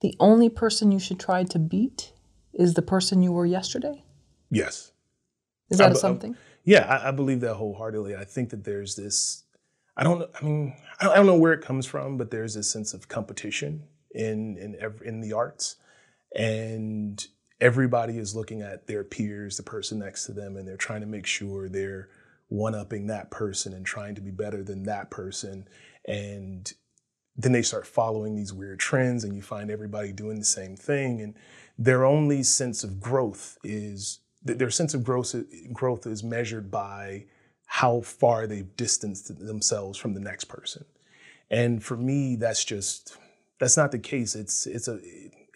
The only person you should try to beat is the person you were yesterday? Yes. Is that I- I- something? Yeah, I, I believe that wholeheartedly. I think that there's this. I don't. know- I mean, I don't, I don't know where it comes from, but there's this sense of competition in in ev- in the arts, and everybody is looking at their peers, the person next to them, and they're trying to make sure they're one upping that person and trying to be better than that person, and then they start following these weird trends, and you find everybody doing the same thing, and their only sense of growth is their sense of growth growth is measured by how far they've distanced themselves from the next person. And for me, that's just that's not the case. It's it's a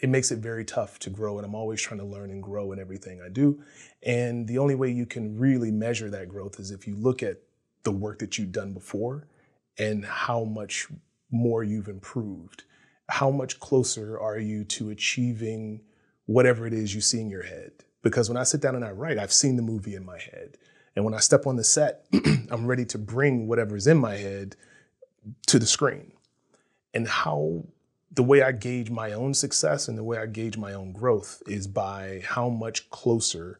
it makes it very tough to grow, and I'm always trying to learn and grow in everything I do. And the only way you can really measure that growth is if you look at the work that you've done before and how much more you've improved. How much closer are you to achieving whatever it is you see in your head? Because when I sit down and I write, I've seen the movie in my head. And when I step on the set, I'm ready to bring whatever's in my head to the screen. And how the way I gauge my own success and the way I gauge my own growth is by how much closer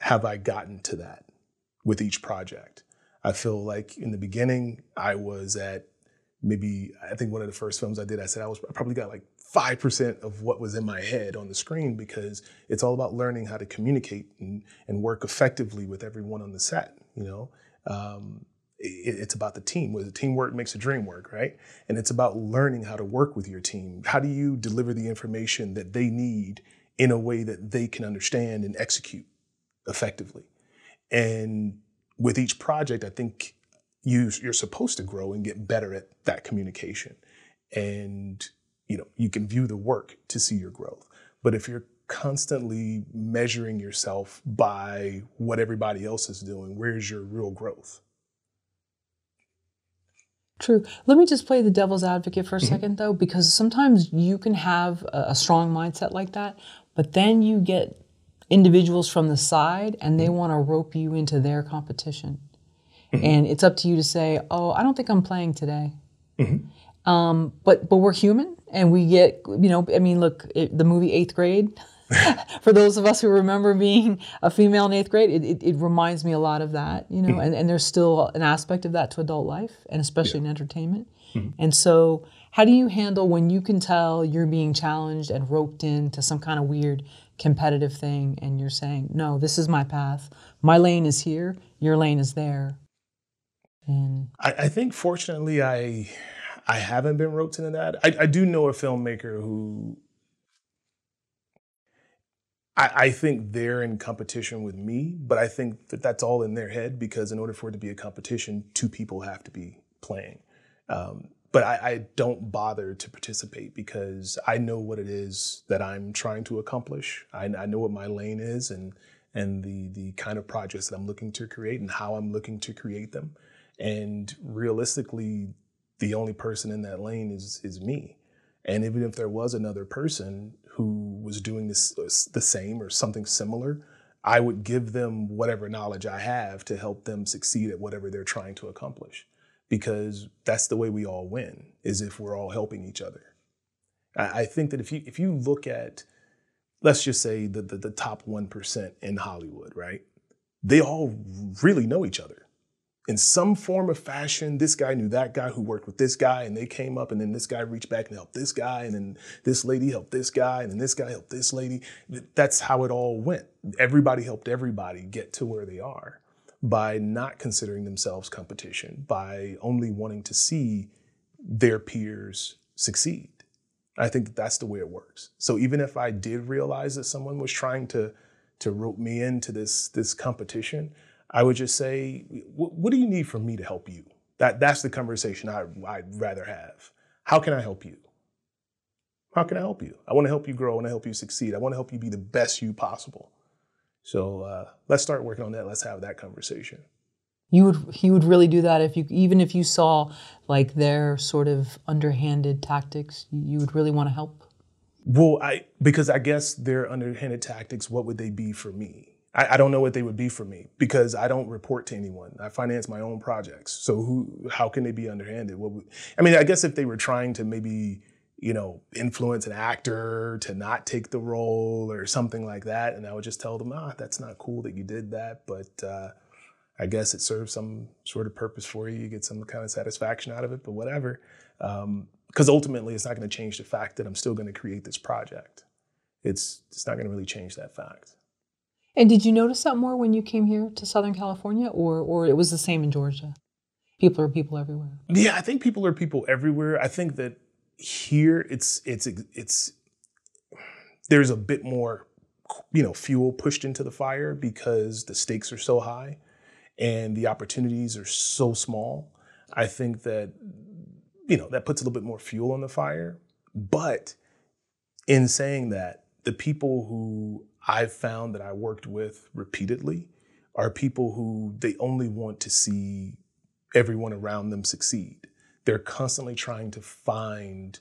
have I gotten to that with each project. I feel like in the beginning, I was at maybe, I think one of the first films I did, I said I was I probably got like 5% of what was in my head on the screen because it's all about learning how to communicate and, and work effectively with everyone on the set, you know? Um, it, it's about the team. The teamwork makes the dream work, right? And it's about learning how to work with your team. How do you deliver the information that they need in a way that they can understand and execute effectively? And with each project, I think you you're supposed to grow and get better at that communication. And you know, you can view the work to see your growth. But if you're constantly measuring yourself by what everybody else is doing, where's your real growth? True. Let me just play the devil's advocate for a Mhm. second, though, because sometimes you can have a, a strong mindset like that, but then you get individuals from the side and they want to rope you into their competition. Mm-hmm. And it's up to you to say, oh, I don't think I'm playing today. Mm-hmm. Um, but but we're human and we get, you know, I mean, look, it, the movie Eighth Grade, for those of us who remember being a female in eighth grade, it, it, it reminds me a lot of that, you know, mm-hmm. and, and there's still an aspect of that to adult life and especially in entertainment. And so, how do you handle when you can tell you're being challenged and roped into some kind of weird competitive thing and you're saying, no, this is my path. My lane is here, your lane is there. And I, I think fortunately I I haven't been roped into that. I, I do know a filmmaker who I, I think they're in competition with me, but I think that that's all in their head because in order for it to be a competition, two people have to be playing. Um, but I, I don't bother to participate because I know what it is that I'm trying to accomplish. I, I know what my lane is and and the the kind of projects that I'm looking to create and how I'm looking to create them. And realistically, the only person in that lane is is me. And even if there was another person who was doing this the same or something similar, I would give them whatever knowledge I have to help them succeed at whatever they're trying to accomplish. Because that's the way we all win, is if we're all helping each other. I, think that if you if you look at, let's just say the, the the top one percent in Hollywood, right? They all really know each other in some form or fashion, this guy knew that guy who worked with this guy, and they came up, and then this guy reached back and helped this guy, and then this lady helped this guy, and then this guy helped this lady. That's how it all went. Everybody helped everybody get to where they are by not considering themselves competition, by only wanting to see their peers succeed. I think that that's the way it works. So even if I did realize that someone was trying to to rope me into this this competition, I would just say, what do you need from me to help you? That that's the conversation I, I'd rather have. How can I help you? How can I help you? I want to help you grow. I want to help you succeed. I want to help you be the best you possible. So uh, let's start working on that. Let's have that conversation. you would you would really do that if you even if you saw like their sort of underhanded tactics, you would really want to help. Well, I because I guess their underhanded tactics. What would they be for me? I, I don't know what they would be for me because I don't report to anyone. I finance my own projects. So who? How can they be underhanded? What would, I mean, I guess if they were trying to maybe you know, influence an actor to not take the role or something like that. And I would just tell them, ah, that's not cool that you did that, but uh, I guess it serves some sort of purpose for you. You get some kind of satisfaction out of it, but whatever. Because um, ultimately, it's not going to change the fact that I'm still going to create this project. It's it's not going to really change that fact. And did you notice that more when you came here to Southern California, or or it was the same in Georgia? People are people everywhere. Yeah, I think people are people everywhere. I think that here it's it's it's there's a bit more you know fuel pushed into the fire because the stakes are so high and the opportunities are so small i think that you know that puts a little bit more fuel on the fire but in saying that the people who i've found that i worked with repeatedly are people who they only want to see everyone around them succeed they're constantly trying to find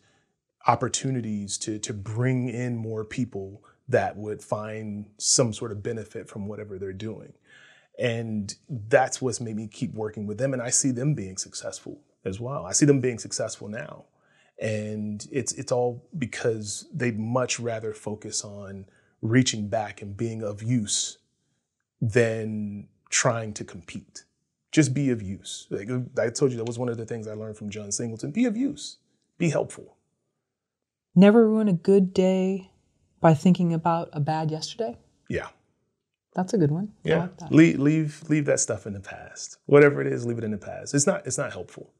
opportunities to, to bring in more people that would find some sort of benefit from whatever they're doing. And that's what's made me keep working with them. And I see them being successful as well. I see them being successful now. And it's it's all because they'd much rather focus on reaching back and being of use than trying to compete just be of use. Like I told you, that was one of the things I learned from John Singleton. Be of use. Be helpful. Never ruin a good day by thinking about a bad yesterday. Yeah. That's a good one. Yeah. Like leave, leave leave that stuff in the past. Whatever it is, leave it in the past. It's not it's not helpful.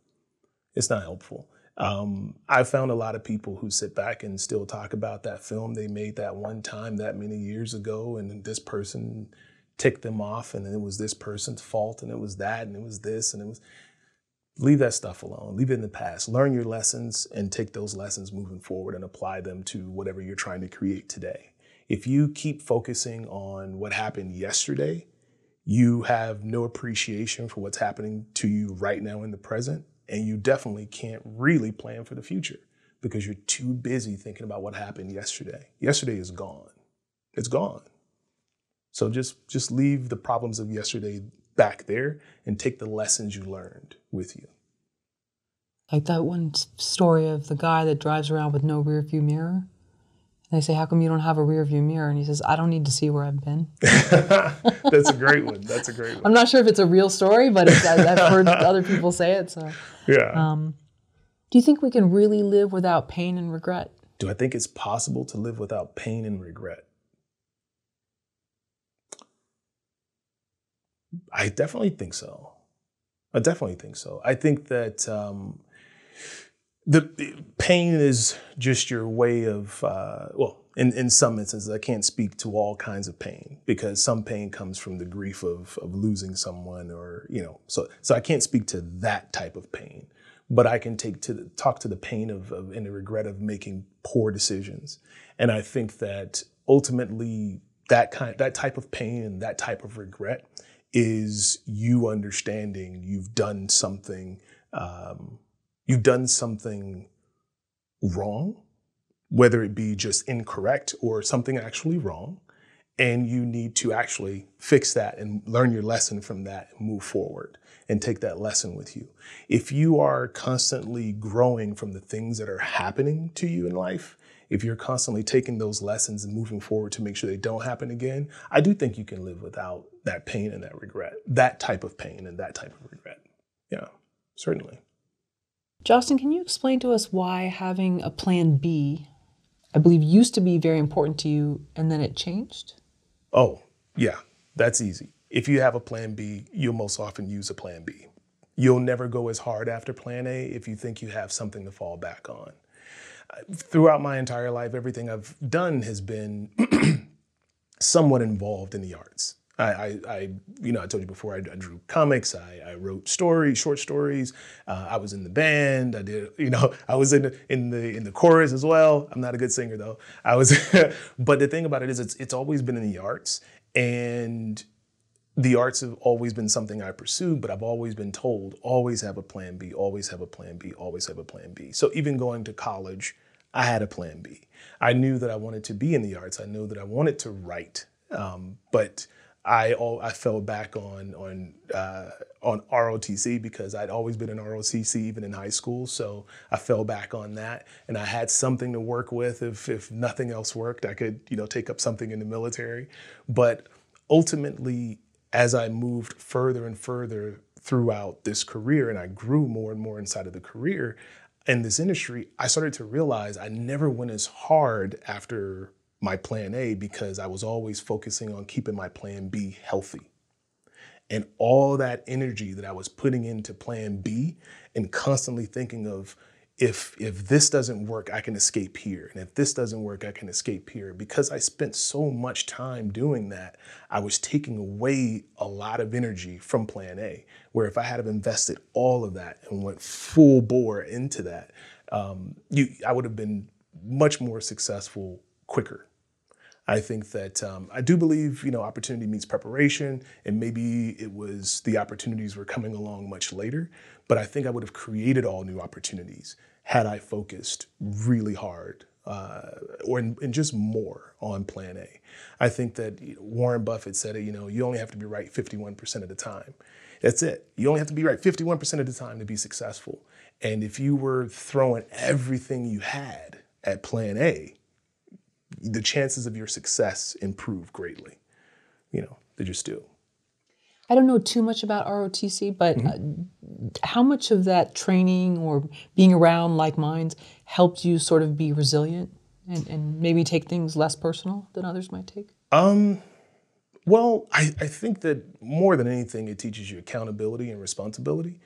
It's not helpful. Um, I've found a lot of people who sit back and still talk about that film they made that one time that many years ago, and this person ticked them off and it was this person's fault and it was that and it was this and it was leave that stuff alone. Leave it in the past. Learn your lessons and take those lessons moving forward and apply them to whatever you're trying to create today. If you keep focusing on what happened yesterday you have no appreciation for what's happening to you right now in the present and you definitely can't really plan for the future because you're too busy thinking about what happened yesterday yesterday is gone it's gone so just just leave the problems of yesterday back there and take the lessons you learned with you. Like that one story of the guy that drives around with no rear view mirror. And they say, How come you don't have a rear view mirror? And he says, I don't need to see where I've been. That's a great one. That's a great one. I'm not sure if it's a real story, but I've heard other people say it. So, yeah. Um, do you think we can really live without pain and regret? Do I think it's possible to live without pain and regret? I definitely think so. I definitely think so. I think that um, the pain is just your way of, uh, well, in, in some instances, I can't speak to all kinds of pain because some pain comes from the grief of, of losing someone or, you know, so, so I can't speak to that type of pain, but I can take to the, talk to the pain of, of and the regret of making poor decisions. And I think that ultimately that kind, that type of pain and that type of regret is you understanding you've done something, um, you've done something wrong, whether it be just incorrect or something actually wrong. And you need to actually fix that and learn your lesson from that and move forward and take that lesson with you. If you are constantly growing from the things that are happening to you in life, if you're constantly taking those lessons and moving forward to make sure they don't happen again, I do think you can live without that pain and that regret, that type of pain and that type of regret. Yeah, certainly. Justin, can you explain to us why having a plan B, I believe, used to be very important to you and then it changed? Oh, yeah, that's easy. If you have a plan B, you'll most often use a plan B. You'll never go as hard after plan A if you think you have something to fall back on throughout my entire life, everything I've done has been somewhat involved in the arts. I, I, I, you know, I told you before, I, I drew comics, I, I, wrote stories, short stories. Uh, I was in the band. I did, you know, I was in in the in the chorus as well. I'm not a good singer though. I was, but the thing about it is, it's it's always been in the arts, and the arts have always been something I pursued, but I've always been told, always have a plan B, always have a plan B, always have a plan B. So even going to college, I had a plan B. I knew that I wanted to be in the arts. I knew that I wanted to write. Um, but I I fell back on on uh, on ROTC because I'd always been in ROTC even in high school. So I fell back on that, and I had something to work with. If if nothing else worked, I could you know take up something in the military. But ultimately, as I moved further and further throughout this career, and I grew more and more inside of the career in this industry, I started to realize I never went as hard after my plan A because I was always focusing on keeping my plan B healthy. And all that energy that I was putting into plan B and constantly thinking of if if this doesn't work, I can escape here. And if this doesn't work, I can escape here. Because I spent so much time doing that, I was taking away a lot of energy from plan A. Where if I had have invested all of that and went full bore into that, um, you, I would have been much more successful quicker. I think that um, I do believe, you know, opportunity meets preparation, and maybe it was the opportunities were coming along much later, but I think I would have created all new opportunities had I focused really hard uh, or in, in, just more on plan A. I think that you know, Warren Buffett said it, you know, you only have to be right 51% of the time. That's it. You only have to be right 51% of the time to be successful. And if you were throwing everything you had at plan A, the chances of your success improve greatly. You know, they just do. I don't know too much about ROTC, but mm-hmm. uh, how much of that training or being around like minds helped you sort of be resilient and, and maybe take things less personal than others might take? Um, well, I, I think that more than anything, it teaches you accountability and responsibility.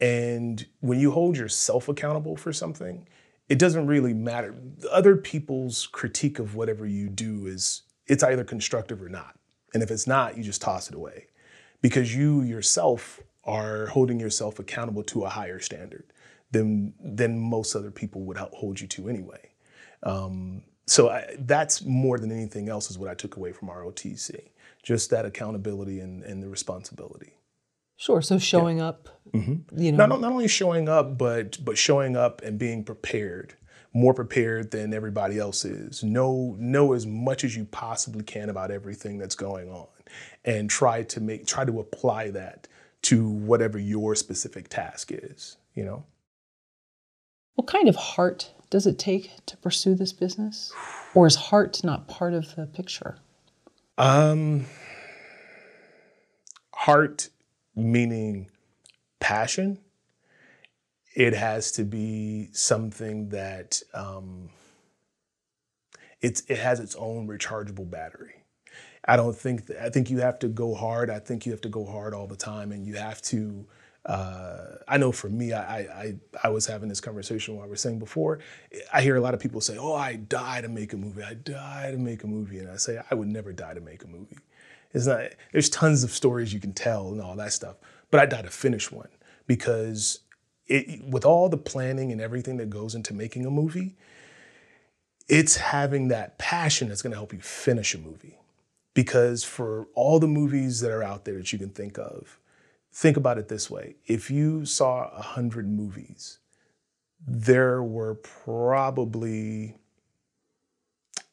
And when you hold yourself accountable for something, it doesn't really matter. Other people's critique of whatever you do is it's either constructive or not. And if it's not, you just toss it away because you yourself are holding yourself accountable to a higher standard than than most other people would hold you to anyway. Um, so I, that's more than anything else is what I took away from ROTC, just that accountability and, and the responsibility. Sure. So showing yeah. up, mm-hmm. you know, not, not only showing up, but but showing up and being prepared, more prepared than everybody else is. Know know as much as you possibly can about everything that's going on, and try to make try to apply that to whatever your specific task is. You know. What kind of heart does it take to pursue this business, or is heart not part of the picture? Um, heart meaning passion, it has to be something that um, it's it has its own rechargeable battery. I don't think I think you have to go hard. I think you have to go hard all the time, and you have to. Uh, I know for me, I, I I was having this conversation while I was saying before. I hear a lot of people say, "Oh, I die to make a movie. I die to make a movie," and I say, I would never die to make a movie. It's not. There's tons of stories you can tell and all that stuff, but I died to finish one because it, with all the planning and everything that goes into making a movie, it's having that passion that's going to help you finish a movie. Because for all the movies that are out there that you can think of, think about it this way: if you saw a hundred movies, there were probably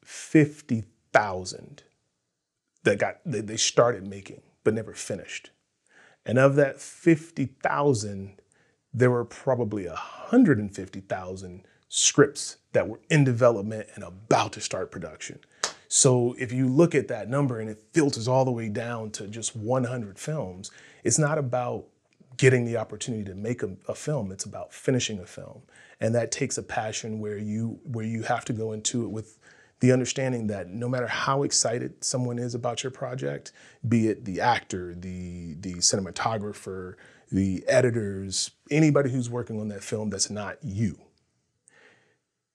fifty thousand that got that they started making but never finished. And of that 50,000, there were probably 150,000 scripts that were in development and about to start production. So if you look at that number and it filters all the way down to just 100 films, it's not about getting the opportunity to make a, a, film, it's about finishing a film. And that takes a passion where you where you have to go into it with the understanding that no matter how excited someone is about your project, be it the actor, the the cinematographer, the editors, anybody who's working on that film that's not you.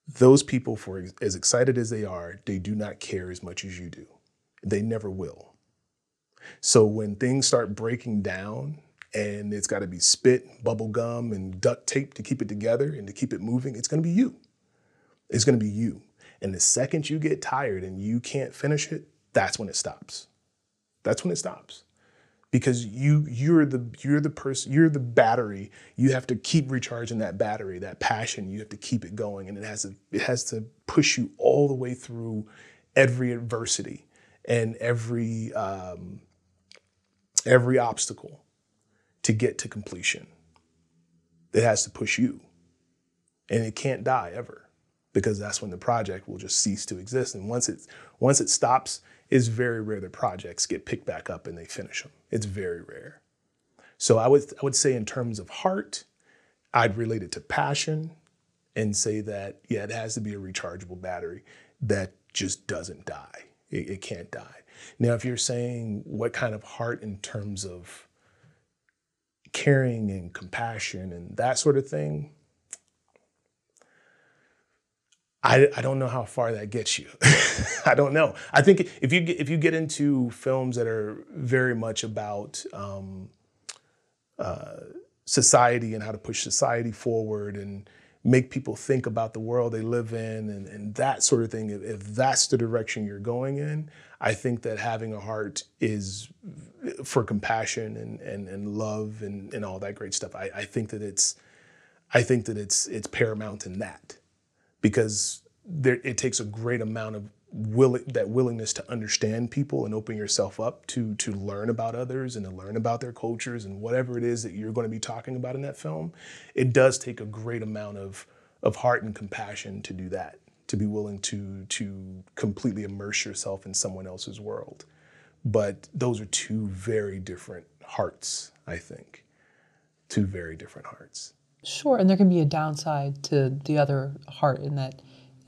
Those people, for as excited as they are, they do not care as much as you do. They never will. So when things start breaking down and it's got to be spit, bubble gum, and duct tape to keep it together and to keep it moving, it's going to be you. It's going to be you. And the second you get tired and you can't finish it, that's when it stops. That's when it stops. Because you you're the you're the person you're the battery. You have to keep recharging that battery, that passion. You have to keep it going, and it has to it has to push you all the way through every adversity and every um, every obstacle to get to completion. It has to push you. And it can't die ever because that's when the project will just cease to exist. And once it once it stops, it's very rare that projects get picked back up and they finish them. It's very rare. So I would I would say in terms of heart, I'd relate it to passion and say that yeah, it has to be a rechargeable battery that just doesn't die. It, it can't die. Now, if you're saying what kind of heart in terms of caring and compassion and that sort of thing, I, I don't know how far that gets you. I don't know. I think if you get, if you get into films that are very much about um, uh, society and how to push society forward and make people think about the world they live in and, and that sort of thing, if, if that's the direction you're going in, I think that having a heart is for compassion and, and, and love and, and all that great stuff. I, I think that it's I think that it's it's paramount in that because there, it takes a great amount of will that willingness to understand people and open yourself up to to learn about others and to learn about their cultures and whatever it is that you're going to be talking about in that film it does take a great amount of of heart and compassion to do that to be willing to to completely immerse yourself in someone else's world. But those are two very different hearts i think. Two very different hearts sure and there can be a downside to the other heart in that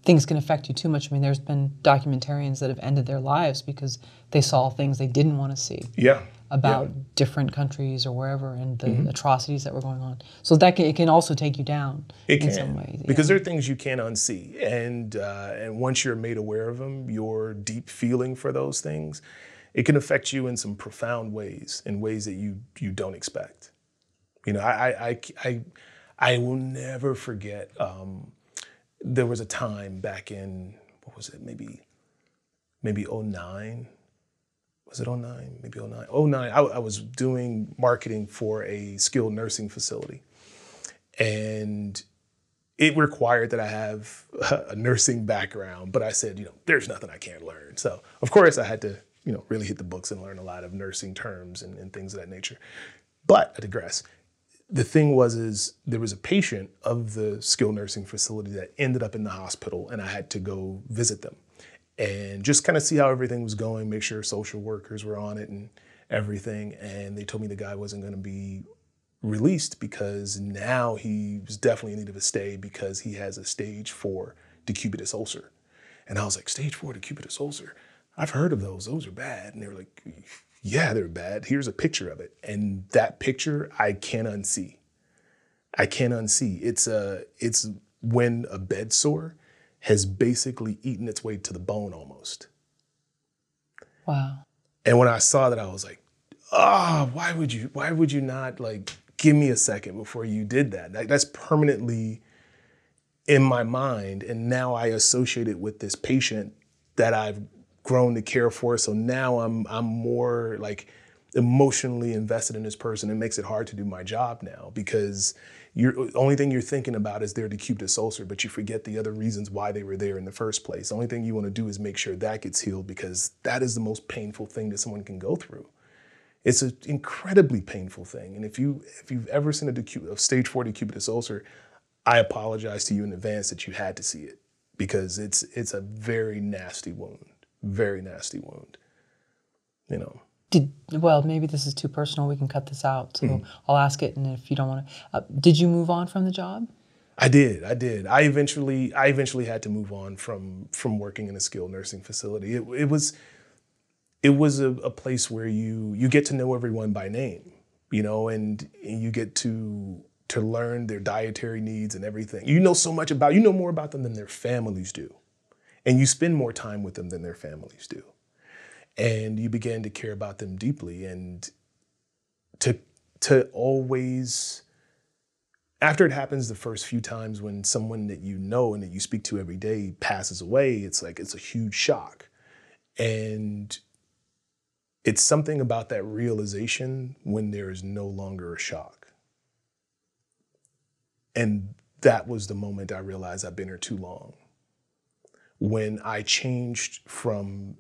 things can affect you too much. I mean, there's been documentarians that have ended their lives because they saw things they didn't want to see. Yeah. About yeah. different countries or wherever and the mm-hmm. atrocities that were going on. So that can, it can also take you down it in can. some ways. Because there are things you can't unsee. And, uh, and once you're made aware of them, your deep feeling for those things, it can affect you in some profound ways, in ways that you, you don't expect. You know, I, I, I, I will never forget um, there was a time back in what was it maybe maybe 09 was it 09 maybe 09 09 I, I was doing marketing for a skilled nursing facility. And it required that I have a nursing background, but I said, you know, there's nothing I can't learn. So of course I had to, you know, really hit the books and learn a lot of nursing terms and, and things of that nature. But I digress the thing was is there was a patient of the skilled nursing facility that ended up in the hospital and I had to go visit them and just kind of see how everything was going, make sure social workers were on it and everything. And they told me the guy wasn't going to be released because now he was definitely in need of a stay because he has a stage four decubitus ulcer. And I was like, stage four decubitus ulcer? I've heard of those. Those are bad. And they were like, yeah, they're bad. Here's a picture of it. And that picture I can't unsee. I can't unsee. It's a it's when a bed sore has basically eaten its way to the bone almost. Wow. And when I saw that, I was like, oh, why would you why would you not like give me a second before you did that? that that's permanently in my mind. And now I associate it with this patient that I've grown to care for. So now I'm I'm more like emotionally invested in this person. It makes it hard to do my job now because the only thing you're thinking about is their decubitus ulcer, but you forget the other reasons why they were there in the first place. The only thing you want to do is make sure that gets healed because that is the most painful thing that someone can go through. It's an incredibly painful thing. And if you if you've ever seen a, decu- a stage four decubitus ulcer, I apologize to you in advance that you had to see it because it's it's a very nasty wound very nasty wound. You know. Did well, maybe this is too personal. We can cut this out. So mm-hmm. I'll ask it, and if you don't want to, uh, did you move on from the job? I did. I did. I eventually, I eventually had to move on from from working in a skilled nursing facility. It, it was, it was a, a place where you you get to know everyone by name, you know, and, and you get to to learn their dietary needs and everything. You know so much about. You know more about them than their families do and you spend more time with them than their families do. And you begin to care about them deeply and to to always after it happens the first few times when someone that you know and that you speak to every day passes away, it's like it's a huge shock. And it's something about that realization when there is no longer a shock. And that was the moment I realized I've been here too long when I changed from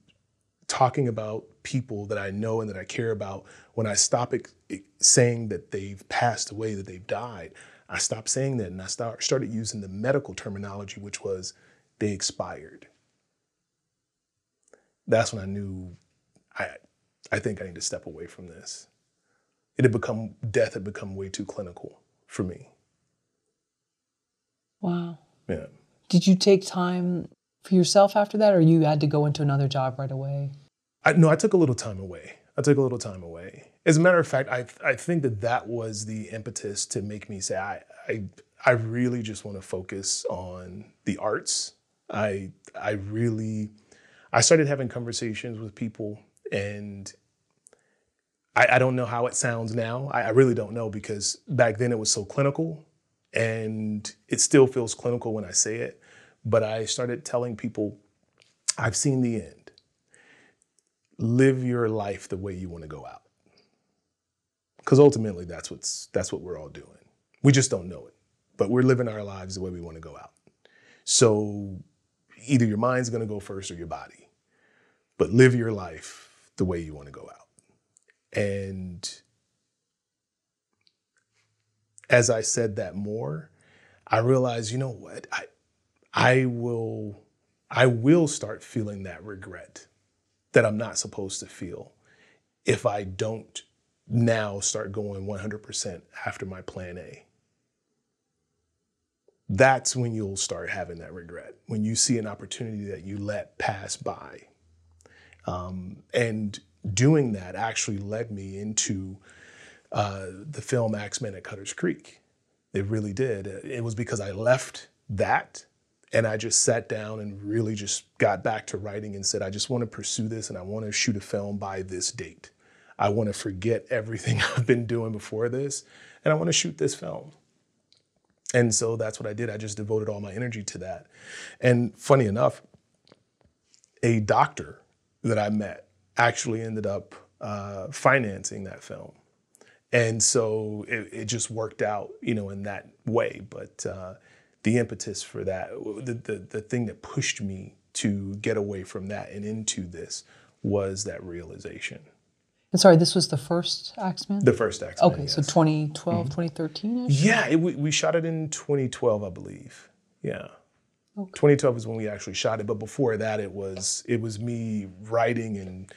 talking about people that I know and that I care about, when I stop it, it, saying that they've passed away, that they've died, I stopped saying that and I start, started using the medical terminology, which was they expired. That's when I knew I, I think I need to step away from this. It had become, death had become way too clinical for me. Wow. Yeah. Did you take time for yourself after that, or you had to go into another job right away? I, no, I took a little time away. I took a little time away. As a matter of fact, I, I think that that was the impetus to make me say, I, I, I really just want to focus on the arts. I, I really, I started having conversations with people and I, I don't know how it sounds now. I, I really don't know because back then it was so clinical and it still feels clinical when I say it. But I started telling people, I've seen the end. Live your life the way you want to go out. Because ultimately that's what's that's what we're all doing. We just don't know it. But we're living our lives the way we want to go out. So either your mind's gonna go first or your body. But live your life the way you want to go out. And as I said that more, I realized, you know what? I I will I will start feeling that regret that I'm not supposed to feel if I don't now start going 100% after my plan A. That's when you'll start having that regret, when you see an opportunity that you let pass by. Um, and doing that actually led me into uh, the film Axeman at Cutter's Creek. It really did. It was because I left that and I just sat down and really just got back to writing and said, I just want to pursue this and I want to shoot a film by this date. I want to forget everything I've been doing before this and I want to shoot this film. And so that's what I did. I just devoted all my energy to that. And funny enough, a doctor that I met actually ended up uh, financing that film. And so it, it, just worked out, you know, in that way. But uh, the impetus for that, the, the, the thing that pushed me to get away from that and into this was that realization. And sorry, this was the first Axeman? The first Axeman. Okay, yes. so 2012, mm-hmm. 2013 Yeah, it, we, we shot it in 2012, I believe. Yeah. Okay. 2012 is when we actually shot it, but before that, it was it was me writing and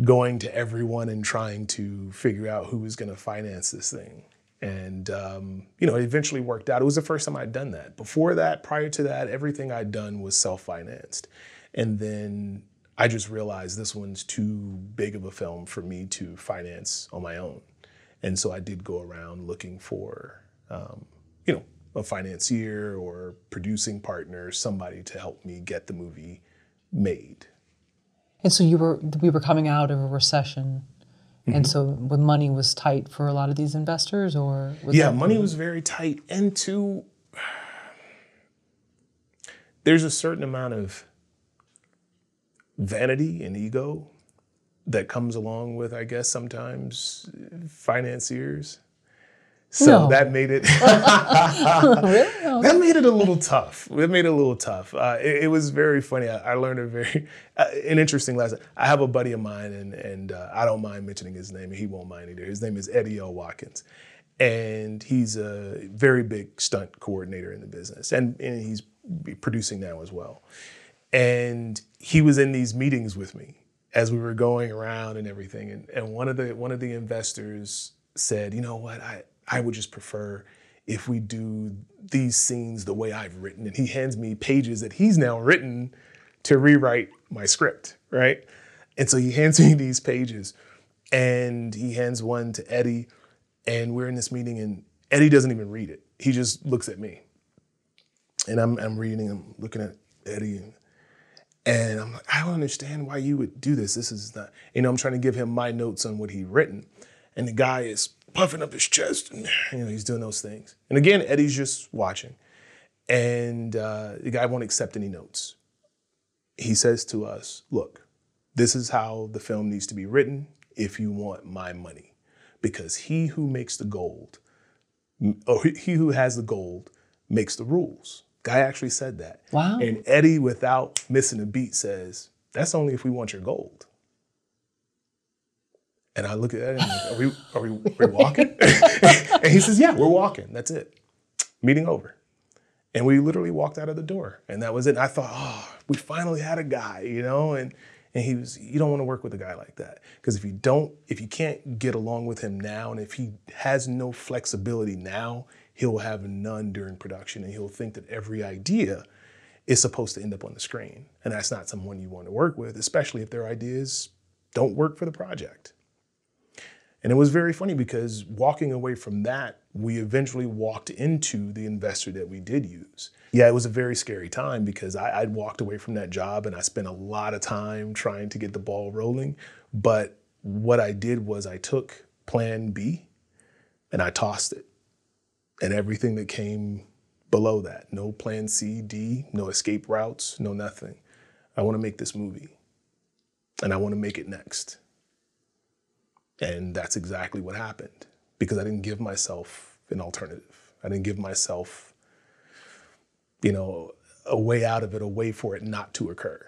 going to everyone and trying to figure out who was going to finance this thing. And, um, you know, it eventually worked out. It was the first time I'd done that. Before that, prior to that, everything I'd done was self financed. And then I just realized this one's too big of a film for me to finance on my own. And so I did go around looking for, um, you know, a financier or producing partner, somebody to help me get the movie made. And so you were we were coming out of a recession Mm-hmm. And so, when money was tight for a lot of these investors, or yeah, money was very tight. And to there's a certain amount of vanity and ego that comes along with, I guess, sometimes financiers. So no. that made it really? that made it a little tough. It made it a little tough. Uh, it, it, was very funny. I, I learned a very uh, an interesting lesson. I have a buddy of mine, and and uh, I don't mind mentioning his name, and he won't mind either. His name is Eddie L. Watkins, and he's a very big stunt coordinator in the business, and, and he's producing now as well. And he was in these meetings with me as we were going around and everything, and, and one of the one of the investors said, you know what, I I would just prefer if we do these scenes the way I've written. And he hands me pages that he's now written to rewrite my script, right? And so he hands me these pages and he hands one to Eddie. And we're in this meeting and Eddie doesn't even read it. He just looks at me. And I'm, I'm reading, I'm looking at Eddie and, and I'm like, I don't understand why you would do this. This is not, you know, I'm trying to give him my notes on what he'd written. And the guy is puffing up his chest, and you know he's doing those things. And again, Eddie's just watching, and uh, the guy won't accept any notes. He says to us, "Look, this is how the film needs to be written if you want my money, because he who makes the gold, or he who has the gold, makes the rules." Guy actually said that. Wow. And Eddie, without missing a beat, says, "That's only if we want your gold." And I look at him, like, are we, are we, are we walking? and he says, yeah, we're walking. That's it. Meeting over. And we literally walked out of the door and that was it. And I thought, oh, we finally had a guy, you know? And, and he was, you don't want to work with a guy like that. Because if you don't, if you can't get along with him now, and if he has no flexibility now, he'll have none during production and he'll think that every idea is supposed to end up on the screen. And that's not someone you want to work with, especially if their ideas don't work for the project. And it was very funny because walking away from that, we eventually walked into the investor that we did use. Yeah, it was a very scary time because I, would walked away from that job and I spent a lot of time trying to get the ball rolling. But what I did was I took plan B and I tossed it. And everything that came below that no plan C, D, no escape routes, no nothing. I want to make this movie and I want to make it next. And that's exactly what happened because I didn't give myself an alternative. I didn't give myself, you know, a way out of it, a way for it not to occur.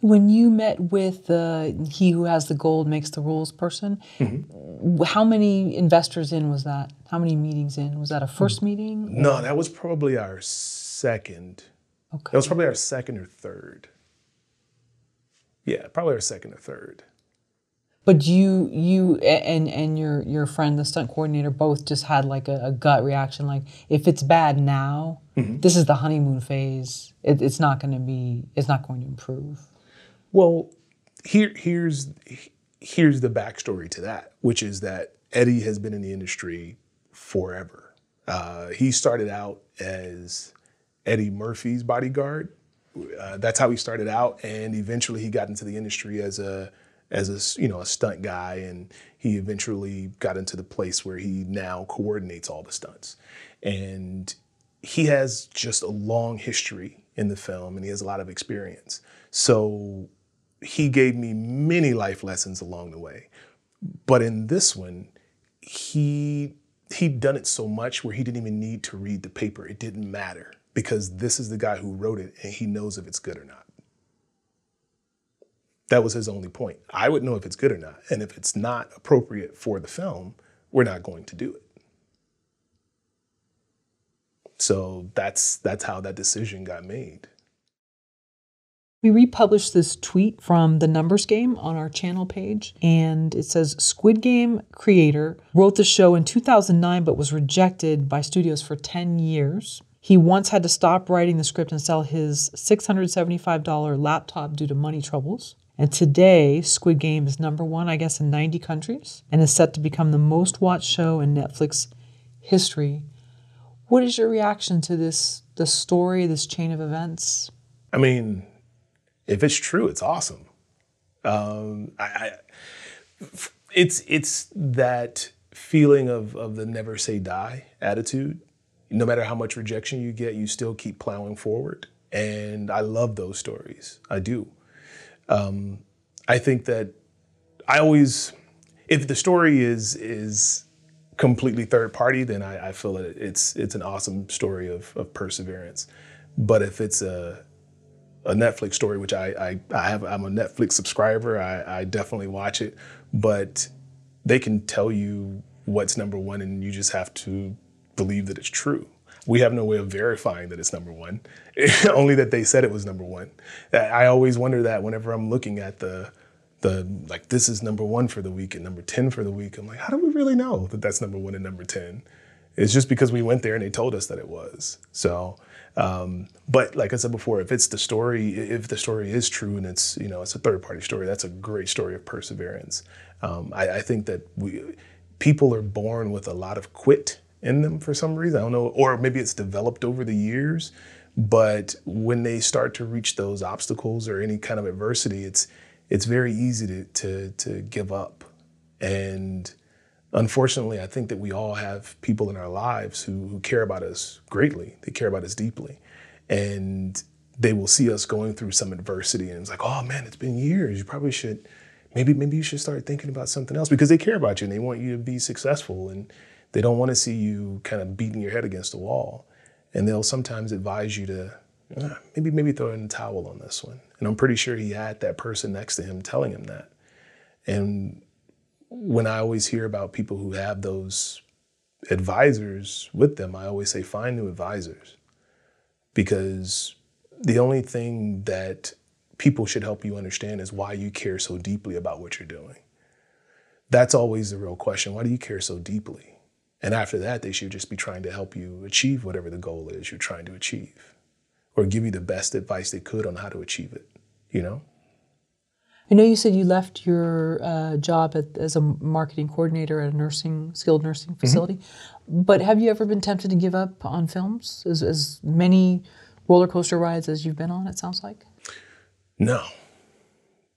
When you met with the he who has the gold makes the rules person, mm-hmm. how many investors in was that? How many meetings in? Was that a first meeting? No, that was probably our second. Okay. That was probably our second or third. Yeah, probably our second or third. But you, you, and and your your friend, the stunt coordinator, both just had like a, a gut reaction. Like, if it's bad now, mm-hmm. this is the honeymoon phase. It, it's not going to be. It's not going to improve. Well, here here's here's the backstory to that, which is that Eddie has been in the industry forever. Uh, he started out as Eddie Murphy's bodyguard. Uh, that's how he started out, and eventually he got into the industry as a as a you know a stunt guy, and he eventually got into the place where he now coordinates all the stunts, and he has just a long history in the film, and he has a lot of experience. So he gave me many life lessons along the way, but in this one, he he'd done it so much where he didn't even need to read the paper. It didn't matter because this is the guy who wrote it, and he knows if it's good or not. That was his only point. I would know if it's good or not. And if it's not appropriate for the film, we're not going to do it. So that's that's how that decision got made. We republished this tweet from the Numbers Game on our channel page, and it says Squid Game creator wrote the show in 2009 but was rejected by studios for 10 years. He once had to stop writing the script and sell his $675 laptop due to money troubles. And today, Squid Game is number one, I guess, in 90 countries and is set to become the most watched show in Netflix history. What is your reaction to this, the story, this chain of events? I mean, if it's true, it's awesome. Um, I, I, it's it's that feeling of of the never say die attitude. No matter how much rejection you get, you still keep plowing forward. And I love those stories. I do. Um, I think that I always, if the story is is completely third party, then I, I feel that it's it's an awesome story of, of perseverance. But if it's a a Netflix story, which I, I, I have, I'm a Netflix subscriber. I, I definitely watch it, but they can tell you what's number one, and you just have to believe that it's true. We have no way of verifying that it's number one, only that they said it was number one. I always wonder that whenever I'm looking at the the like this is number one for the week and number 10 for the week. I'm like, how do we really know that that's number one and number 10? It's just because we went there and they told us that it was. So, um, but like I said before, if it's the story, if the story is true and it's you know it's a third party story, that's a great story of perseverance. Um, I, I think that we people are born with a lot of quit in them for some reason. I don't know, or maybe it's developed over the years. But when they start to reach those obstacles or any kind of adversity, it's it's very easy to to, to give up. And unfortunately, I think that we all have people in our lives who, who care about us greatly. They care about us deeply, and they will see us going through some adversity, and it's like, oh man, it's been years. You probably should. Maybe, maybe you should start thinking about something else because they care about you and they want you to be successful and they don't want to see you kind of beating your head against the wall. And they'll sometimes advise you to uh, maybe maybe throw in the towel on this one. And I'm pretty sure he had that person next to him telling him that. And when I always hear about people who have those advisors with them, I always say find new advisors because the only thing that people should help you understand is why you care so deeply about what you're doing. That's always the real question. Why do you care so deeply? And after that, they should just be trying to help you achieve whatever the goal is you're trying to achieve or give you the best advice they could on how to achieve it, you know? I know you said you left your uh, job at, as a marketing coordinator at a nursing, skilled nursing facility, mm-hmm. but have you ever been tempted to give up on films? As, as many roller coaster rides as you've been on, it sounds like? No.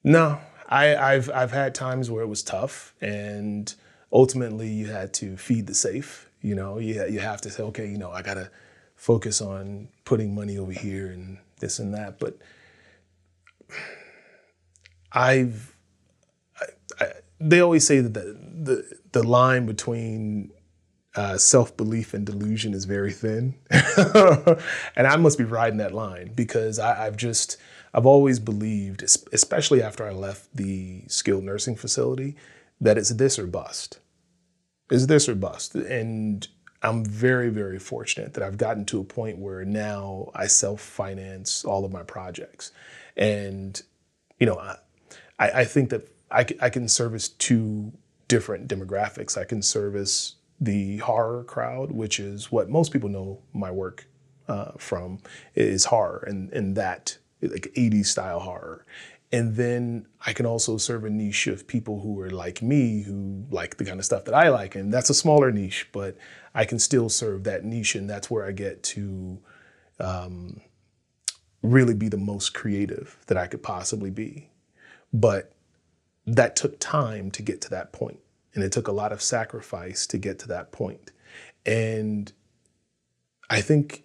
No. I, I've I've had times where it was tough and ultimately you had to feed the safe. You know, you, you have to say, okay, you know, I got to focus on putting money over here and this and that. But I've, I, I, they always say that the, the, the line between uh, self belief and delusion is very thin. and I must be riding that line because I, I've just, I've always believed, especially after I left the skilled nursing facility, that it's this or bust. It's this or bust. And I'm very, very fortunate that I've gotten to a point where now I self finance all of my projects. And, you know, I, I think that I, I can service two different demographics. I can service the horror crowd, which is what most people know my work uh, from, is horror and, and that like 80s style horror. And then I can also serve a niche of people who are like me, who like the kind of stuff that I like. And that's a smaller niche, but I can still serve that niche. And that's where I get to um, really be the most creative that I could possibly be. But that took time to get to that point, And it took a lot of sacrifice to get to that point. And I think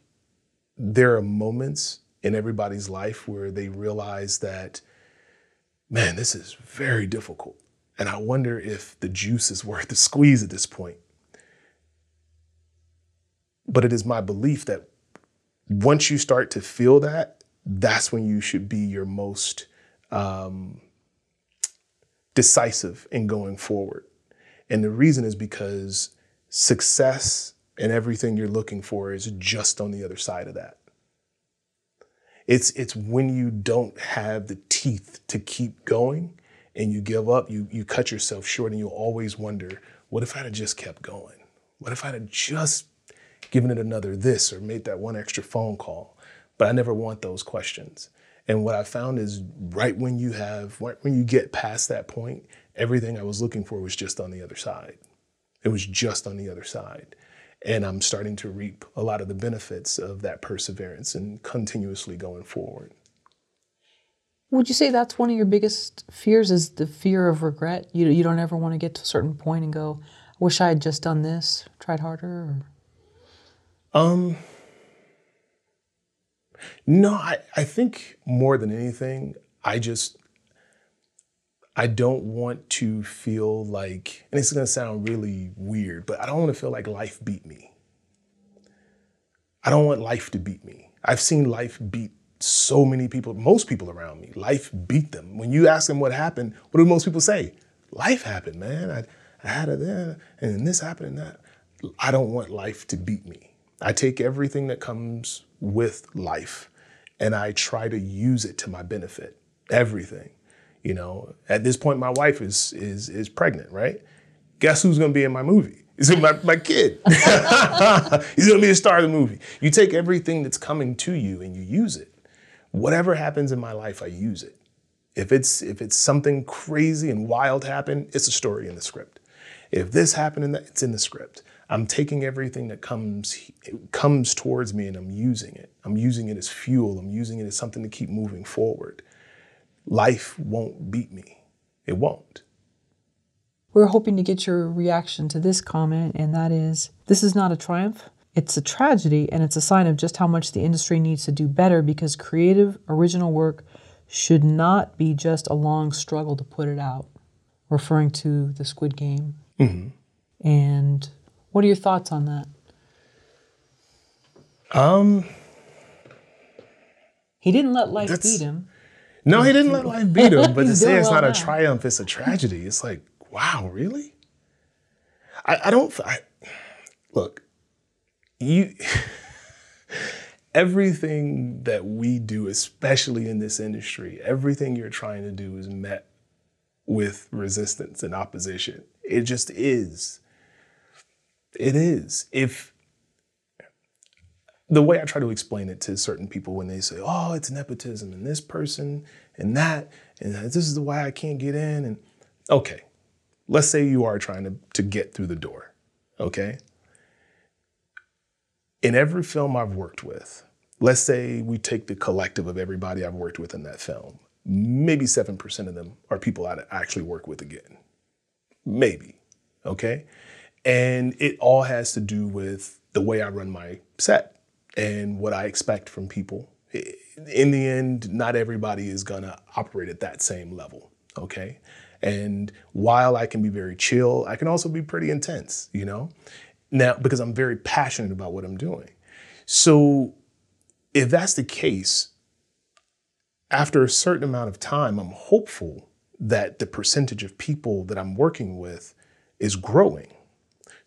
there are moments in everybody's life where they realize that man, this is very difficult. And I wonder if the juice is worth the squeeze at this point. But it is my belief that once you start to feel that, that's when you should be your most um, decisive in going forward. And the reason is because success and everything you're looking for is just on the other side of that. It's it's when you don't have the teeth to keep going and you give up, you you cut yourself short and you always wonder, what if I'd have just kept going? What if I'd have just given it another this or made that one extra phone call? But I never want those questions. And what I found is right when you have right when you get past that point, everything I was looking for was just on the other side. It was just on the other side. And I'm starting to reap a lot of the benefits of that perseverance and continuously going forward. Would you say that's one of your biggest fears is the fear of regret? You, you don't ever want to get to a certain point and go, I wish I had just done this, tried harder? Or? Um, no, I, I think more than anything, I just I don't want to feel like, and it's gonna sound really weird, but I don't wanna feel like life beat me. I don't want life to beat me. I've seen life beat so many people, most people around me. Life beat them. When you ask them what happened, what do most people say? Life happened, man. I, I had it there, and then this happened and that. I don't want life to beat me. I take everything that comes with life and I try to use it to my benefit. Everything. You know, at this point, my wife is is is pregnant, right? Guess who's going to be in my movie? It's my, my kid. He's going to be the star of the movie. You take everything that's coming to you and you use it. Whatever happens in my life, I use it. If it's if it's something crazy and wild happened, it's a story in the script. If this happened, in it's in the script. I'm taking everything that comes comes towards me and I'm using it. I'm using it as fuel. I'm using it as something to keep moving forward life won't beat me. It won't. We're hoping to get your reaction to this comment, and that is this is not a triumph. It's a tragedy, and it's a sign of just how much the industry needs to do better because creative, original work should not be just a long struggle to put it out, referring to the Squid Game. Mm-hmm. And what are your thoughts on that? Um, he didn't let life beat him. No, he didn't let life beat him. But to say it's well not a triumph, it's a tragedy. It's like, wow, really? I, I don't. I, look, you. everything that we do, especially in this industry, everything you're trying to do is met with resistance and opposition. It just is. It is. If the way I try to explain it to certain people when they say, "Oh, it's nepotism and this person and that and this is why I can't get in," and okay, let's say you are trying to to get through the door, okay. In every film I've worked with, let's say we take the collective of everybody I've worked with in that film, maybe seven percent of them are people I actually work with again, maybe, okay, and it all has to do with the way I run my set and what I expect from people. In the end, not everybody is gonna operate at that same level, okay? And while I can be very chill, I can also be pretty intense, you know? Now, because I'm very passionate about what I'm doing. So if that's the case, after a certain amount of time, I'm hopeful that the percentage of people that I'm working with is growing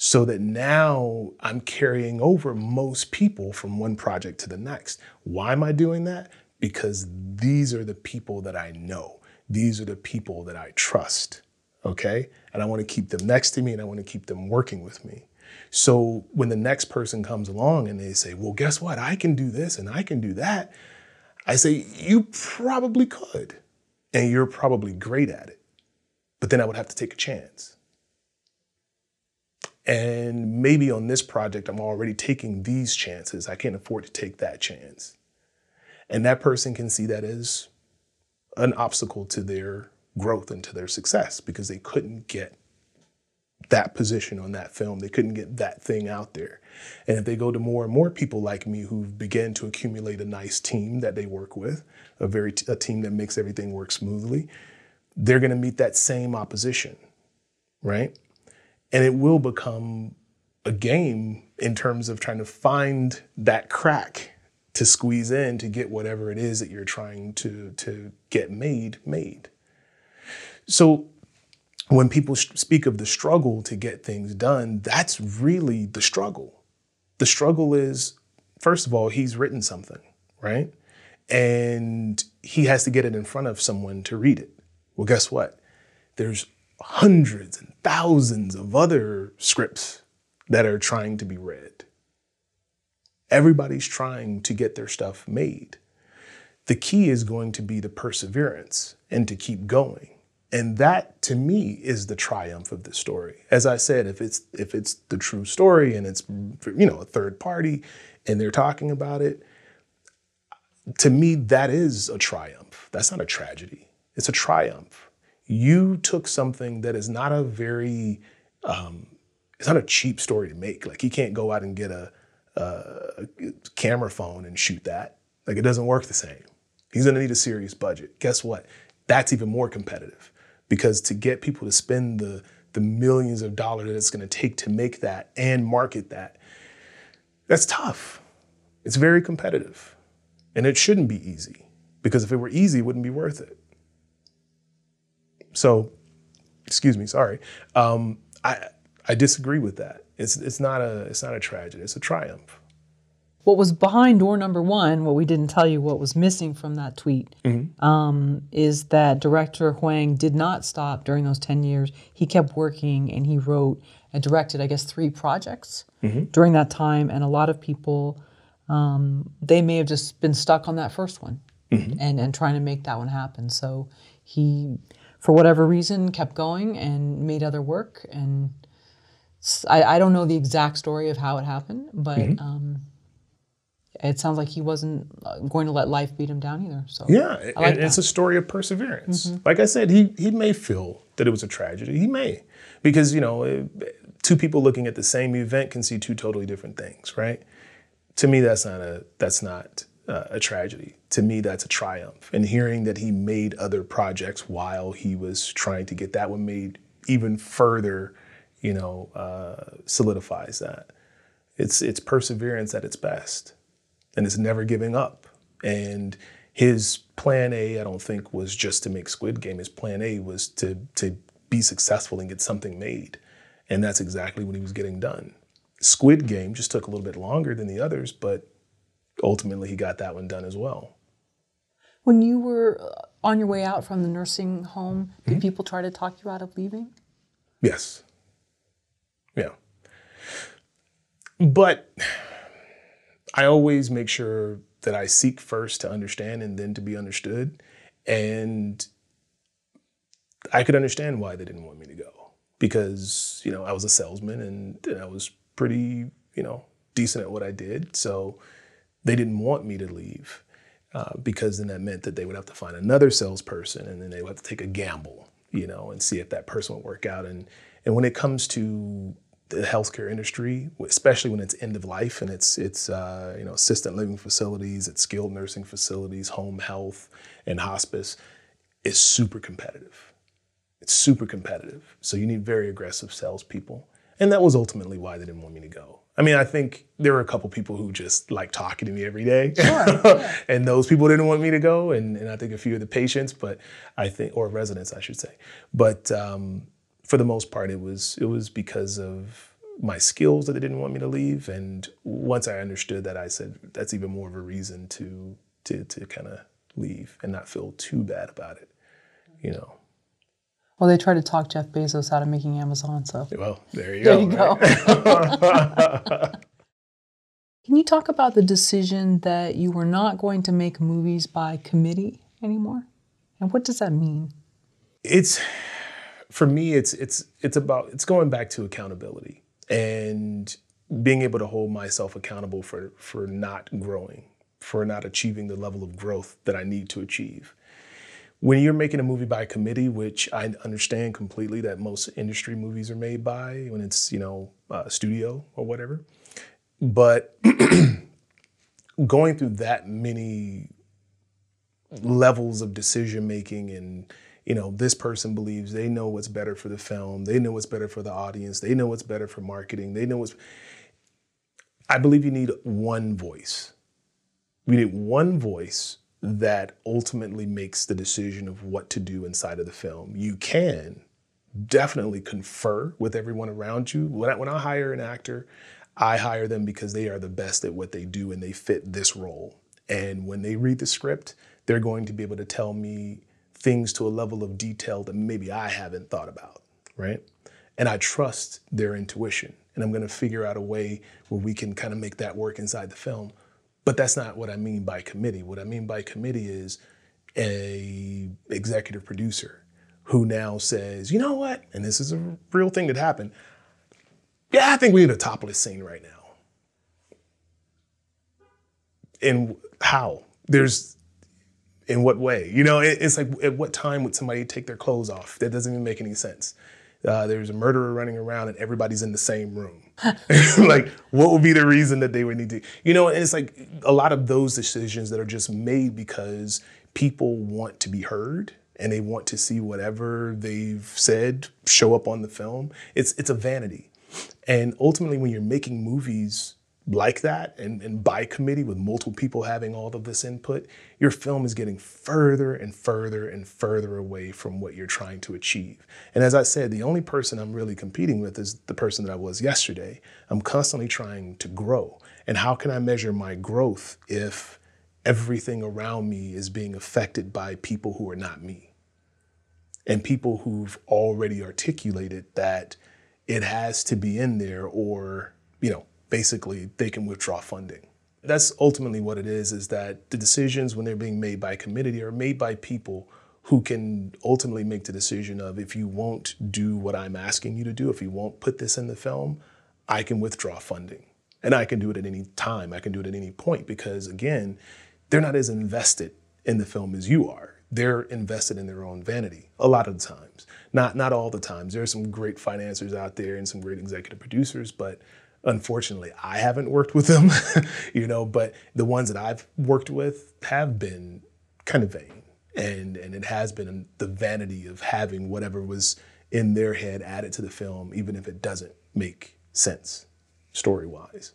so that now I'm carrying over most people from one project to the next. Why am I doing that? Because these are the people that I know. These are the people that I trust. Okay. And I want to keep them next to me and I want to keep them working with me. So when the next person comes along and they say, well, guess what? I can do this and I can do that. I say, you probably could. And you're probably great at it. But then I would have to take a chance. And maybe on this project, I'm already taking these chances. I can't afford to take that chance. And that person can see that as an obstacle to their growth and to their success because they couldn't get that position on that film. They couldn't get that thing out there. And if they go to more and more people like me who begin to accumulate a nice team that they work with, a very a team that makes everything work smoothly, they're going to meet that same opposition, right? And it will become a game in terms of trying to find that crack to squeeze in to get whatever it is that you're trying to to get made made. So when people speak of the struggle to get things done, that's really the struggle. The struggle is, first of all, he's written something, right? And he has to get it in front of someone to read it. Well, guess what? There's hundreds and thousands of other scripts that are trying to be read. Everybody's trying to get their stuff made. The key is going to be the perseverance and to keep going. And that to me is the triumph of the story. As I said, if it's if it's the true story and it's you know a third party and they're talking about it, to me that is a triumph. That's not a tragedy. It's a triumph. You took something that is not a very um, it's not a cheap story to make. Like you can't go out and get a, a camera phone and shoot that. Like it doesn't work the same. He's gonna need a serious budget. Guess what? That's even more competitive because to get people to spend the the millions of dollars that it's going to take to make that and market that that's tough it's very competitive and it shouldn't be easy because if it were easy it wouldn't be worth it so excuse me sorry. Um, i i disagree with that. It's it's not a it's not a tragedy. It's a triumph. What was behind door number one, what we didn't tell you, what was missing from that tweet, um, is that director Hwang did not stop during those 10 years. He kept working and he wrote and directed, I guess, three projects during that time. And a lot of people, um, they may have just been stuck on that first one and, and trying to make that one happen. So he, for whatever reason, kept going and made other work. And I don't know the exact story of how it happened, but. Um, it sounds like he wasn't uh, going to let life beat him down either. So Yeah, I like and it's a story of perseverance. Like I said, he he may feel that it was a tragedy. He may, because you know, eh, two people looking at the same event can see two totally different things, right? To me, that's not a that's not uh, a tragedy. To me, that's a triumph. And hearing that he made other projects while he was trying to get that one made even further, you know, uh, solidifies that. It's it's perseverance at its best and it's never giving up. And his plan A, I don't think, was just to make Squid Game. His plan A was to to be successful and get something made, and that's exactly what he was getting done. Squid Game just took a little bit longer than the others, but ultimately he got that one done as well. When you were uh, on your way out from the nursing home, did mm-hmm. people try to talk you out of leaving? Yes. Yeah. But I always make sure that I seek first to understand and then to be understood. And I could understand why they didn't want me to go because, you know, I was a salesman and, and I was pretty, you know, decent at what I did. So they didn't want me to leave uh, because then that meant that they would have to find another salesperson and then they would have to take a gamble, you know, and see if that person would work out. And, and when it comes to the healthcare industry, especially when it's end of life and it's it's uh, you know assisted living facilities, it's skilled nursing facilities, home health, and hospice, is super competitive. It's super competitive. So you need very aggressive salespeople, and that was ultimately why they didn't want me to go. I mean, I think there were a couple people who just like talking to me every day, sure, and those people didn't want me to go, and, and I think a few of the patients, but I think or residents, I should say, but. Um, for the most part, it was it was because of my skills that they didn't want me to leave. And once I understood that, I said that's even more of a reason to to to kind of leave and not feel too bad about it, you know. Well, they tried to talk Jeff Bezos out of making Amazon, so. Well, there you there go. There you go. Can you talk about the decision that you were not going to make movies by committee anymore? And what does that mean? It's for me, it's it's it's about it's going back to accountability and being able to hold myself accountable for for not growing, for not achieving the level of growth that I need to achieve. When you're making a movie by committee, which I understand completely that most industry movies are made by when it's you know a studio or whatever, but going through that many levels of decision making and you know, this person believes they know what's better for the film, they know what's better for the audience, they know what's better for marketing, they know what's. I believe you need one voice. We need one voice that ultimately makes the decision of what to do inside of the film. You can definitely confer with everyone around you. When I, when I hire an actor, I hire them because they are the best at what they do and they fit this role. And when they read the script, they're going to be able to tell me things to a level of detail that maybe I haven't thought about, right? And I trust their intuition. And I'm going to figure out a way where we can kind of make that work inside the film. But that's not what I mean by committee. What I mean by committee is a executive producer who now says, you know what? And this is a real thing that happened. Yeah, I think we need a topless scene right now. And how? There's in what way? You know, it, it's like at what time would somebody take their clothes off? That doesn't even make any sense. Uh, there's a murderer running around and everybody's in the same room. like, what would be the reason that they would need to? You know, and it's like a lot of those decisions that are just made because people want to be heard and they want to see whatever they've said show up on the film. It's it's a vanity, and ultimately, when you're making movies like that and, and by committee with multiple people having all of this input, your film is getting further and further and further away from what you're trying to achieve. And as I said, the only person I'm really competing with is the person that I was yesterday. I'm constantly trying to grow. And how can I measure my growth if everything around me is being affected by people who are not me? And people who've already articulated that it has to be in there or, you know, basically they can withdraw funding. That's ultimately what it is, is that the decisions when they're being made by a committee are made by people who can ultimately make the decision of if you won't do what I'm asking you to do, if you won't put this in the film, I can withdraw funding. And I can do it at any time. I can do it at any point because again, they're not as invested in the film as you are. They're invested in their own vanity a lot of the times. Not not all the times. There are some great financiers out there and some great executive producers, but Unfortunately, I haven't worked with them, you know, but the ones that I've worked with have been kind of vain. And, and it has been the vanity of having whatever was in their head added to the film, even if it doesn't make sense story wise.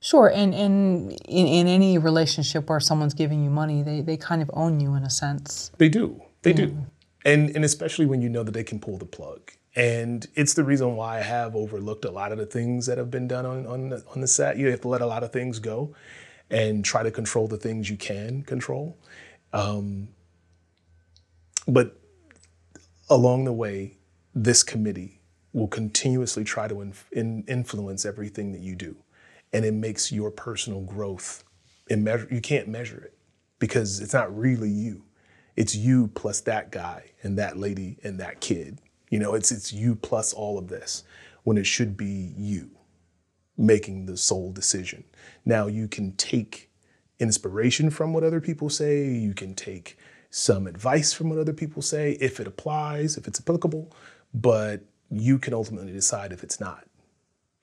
Sure, and, and in, in any relationship where someone's giving you money, they, they kind of own you in a sense. They do. They do. And, and especially when you know that they can pull the plug. And it's the reason why I have overlooked a lot of the things that have been done on, on, the, on the set. You have to let a lot of things go and try to control the things you can control. Um, but along the way, this committee will continuously try to in, influence everything that you do. And it makes your personal growth you can't measure it because it's not really you. It's you plus that guy and that lady and that kid. You know, it's it's you plus all of this when it should be you making the sole decision. Now you can take inspiration from what other people say, you can take some advice from what other people say if it applies, if it's applicable, but you can ultimately decide if it's not.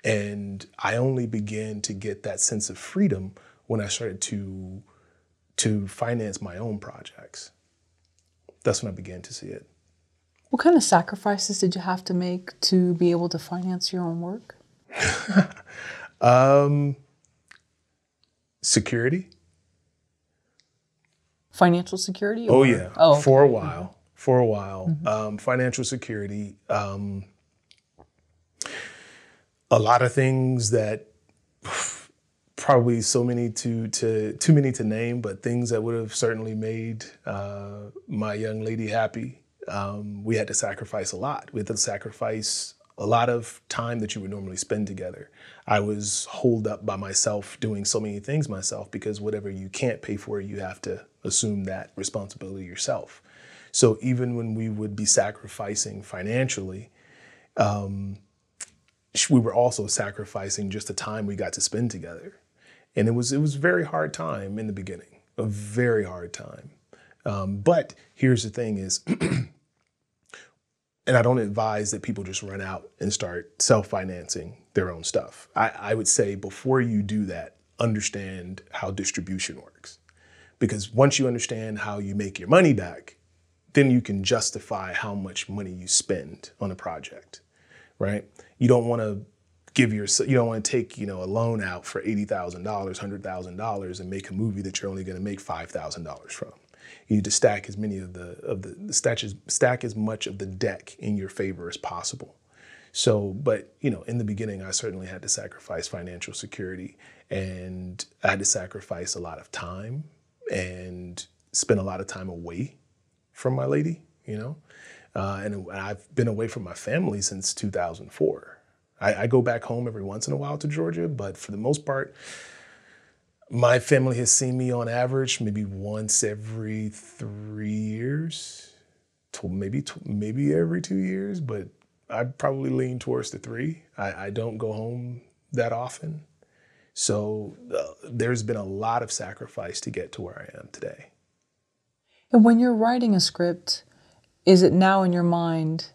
And I only began to get that sense of freedom when I started to to finance my own projects. That's when I began to see it. What kind of sacrifices did you have to make to be able to finance your own work? um, security. Financial security? Oh yeah, Oh, okay. for a while. For a while, um, financial security. Um, a lot of things that probably so many to to too many to name, but things that would have certainly made uh, my young lady happy. Um, we had to sacrifice a lot. We had to sacrifice a lot of time that you would normally spend together. I was holed up by myself doing so many things myself because whatever you can't pay for, you have to assume that responsibility yourself. So even when we would be sacrificing financially, um, we were also sacrificing just the time we got to spend together, and it was it was a very hard time in the beginning, a very hard time. Um, but here's the thing: is and I don't advise that people just run out and start self-financing their own stuff. I, I would say before you do that, understand how distribution works. Because once you understand how you make your money back, then you can justify how much money you spend on a project, right? You don't want to give your you don't want to take you know a loan out for eighty thousand dollars, hundred thousand dollars, and make a movie that you're only going to make five thousand dollars from. You need to stack as many of the of the stack as, stack as much of the deck in your favor as possible. So, but you know, in the beginning, I certainly had to sacrifice financial security, and I had to sacrifice a lot of time and spend a lot of time away from my lady. You know, uh, and I've been away from my family since 2004. I, I go back home every once in a while to Georgia, but for the most part, my family has seen me on average maybe once every three years, maybe maybe every two years, but I probably lean towards the three. I, I don't go home that often, so uh, there's been a lot of sacrifice to get to where I am today. And when you're writing a script, is it now in your mind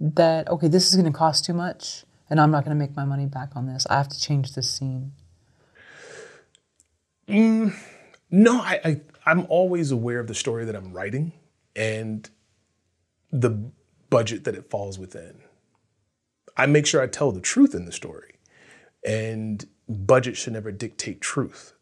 that, okay, this is going to cost too much and I'm not going to make my money back on this? I have to change this scene. Mm, no, I, I I'm always aware of the story that I'm writing and the budget that it falls within. I make sure I tell the truth in the story. And budget should never dictate truth.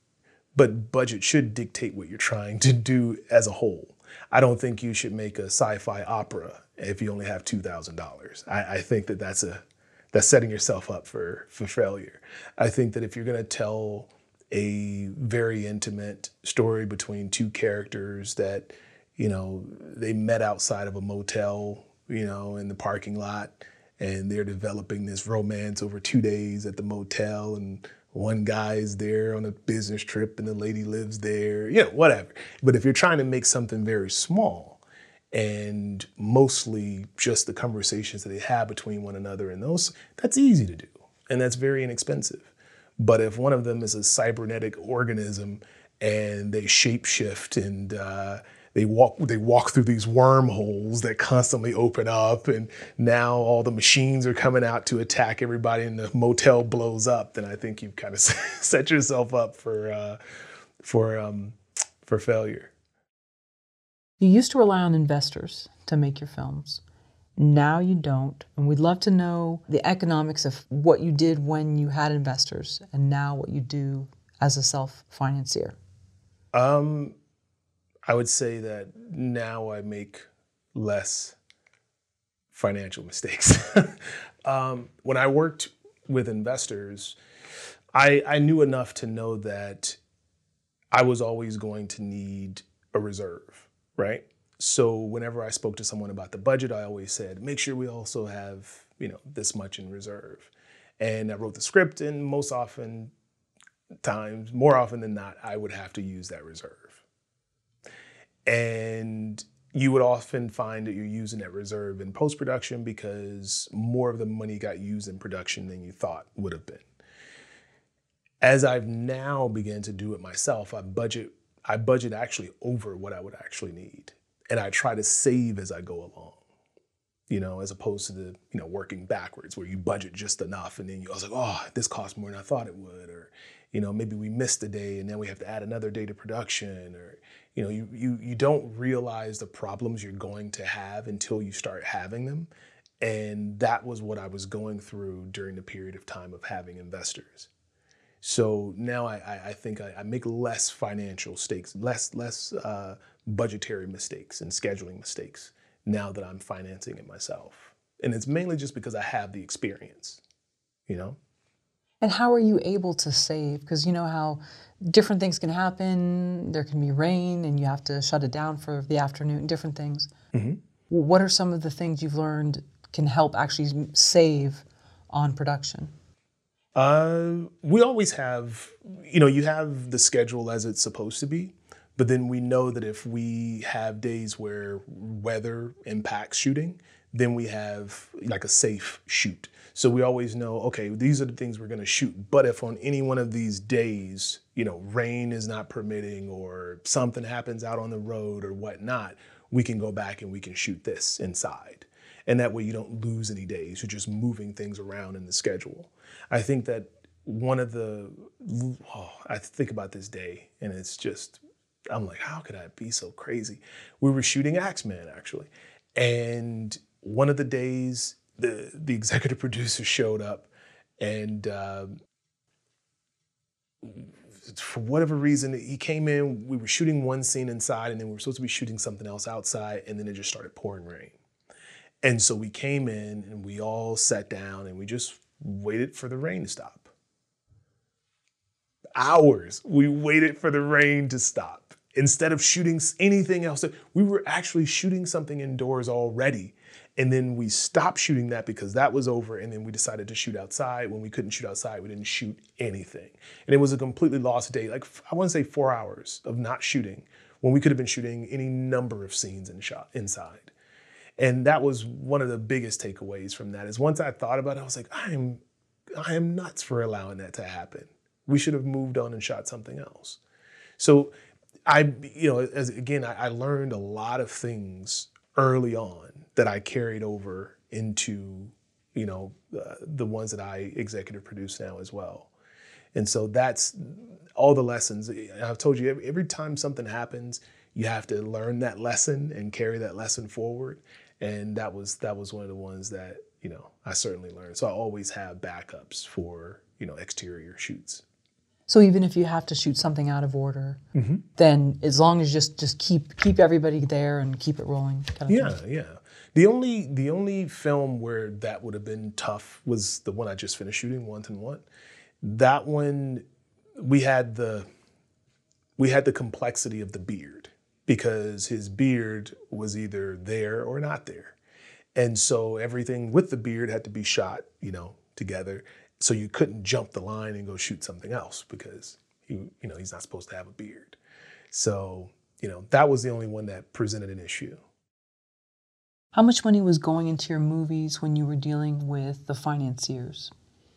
But budget should dictate what you're trying to do as a whole. I don't think you should make a sci-fi opera if you only have two thousand dollars. I, think that that's a that's setting yourself up for for failure. I think that if you're to tell a very intimate story between two characters that you know they met outside of a motel you know in the parking lot and they're developing this romance over two days at the motel and one guy is there on a business trip and the lady lives there you know whatever. But if you're trying to make something very small and mostly just the conversations that they have between one another and those that's easy to do and that's very inexpensive but if one of them is a cybernetic organism and they shapeshift and uh, they walk they walk through these wormholes that constantly open up and now all the machines are coming out to attack everybody and the motel blows up then i think you've kind of set yourself up for uh, for um, for failure You used to rely on investors to make your films. Now you don't. And we'd love to know the economics of what you did when you had investors and now what you do as a self financier. Um, I would say that now I make less financial mistakes. um, when I worked with investors, I, I knew enough to know that I was always going to need a reserve, right? So whenever I spoke to someone about the budget, I always said, make sure we also have, you know, this much in reserve. And I wrote the script, and most often times, more often than not, I would have to use that reserve. And you would often find that you're using that reserve in post production because more of the money got used in production than you thought would have been. As I've now begun to do it myself, I budget I budget actually over what I would actually need. And I try to save as I go along. You know, as opposed to the, you know, working backwards where you budget just enough and then you I was like, oh, this costs more than I thought it would, or you know, maybe we missed a day and then we have to add another day to production or, you know, you, you, you don't realize the problems you're going to have until you start having them. And that was what I was going through during the period of time of having investors. So now I, I think I, I, make less financial stakes, less less uh, budgetary mistakes and scheduling mistakes now that I'm financing it myself. And it's mainly just because I have the experience, you know? And how are you able to save? Because you know how different things can happen. There can be rain, and you have to shut it down for the afternoon. Different things. Mm-hmm. What are some of the things you've learned can help actually save on production? Uh, we always have, you know, you have the schedule as it's supposed to be, but then we know that if we have days where weather impacts shooting, then we have like a safe shoot. So we always know, okay, these are the things we're to shoot. But if on any one of these days, you know, rain is not permitting or something happens out on the road or whatnot, we can go back and we can shoot this inside. And that way you don't lose any days. You're just moving things around in the schedule. I think that one of the, oh, I think about this day and it's just, I'm like, how could I be so crazy? We were shooting Axeman actually. And one of the days the the executive producer showed up, and uh, for whatever reason he came in. We were shooting one scene inside, and then we were supposed to be shooting something else outside, and then it just started pouring rain. And so we came in, and we all sat down, and we just waited for the rain to stop. Hours we waited for the rain to stop instead of shooting anything else. We were actually shooting something indoors already and then we stopped shooting that because that was over. And then we decided to shoot outside. When we couldn't shoot outside, we didn't shoot anything. And it was a completely lost day. Like, I want to say four hours of not shooting when we could have been shooting any number of scenes in shot inside. And that was one of the biggest takeaways from that is once I thought about it, I was like, I am, I am nuts for allowing that to happen. We should have moved on and shot something else. So I, you know, as again, I, I learned a lot of things early on that I carried over into, you know, uh, the ones that I executive produce now as well. And so that's all the lessons. I've told you every, every time something happens, you have to learn that lesson and carry that lesson forward. And that was that was one of the ones that you know I certainly learned. So I always have backups for you know exterior shoots. So even if you have to shoot something out of order, mm-hmm. then as long as just just keep keep everybody there and keep it rolling. Kind of yeah, thing. yeah. The only the only film where that would have been tough was the one I just finished shooting, Wanton What. That one, we had the we had the complexity of the beard because his beard was either there or not there, and so everything with the beard had to be shot, you know, together. So you couldn't jump the line and go shoot something else because he, you know, he's not supposed to have a beard. So you know that was the only one that presented an issue. How much money was going into your movies when you were dealing with the financiers?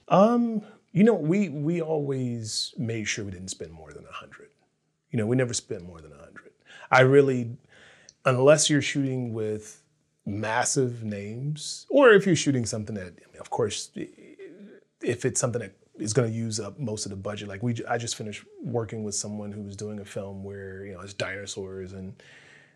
Um, you know, we we always made sure we didn't spend more than a hundred. You know, we never spent more than a hundred. I really, unless you're shooting with massive names, or if you're shooting something that, I mean, of course, if it's something that is going to use up most of the budget. Like we, I just finished working with someone who was doing a film where you know it's dinosaurs and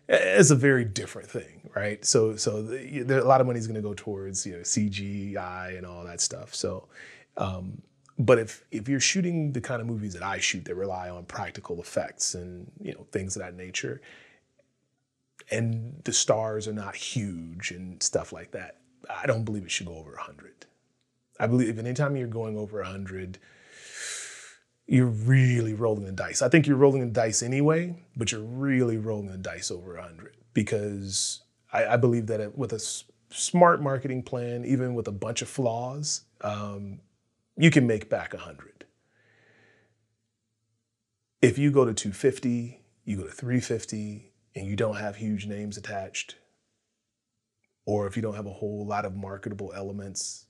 it's a very different thing, right? So, so the, a lot of money is going to go towards you know CGI and all that stuff. So, um, but if if you're shooting the kind of movies that I shoot that rely on practical effects and you know things of that nature, and the stars are not huge and stuff like that, I don't believe it should go over hundred. I believe anytime you're going over hundred, you're really rolling the dice. I think you're rolling the dice anyway, but you're really rolling the dice over 100 because I, I believe that it, with a s- smart marketing plan, even with a bunch of flaws, um, you can make back 100. If you go to 250, you go to 350, and you don't have huge names attached, or if you don't have a whole lot of marketable elements,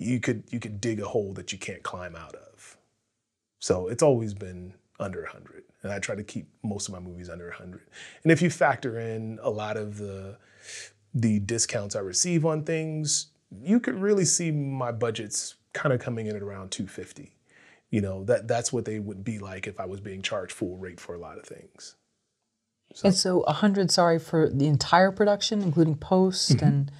you could you could dig a hole that you can't climb out of. So it's always been under 100. And I try to keep most of my movies under 100. And if you factor in a lot of the the discounts I receive on things, you could really see my budgets kind of coming in at around 250. You know, that that's what they would be like if I was being charged full rate for a lot of things. And so a hundred, sorry, for the entire production, including post Mm-hmm. and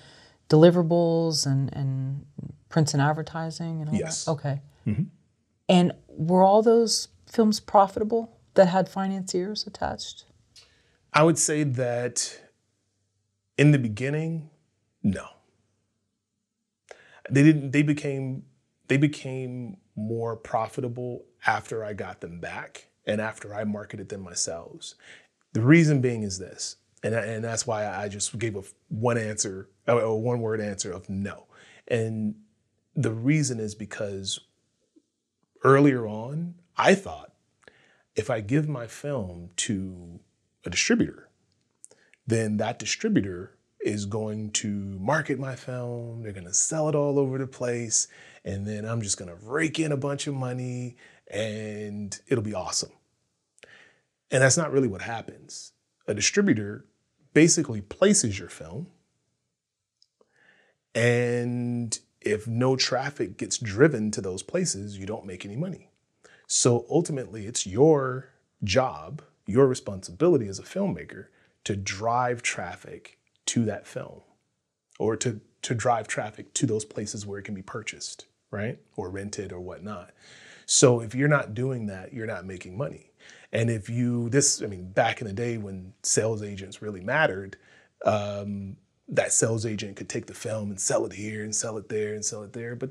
deliverables and, and prints and advertising and all Yes. that? Okay. Mm-hmm. And were all those films profitable that had financiers attached? I would say that in the beginning, no. They didn't they became they became more profitable after I got them back and after I marketed them myself. The reason being is this, and, and that's why I just gave a one answer, uh, a one word answer of no. And the reason is because earlier on, I thought if I give my film to a distributor, then that distributor is going to market my film. They're going to sell it all over the place. And then I'm just going to rake in a bunch of money and it'll be awesome. And that's not really what happens. A distributor basically places your film. And if no traffic gets driven to those places, you don't make any money. So ultimately, it's your job, your responsibility as a filmmaker to drive traffic to that film or to, to drive traffic to those places where it can be purchased, right? Or rented or whatnot. So if you're not doing that, you're not making money. And if you, this, I mean, back in the day when sales agents really mattered, um, that sales agent could take the film and sell it here and sell it there and sell it there. But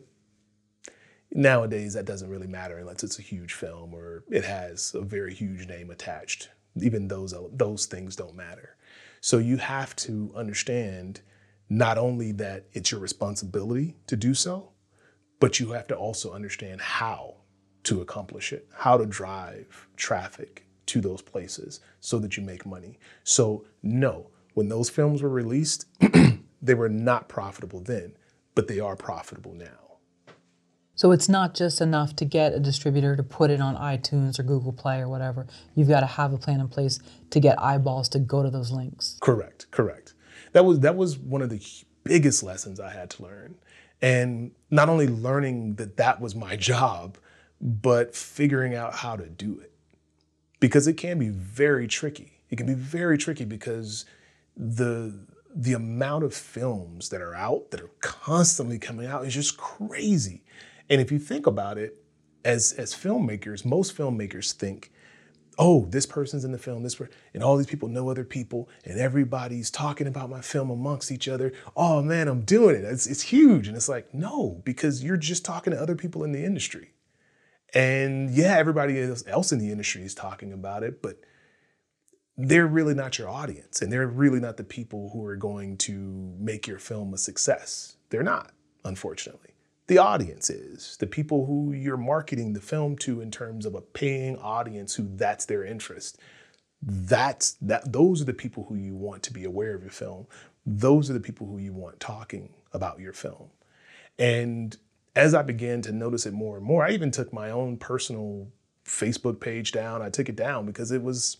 nowadays, that doesn't really matter unless it's a huge film or it has a very huge name attached. Even those those things don't matter. So you have to understand not only that it's your responsibility to do so, but you have to also understand how to accomplish it, how to drive traffic to those places so that you make money. So, no, when those films were released, they were not profitable then, but they are profitable now. So it's not just enough to get a distributor to put it on iTunes or Google Play or whatever. You've got to have a plan in place to get eyeballs to go to those links. Correct, correct. That was that was one of the biggest lessons I had to learn. And not only learning that that was my job, but figuring out how to do it. Because it can be very tricky. It can be very tricky because the the amount of films that are out that are constantly coming out is just crazy. And if you think about it, as as filmmakers, most filmmakers think, oh, this person's in the film, this per-, and all these people know other people, and everybody's talking about my film amongst each other. Oh man, I'm doing it. It's, it's huge. And it's like, no, because you're just talking to other people in the industry. And yeah, everybody else in the industry is talking about it, but they're really not your audience. And they're really not the people who are going to make your film a success. They're not, unfortunately. The audience is the people who you're marketing the film to in terms of a paying audience who that's their interest. That's that those are the people who you want to be aware of your film. Those are the people who you want talking about your film. And as I began to notice it more and more, I even took my own personal Facebook page down. I took it down because it was,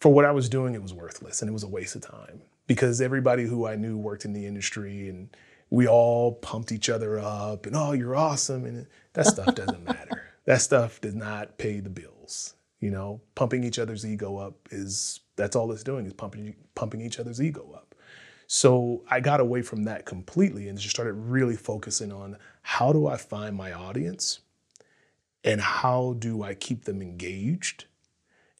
for what I was doing, it was worthless and it was a waste of time. Because everybody who I knew worked in the industry and we all pumped each other up and, oh, you're awesome. And that stuff doesn't matter. That stuff does not pay the bills. You know, pumping each other's ego up is That's all it's doing is pumping pumping each other's ego up. So I got away from that completely and just started really focusing on how do I find my audience and how do I keep them engaged?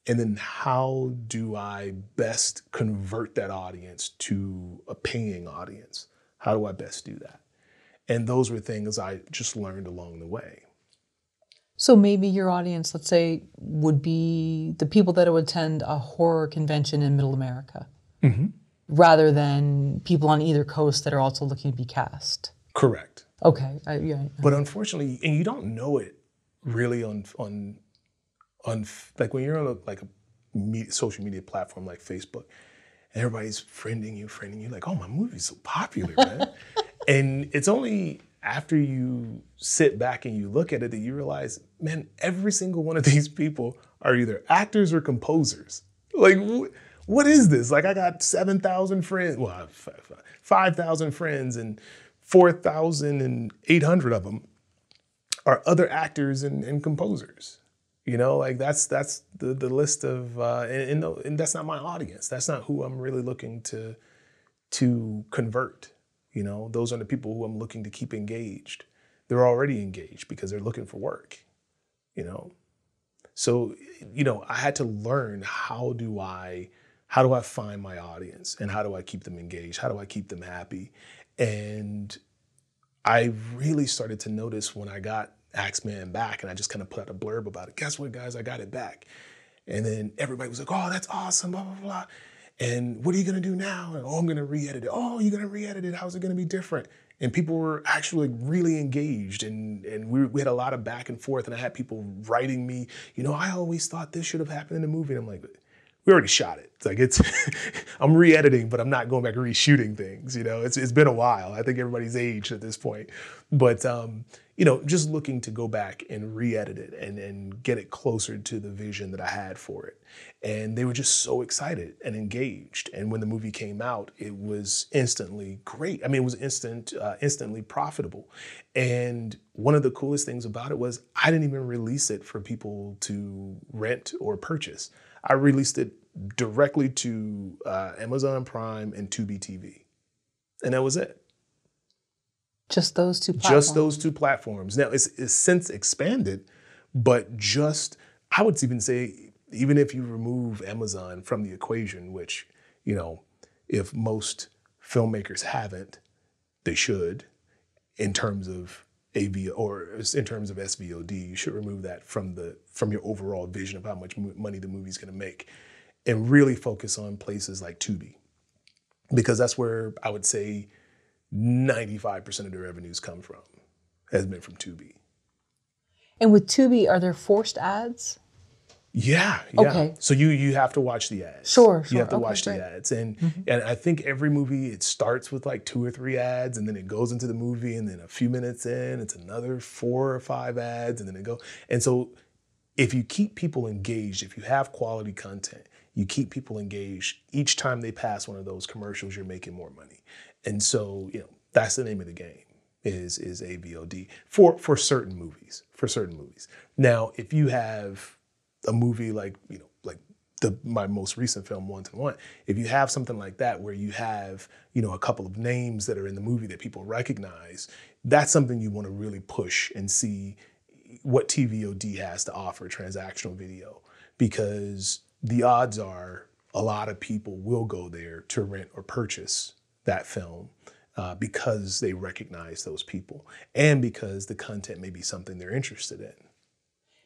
And then how do I best convert that audience to a paying audience? How do I best do that? And those were things I just learned along the way. So maybe your audience, let's say, would be the people that would attend a horror convention in Middle America, mm-hmm. Rather than people on either coast that are also looking to be cast. Correct. Okay. I, yeah. But unfortunately, and you don't know it really on on on like when you're on a, like a media, social media platform like Facebook, and everybody's friending you, friending you, like, oh, my movie's so popular, man. and it's only after you sit back and you look at it that you realize, man, every single one of these people are either actors or composers. Like, wh- what is this? Like, I got 7,000 friends, well, 5,000 friends, and 4,800 of them are other actors and, and, composers. You know, like that's that's the the list of, uh, and, and, and that's not my audience. That's not who I'm really looking to to convert. You know, those are the people who I'm looking to keep engaged. They're already engaged because they're looking for work, you know. So, you know, I had to learn how do I how do I find my audience and how do I keep them engaged? How do I keep them happy? And I really started to notice when I got Axeman back and I just kind of put out a blurb about it. Guess what, guys? I got it back. And then everybody was like, oh, that's awesome, blah, blah, blah. And what are you gonna do now? And, oh, I'm gonna re-edit it. Oh, you're gonna re-edit it. How's it gonna be different? And people were actually really engaged, and and we, we had a lot of back and forth. And I had people writing me, you know, I always thought this should have happened in the movie. And I'm like, we already shot it. It's like it's I'm re-editing, but I'm not going back reshooting things. You know, it's it's been a while. I think everybody's aged at this point, but um, you know, just looking to go back and re-edit it and, and get it closer to the vision that I had for it. And they were just so excited and engaged. And when the movie came out, it was instantly great. I mean, it was instant, uh, instantly profitable. And one of the coolest things about it was I didn't even release it for people to rent or purchase. I released it directly to uh, Amazon Prime and Tubi TV. And that was it. Just those two platforms. Just those two platforms. Now, it's, it's since expanded, but just, I would even say, even if you remove Amazon from the equation, which, you know, if most filmmakers haven't, they should, in terms of AV or in terms of SVOD, you should remove that from the from your overall vision of how much money the movie's going to make, and really focus on places like Tubi, because that's where I would say 95% of the revenues come from, has been from Tubi. And with Tubi, are there forced ads? Yeah, yeah. Okay. So you you have to watch the ads. Sure, sure. You have to okay, watch great. the ads, and mm-hmm. and I think every movie it starts with like two or three ads, and then it goes into the movie, and then a few minutes in, it's another four or five ads, and then it go. And so, if you keep people engaged, if you have quality content, you keep people engaged. Each time they pass one of those commercials, you're making more money. And so, you know, that's the name of the game is is AVOD for for certain movies, for certain movies. Now, if you have a movie like, you know, like the my most recent film One to One, if you have something like that where you have, you know, a couple of names that are in the movie that people recognize, that's something you want to really push and see what TVOD has to offer transactional video because the odds are a lot of people will go there to rent or purchase that film uh, because they recognize those people and because the content may be something they're interested in.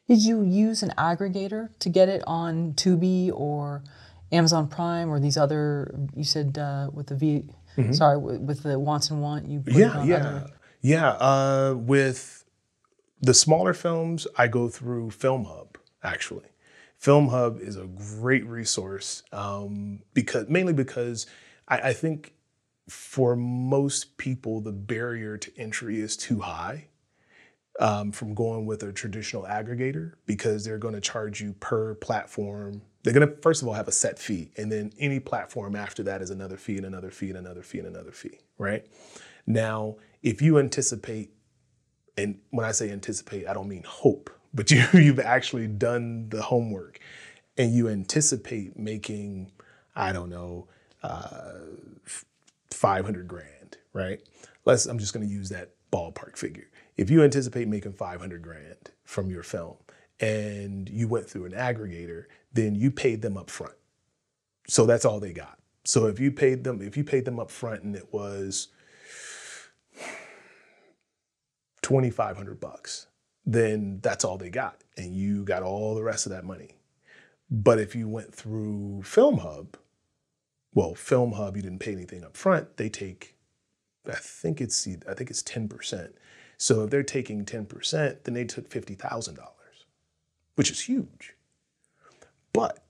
Did you use an aggregator to get it on Tubi or Amazon Prime or these other? You said uh, with the V. Mm-hmm. Sorry, with the Wants and Want. You yeah yeah other... yeah. Uh, with the smaller films, I go through Film Hub actually. Film Hub is a great resource um, because mainly because I, I think for most people, the barrier to entry is too high um, from going with a traditional aggregator because they're going to charge you per platform. They're going to, first of all, have a set fee, and then any platform after that is another fee and another fee and another fee and another fee, right? Now, if you anticipate, and when I say anticipate, I don't mean hope, but you, you've actually done the homework and you anticipate making I don't know, uh, 500 grand, right? Let's, I'm just going to use that ballpark figure. If you anticipate making 500 grand from your film and you went through an aggregator, then you paid them up front. So that's all they got. So if you paid them, if you paid them up front and it was 2,500 bucks, then that's all they got. And you got all the rest of that money. But if you went through Film Hub, well, Film Hub, you didn't pay anything up front. They take, I think it's, I think it's 10%. So if they're taking 10%, then they took $50,000, which is huge. But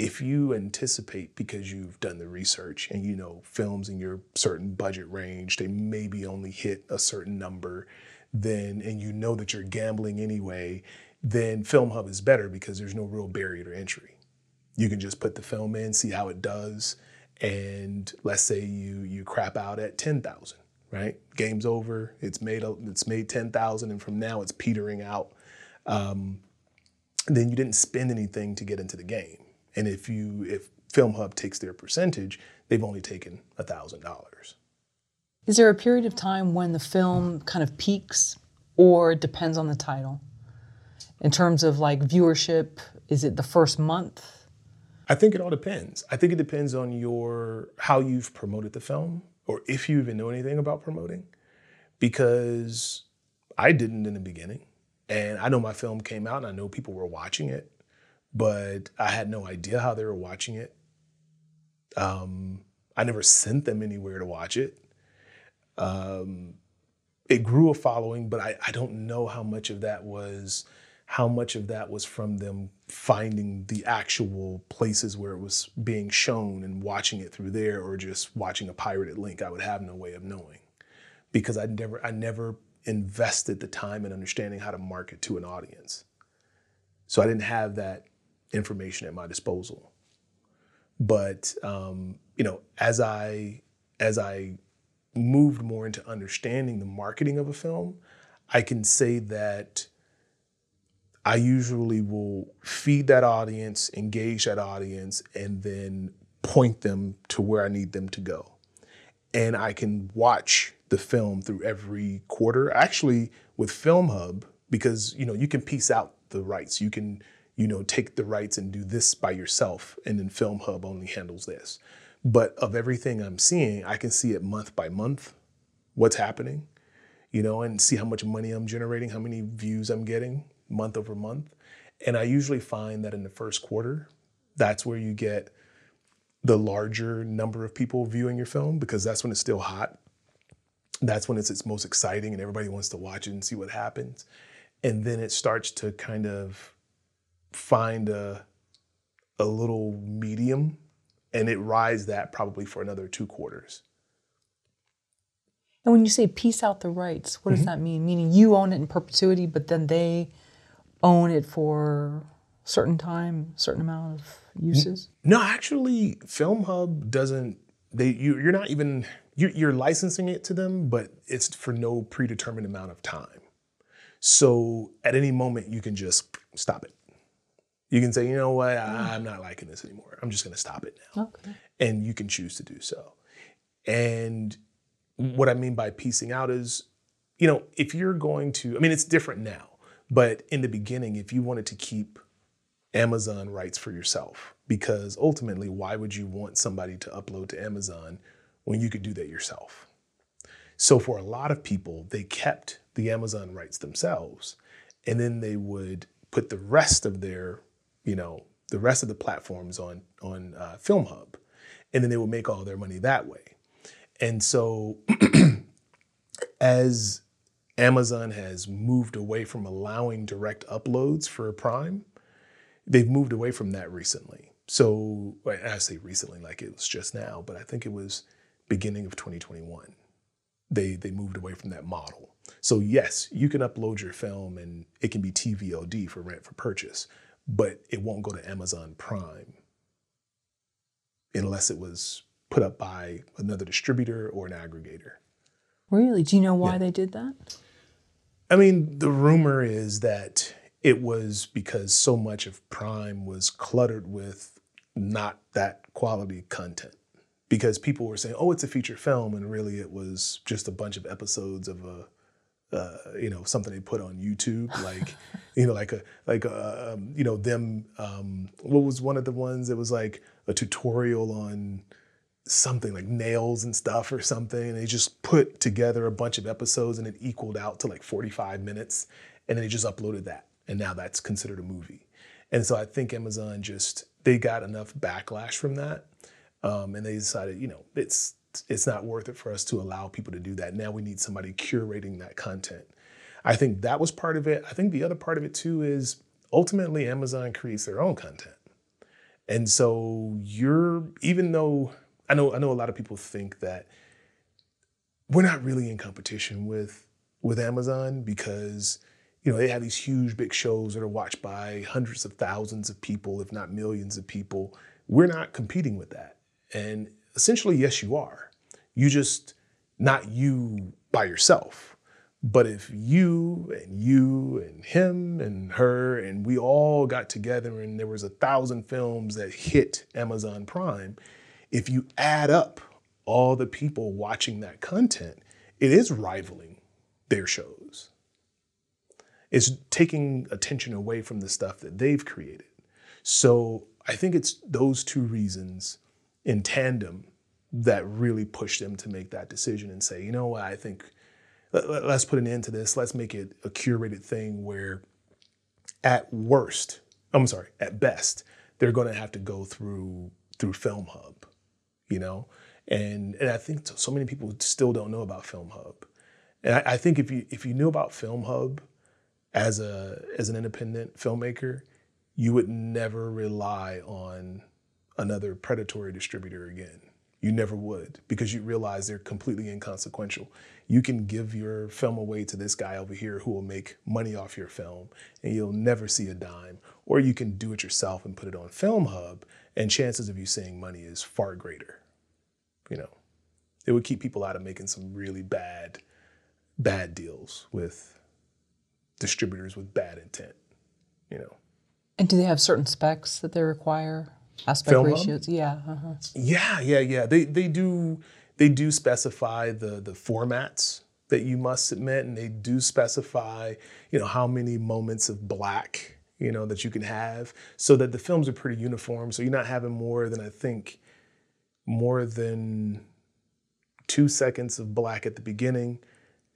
if you anticipate because you've done the research and you know films in your certain budget range, they maybe only hit a certain number, then and you know that you're gambling anyway, then Film Hub is better because there's no real barrier to entry. You can just put the film in, see how it does, and let's say you you crap out at ten thousand, right? Game's over. It's made it's made ten thousand, and from now it's petering out. Um, then you didn't spend anything to get into the game and if you if Film Hub takes their percentage, they've only taken thousand dollars. Is there a period of time when the film kind of peaks, or it depends on the title? In terms of like viewership, is it the first month? I think it all depends. I think it depends on your how you've promoted the film, or if you even know anything about promoting. Because I didn't in the beginning, and I know my film came out, and I know people were watching it, but I had no idea how they were watching it. Um, I never sent them anywhere to watch it. Um, it grew a following, but I, I don't know how much of that was how much of that was from them finding the actual places where it was being shown and watching it through there or just watching a pirated link. I would have no way of knowing because I never I never invested the time in understanding how to market to an audience. So I didn't have that information at my disposal. But um, you know, as I as I moved more into understanding the marketing of a film, I can say that I usually will feed that audience, engage that audience, and then point them to where I need them to go. And I can watch the film through every quarter. Actually, with Film Hub, because you know you can piece out the rights, you can you know, take the rights and do this by yourself, and then Film Hub only handles this. But of everything I'm seeing, I can see it month by month, what's happening, you know, and see how much money I'm generating, how many views I'm getting month over month. And I usually find that in the first quarter, that's where you get the larger number of people viewing your film because that's when it's still hot. That's when it's its most exciting and everybody wants to watch it and see what happens. And then it starts to kind of find a a little medium and it rides that probably for another two quarters. And when you say piece out the rights, what does mm-hmm. that mean? Meaning you own it in perpetuity, but then they own it for certain time, certain amount of uses? No, actually, Film Hub doesn't. They you, you're not even you're, you're licensing it to them, but it's for no predetermined amount of time. So at any moment, you can just stop it. You can say, you know what, I, am not liking this anymore. I'm just going to stop it now. Okay. And you can choose to do so. And what I mean by piecing out is, you know, if you're going to, I mean, it's different now, but in the beginning, if you wanted to keep Amazon rights for yourself, because ultimately, why would you want somebody to upload to Amazon when you could do that yourself? So for a lot of people, they kept the Amazon rights themselves, and then they would put the rest of their you know, the rest of the platforms on on uh, Film Hub, and then they would make all their money that way. And so, as Amazon has moved away from allowing direct uploads for Prime, they've moved away from that recently. So I say recently, like it was just now, but I think it was beginning of 2021. They they moved away from that model. So yes, you can upload your film and it can be TVOD for rent for purchase but it won't go to Amazon Prime unless it was put up by another distributor or an aggregator. Really? Do you know why yeah. they did that? I mean, the rumor is that it was because so much of Prime was cluttered with not that quality content because people were saying, "Oh, it's a feature film," and really it was just a bunch of episodes of a uh, you know something they put on YouTube, like you know like a like a, um, you know them. Um, what was one of the ones that was like a tutorial on something like nails and stuff or something. And they just put together a bunch of episodes and it equaled out to like 45 minutes, and then they just uploaded that, and now that's considered a movie. And so I think Amazon just they got enough backlash from that, um, and they decided, you know, it's it's not worth it for us to allow people to do that. Now we need somebody curating that content. I think that was part of it. I think the other part of it too is ultimately Amazon creates their own content. And so you're even though I know I know a lot of people think that we're not really in competition with with Amazon because you know they have these huge big shows that are watched by hundreds of thousands of people if not millions of people. We're not competing with that. And essentially, yes, you are. You just, not you by yourself. But if you and you and him and her and we all got together and there was a thousand films that hit Amazon Prime, if you add up all the people watching that content, it is rivaling their shows. It's taking attention away from the stuff that they've created. So I think it's those two reasons in tandem that really pushed them to make that decision and say, you know what, I think let, us put an end to this. Let's make it a curated thing where at worst, I'm sorry, at best, they're going to have to go through through Film Hub, you know? And and I think so many people still don't know about Film Hub. And I, I think if you if you knew about Film Hub as a as an independent filmmaker, you would never rely on another predatory distributor again. You never would because you realize they're completely inconsequential. You can give your film away to this guy over here who will make money off your film and you'll never see a dime. Or you can do it yourself and put it on Film Hub and chances of you seeing money is far greater. You know, it would keep people out of making some really bad, bad deals with distributors with bad intent, you know. And do they have certain specs that they require? Aspect Film ratios, Hub? yeah. Uh-huh. Yeah, yeah, yeah. They they do they do specify the the formats that you must submit, and they do specify you know how many moments of black you know that you can have, so that the films are pretty uniform. So you're not having more than I think more than two seconds of black at the beginning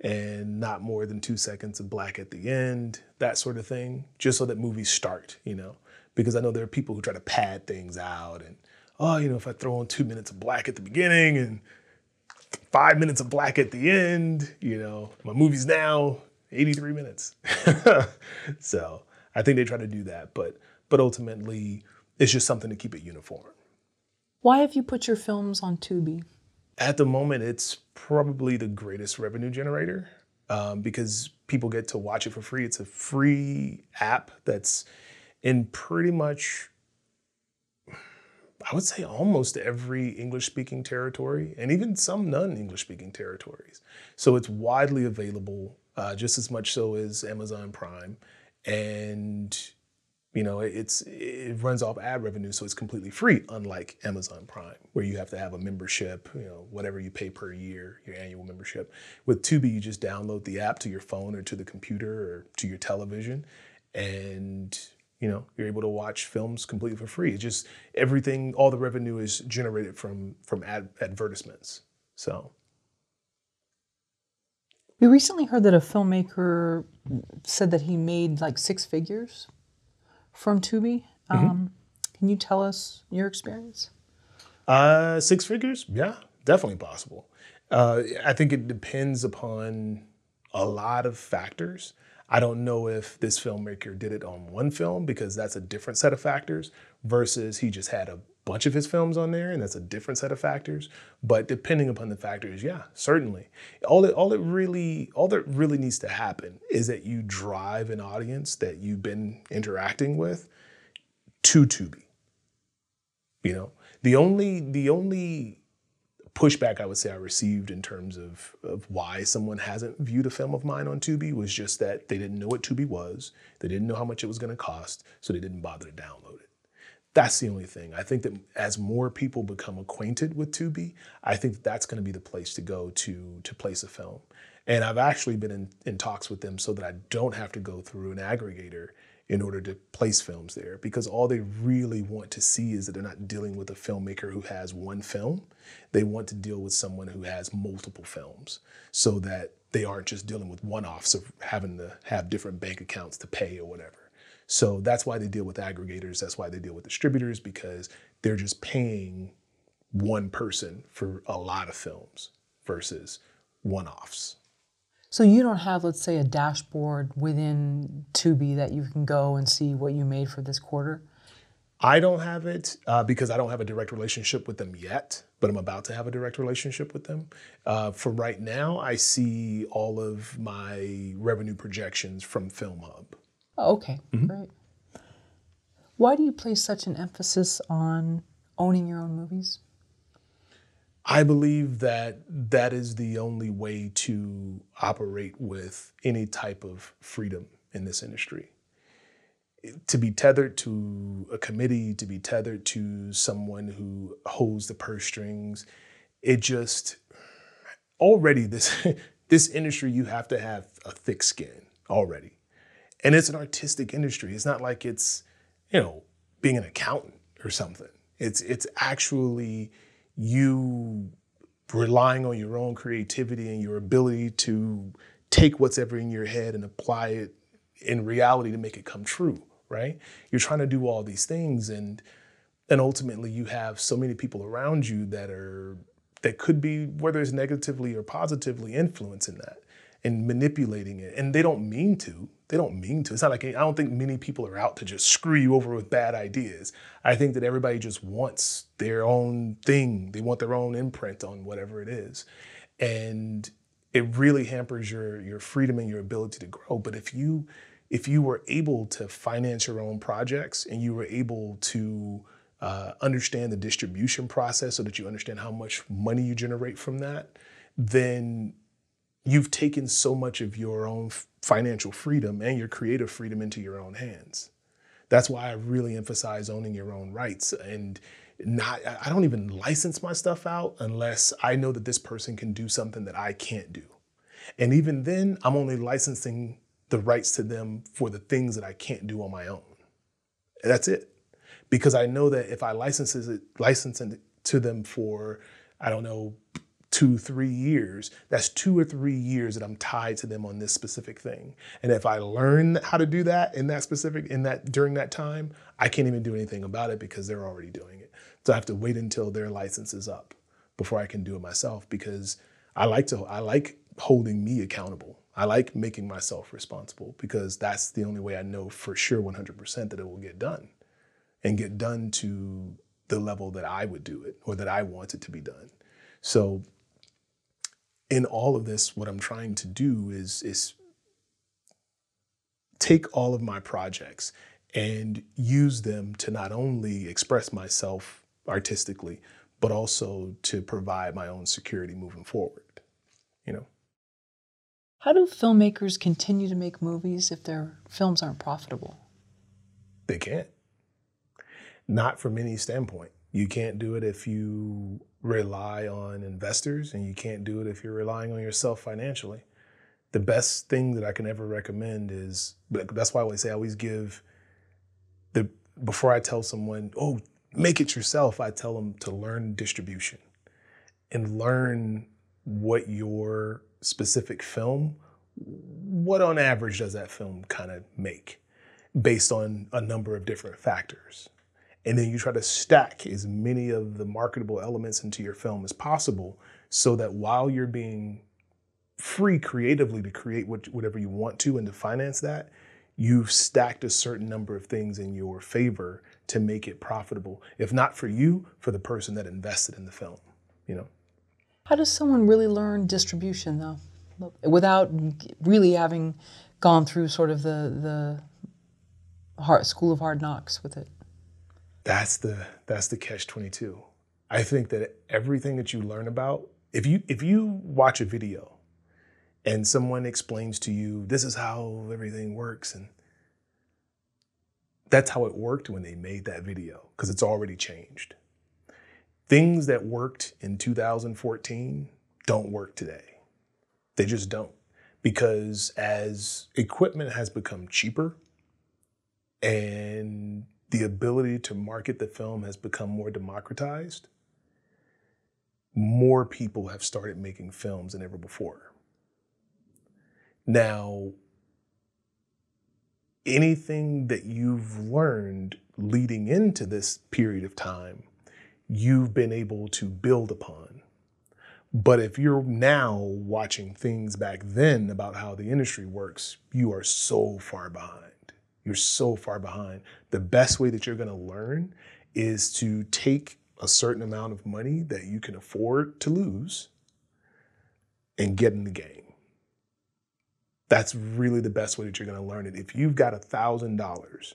and not more than two seconds of black at the end, that sort of thing, just so that movies start, you know because I know there are people who try to pad things out and oh, you know, if I throw in two minutes of black at the beginning and five minutes of black at the end, you know, my movie's now 83 minutes. so I think they try to do that, but but ultimately it's just something to keep it uniform. Why have you put your films on Tubi? At the moment, it's probably the greatest revenue generator um, because people get to watch it for free. It's a free app that's in pretty much, I would say almost every English speaking territory and even some non English speaking territories. So it's widely available, uh, just as much so as Amazon Prime. And you know, it's it runs off ad revenue, so it's completely free, unlike Amazon Prime, where you have to have a membership, you know, whatever you pay per year, your annual membership. With Tubi, you just download the app to your phone or to the computer or to your television, and you know you're able to watch films completely for free. It's just everything all the revenue is generated from from ad, advertisements. So. We recently heard that a filmmaker said that he made like six figures from tubi. Mm-hmm. um, can you tell us your experience? Uh, six figures? Yeah definitely possible. Uh, i think it depends upon a lot of factors I don't know if this filmmaker did it on one film because that's a different set of factors versus he just had a bunch of his films on there and that's a different set of factors. But depending upon the factors, yeah, certainly. All it all it really all that really needs to happen is that you drive an audience that you've been interacting with to Tubi. You know, the only the only pushback I would say I received in terms of, of why someone hasn't viewed a film of mine on Tubi was just that they didn't know what Tubi was, they didn't know how much it was going to cost, so they didn't bother to download it. That's the only thing. I think that as more people become acquainted with Tubi, I think that's going to be the place to go to to place a film. And I've actually been in, in talks with them so that I don't have to go through an aggregator in order to place films there because all they really want to see is that they're not dealing with a filmmaker who has one film. They want to deal with someone who has multiple films so that they aren't just dealing with one offs of having to have different bank accounts to pay or whatever. So that's why they deal with aggregators. That's why they deal with distributors because they're just paying one person for a lot of films versus one offs. So you don't have, let's say, a dashboard within Tubi that you can go and see what you made for this quarter? I don't have it uh, because I don't have a direct relationship with them yet, but I'm about to have a direct relationship with them. Uh, for right now, I see all of my revenue projections from Film Hub. Oh, okay, mm-hmm. great. Why do you place such an emphasis on owning your own movies? I believe that that is the only way to operate with any type of freedom in this industry. To be tethered to a committee, to be tethered to someone who holds the purse strings, it just already this this industry you have to have a thick skin already. And it's an artistic industry. It's not like it's, you know, being an accountant or something. It's it's actually you relying on your own creativity and your ability to take what's ever in your head and apply it in reality to make it come true, right? You're trying to do all these things and and ultimately you have so many people around you that are that could be whether it's negatively or positively influencing that and manipulating it. And they don't mean to. They don't mean to. It's not like I don't think many people are out to just screw you over with bad ideas. I think that everybody just wants their own thing. They want their own imprint on whatever it is. And it really hampers your your freedom and your ability to grow. But if you if you were able to finance your own projects and you were able to uh, understand the distribution process so that you understand how much money you generate from that, then you've taken so much of your own financial freedom and your creative freedom into your own hands. That's why I really emphasize owning your own rights and not I don't even license my stuff out unless I know that this person can do something that I can't do. And even then, I'm only licensing the rights to them for the things that I can't do on my own. And that's it. Because I know that if I license it, license it to them for, I don't know, two, three years, that's two or three years that I'm tied to them on this specific thing. And if I learn how to do that in that specific, in that during that time, I can't even do anything about it because they're already doing it. So I have to wait until their license is up before I can do it myself because I like to, I like holding me accountable. I like making myself responsible because that's the only way I know for sure 100% that it will get done and get done to the level that I would do it or that I want it to be done. So in all of this, what I'm trying to do is, is take all of my projects and use them to not only express myself artistically, but also to provide my own security moving forward. You know. How do filmmakers continue to make movies if their films aren't profitable? They can't. Not from any standpoint. You can't do it if you rely on investors, and you can't do it if you're relying on yourself financially. The best thing that I can ever recommend is that's why I always say I always give the before I tell someone, oh, make it yourself, I tell them to learn distribution and learn what your specific film, what on average does that film kind of make based on a number of different factors and then you try to stack as many of the marketable elements into your film as possible so that while you're being free creatively to create what, whatever you want to and to finance that, you've stacked a certain number of things in your favor to make it profitable. If not for you, for the person that invested in the film, you know. How does someone really learn distribution though? Without really having gone through sort of the the hard, school of hard knocks with it? That's the that's the catch 22. I think that everything that you learn about, if you if you watch a video and someone explains to you this is how everything works and That's how it worked when they made that video because it's already changed. Things that worked in 2014 don't work today. They just don't. Because as equipment has become cheaper and the ability to market the film has become more democratized, more people have started making films than ever before. Now, anything that you've learned leading into this period of time, you've been able to build upon. But if you're now watching things back then about how the industry works, you are so far behind. You're so far behind. The best way that you're going to learn is to take a certain amount of money that you can afford to lose and get in the game. That's really the best way that you're going to learn it. If you've got a thousand dollars,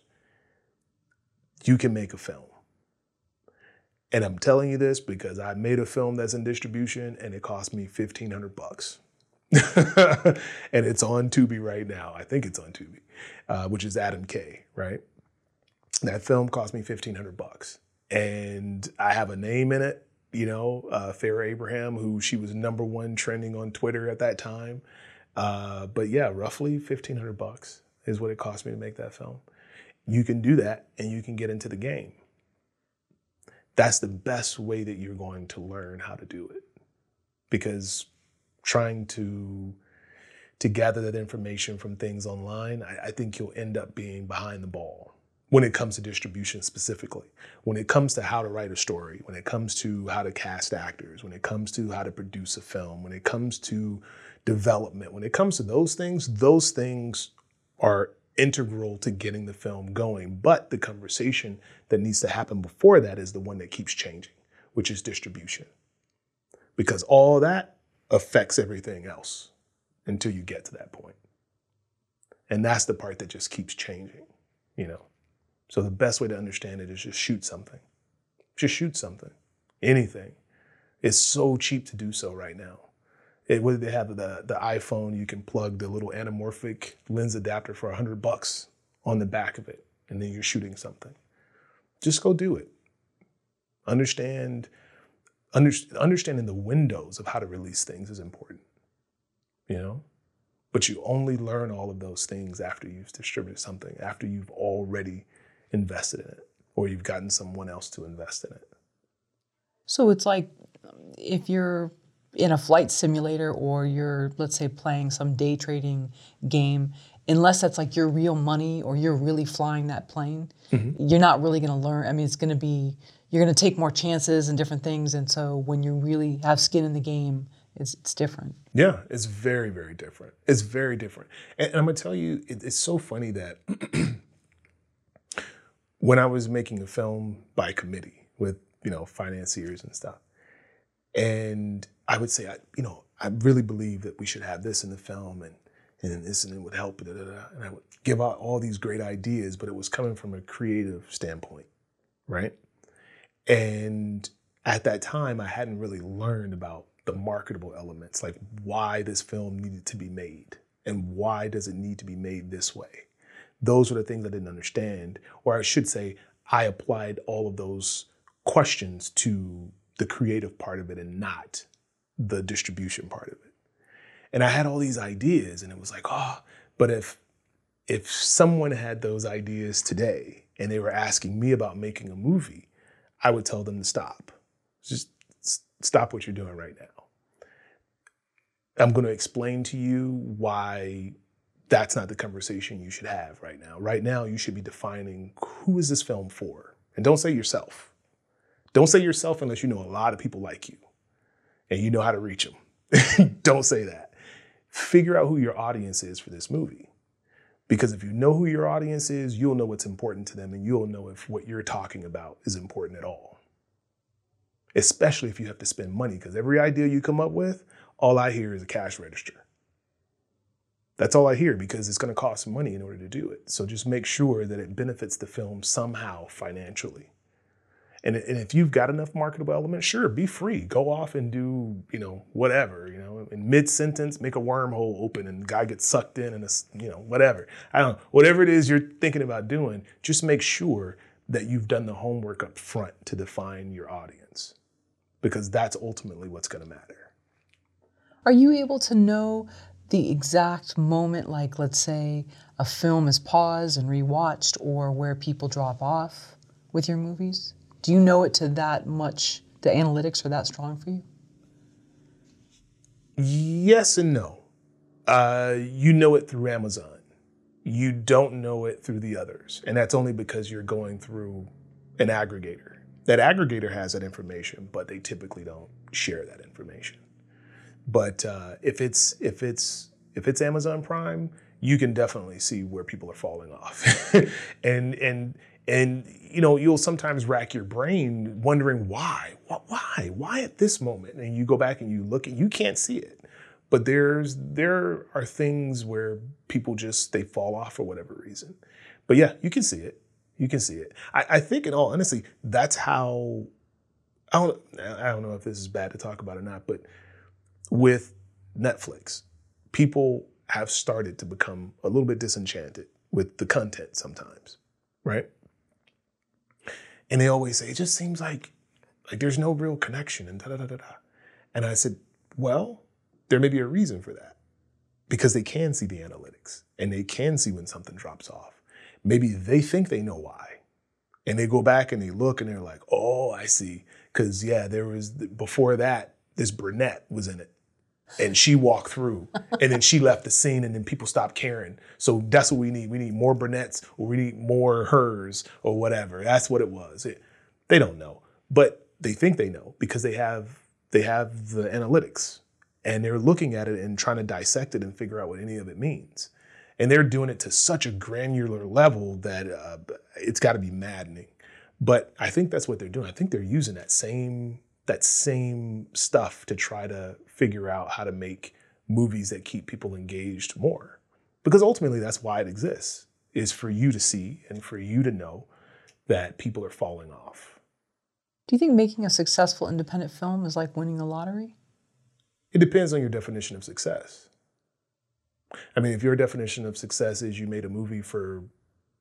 you can make a film. And I'm telling you this because I made a film that's in distribution and it cost me 1500 bucks. and it's on Tubi right now. I think it's on Tubi, uh, which is Adam K, right? That film cost me 1500 bucks. And I have a name in it, you know, uh, Farrah Abraham, who she was number one trending on Twitter at that time. Uh, but yeah, roughly 1500 bucks is what it cost me to make that film. You can do that and you can get into the game. That's the best way that you're going to learn how to do it. Because trying to to gather that information from things online, I, I think you'll end up being behind the ball when it comes to distribution specifically, when it comes to how to write a story, when it comes to how to cast actors, when it comes to how to produce a film, when it comes to development, when it comes to those things, those things are integral to getting the film going. But the conversation that needs to happen before that is the one that keeps changing, which is distribution. Because all that affects everything else until you get to that point. And that's the part that just keeps changing, you know. So the best way to understand it is just shoot something. Just shoot something. Anything. It's so cheap to do so right now. It, whether they have the, the iPhone, you can plug the little anamorphic lens adapter for 100 bucks on the back of it, and then you're shooting something. Just go do it. Understand, under, understanding the windows of how to release things is important, you know? But you only learn all of those things after you've distributed something, after you've already invested in it, or you've gotten someone else to invest in it. So it's like if you're in a flight simulator or you're, let's say, playing some day trading game, unless that's like your real money or you're really flying that plane, mm-hmm. you're not really going to learn. I mean, it's going to be, you're going to take more chances and different things. And so when you really have skin in the game, it's, it's different. Yeah, it's very, very different. It's very different. And, and I'm going to tell you, it, it's so funny that when I was making a film by committee with, you know, financiers and stuff, and I would say, I, you know, I really believe that we should have this in the film and, and this and it would help. Da, da, da. And I would give out all these great ideas, but it was coming from a creative standpoint, right? And at that time, I hadn't really learned about the marketable elements, like why this film needed to be made and why does it need to be made this way. Those were the things I didn't understand, or I should say, I applied all of those questions to the creative part of it and not the distribution part of it. And I had all these ideas and it was like, oh, but if if someone had those ideas today and they were asking me about making a movie, I would tell them to stop. Just stop what you're doing right now. I'm going to explain to you why that's not the conversation you should have right now. Right now, you should be defining who is this film for? And don't say yourself. Don't say yourself unless you know a lot of people like you and you know how to reach them. Don't say that. Figure out who your audience is for this movie. Because if you know who your audience is, you'll know what's important to them and you'll know if what you're talking about is important at all. Especially if you have to spend money, because every idea you come up with, all I hear is a cash register. That's all I hear because it's going to cost money in order to do it. So just make sure that it benefits the film somehow financially. And, and if you've got enough marketable elements, sure, be free. Go off and do, you know, whatever, you know, in mid sentence, make a wormhole open and the guy gets sucked in and, it's, you know, whatever. I don't know. Whatever it is you're thinking about doing, just make sure that you've done the homework up front to define your audience because that's ultimately what's going to matter. Are you able to know the exact moment, like let's say a film is paused and rewatched, or where people drop off with your movies? Do you know it to that much? The analytics are that strong for you? Yes and no. Uh, you know it through Amazon. You don't know it through the others. And that's only because you're going through an aggregator. That aggregator has that information, but they typically don't share that information. But uh, if it's if it's if it's Amazon Prime, you can definitely see where people are falling off. and and and you know, you'll sometimes rack your brain wondering why, why, why at this moment? And you go back and you look and you can't see it. But there's there are things where people just they fall off for whatever reason. But yeah, you can see it. You can see it. I, I think, in all honesty, that's how. I don't. I don't know if this is bad to talk about or not, but with Netflix, people have started to become a little bit disenchanted with the content sometimes, right? And they always say, it just seems like like there's no real connection and da da da da. And I said, well, there may be a reason for that. Because they can see the analytics and they can see when something drops off. Maybe they think they know why. And they go back and they look and they're like, oh, I see. Because, yeah, there was, before that, this brunette was in it and she walked through and then she left the scene and then people stopped caring. So that's what we need. We need more brunettes or we need more hers or whatever. That's what it was. It, they don't know but they think they know because they have they have the analytics and they're looking at it and trying to dissect it and figure out what any of it means. And they're doing it to such a granular level that uh, it's got to be maddening. But i think that's what they're doing. I think they're using that same that same stuff to try to figure out how to make movies that keep people engaged more. Because ultimately that's why it exists, is for you to see and for you to know that people are falling off. Do you think making a successful independent film is like winning the lottery? It depends on your definition of success. I mean, if your definition of success is you made a movie for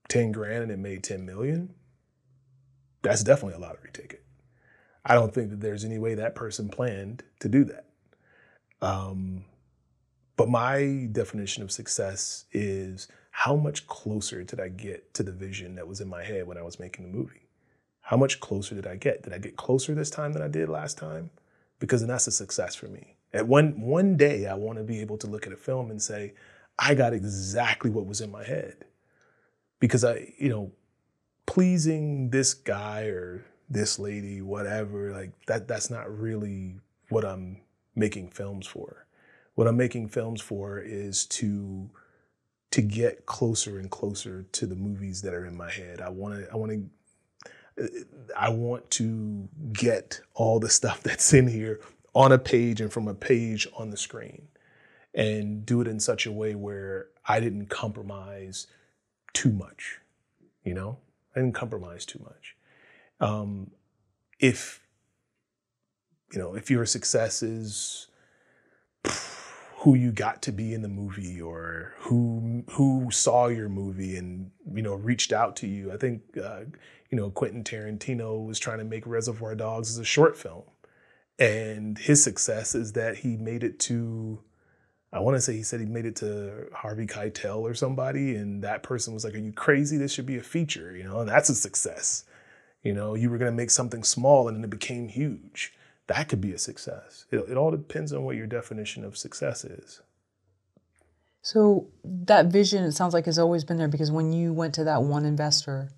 10 grand and it made 10 million, that's definitely a lottery ticket. I don't think that there's any way that person planned to do that. Um, but my definition of success is how much closer did I get to the vision that was in my head when I was making the movie? How much closer did I get? Did I get closer this time than I did last time? Because then that's a success for me. At one one day, I want to be able to look at a film and say, I got exactly what was in my head. Because I, you know, pleasing this guy or this lady, whatever, like that that's not really what I'm making films for. What I'm making films for is to to get closer and closer to the movies that are in my head. I want to I want to I want to get all the stuff that's in here on a page and from a page on the screen and do it in such a way where I didn't compromise too much, you know? I didn't compromise too much um, if you know if your success is who you got to be in the movie or who who saw your movie and you know reached out to you. I think uh, you know Quentin Tarantino was trying to make Reservoir Dogs as a short film, and his success is that he made it to. I want to say he said he made it to Harvey Keitel or somebody, and that person was like, "Are you crazy? This should be a feature," you know, and that's a success. You know, you were going to make something small and then it became huge. That could be a success. It, it all depends on what your definition of success is. So that vision, it sounds like, has always been there because when you went to that one investor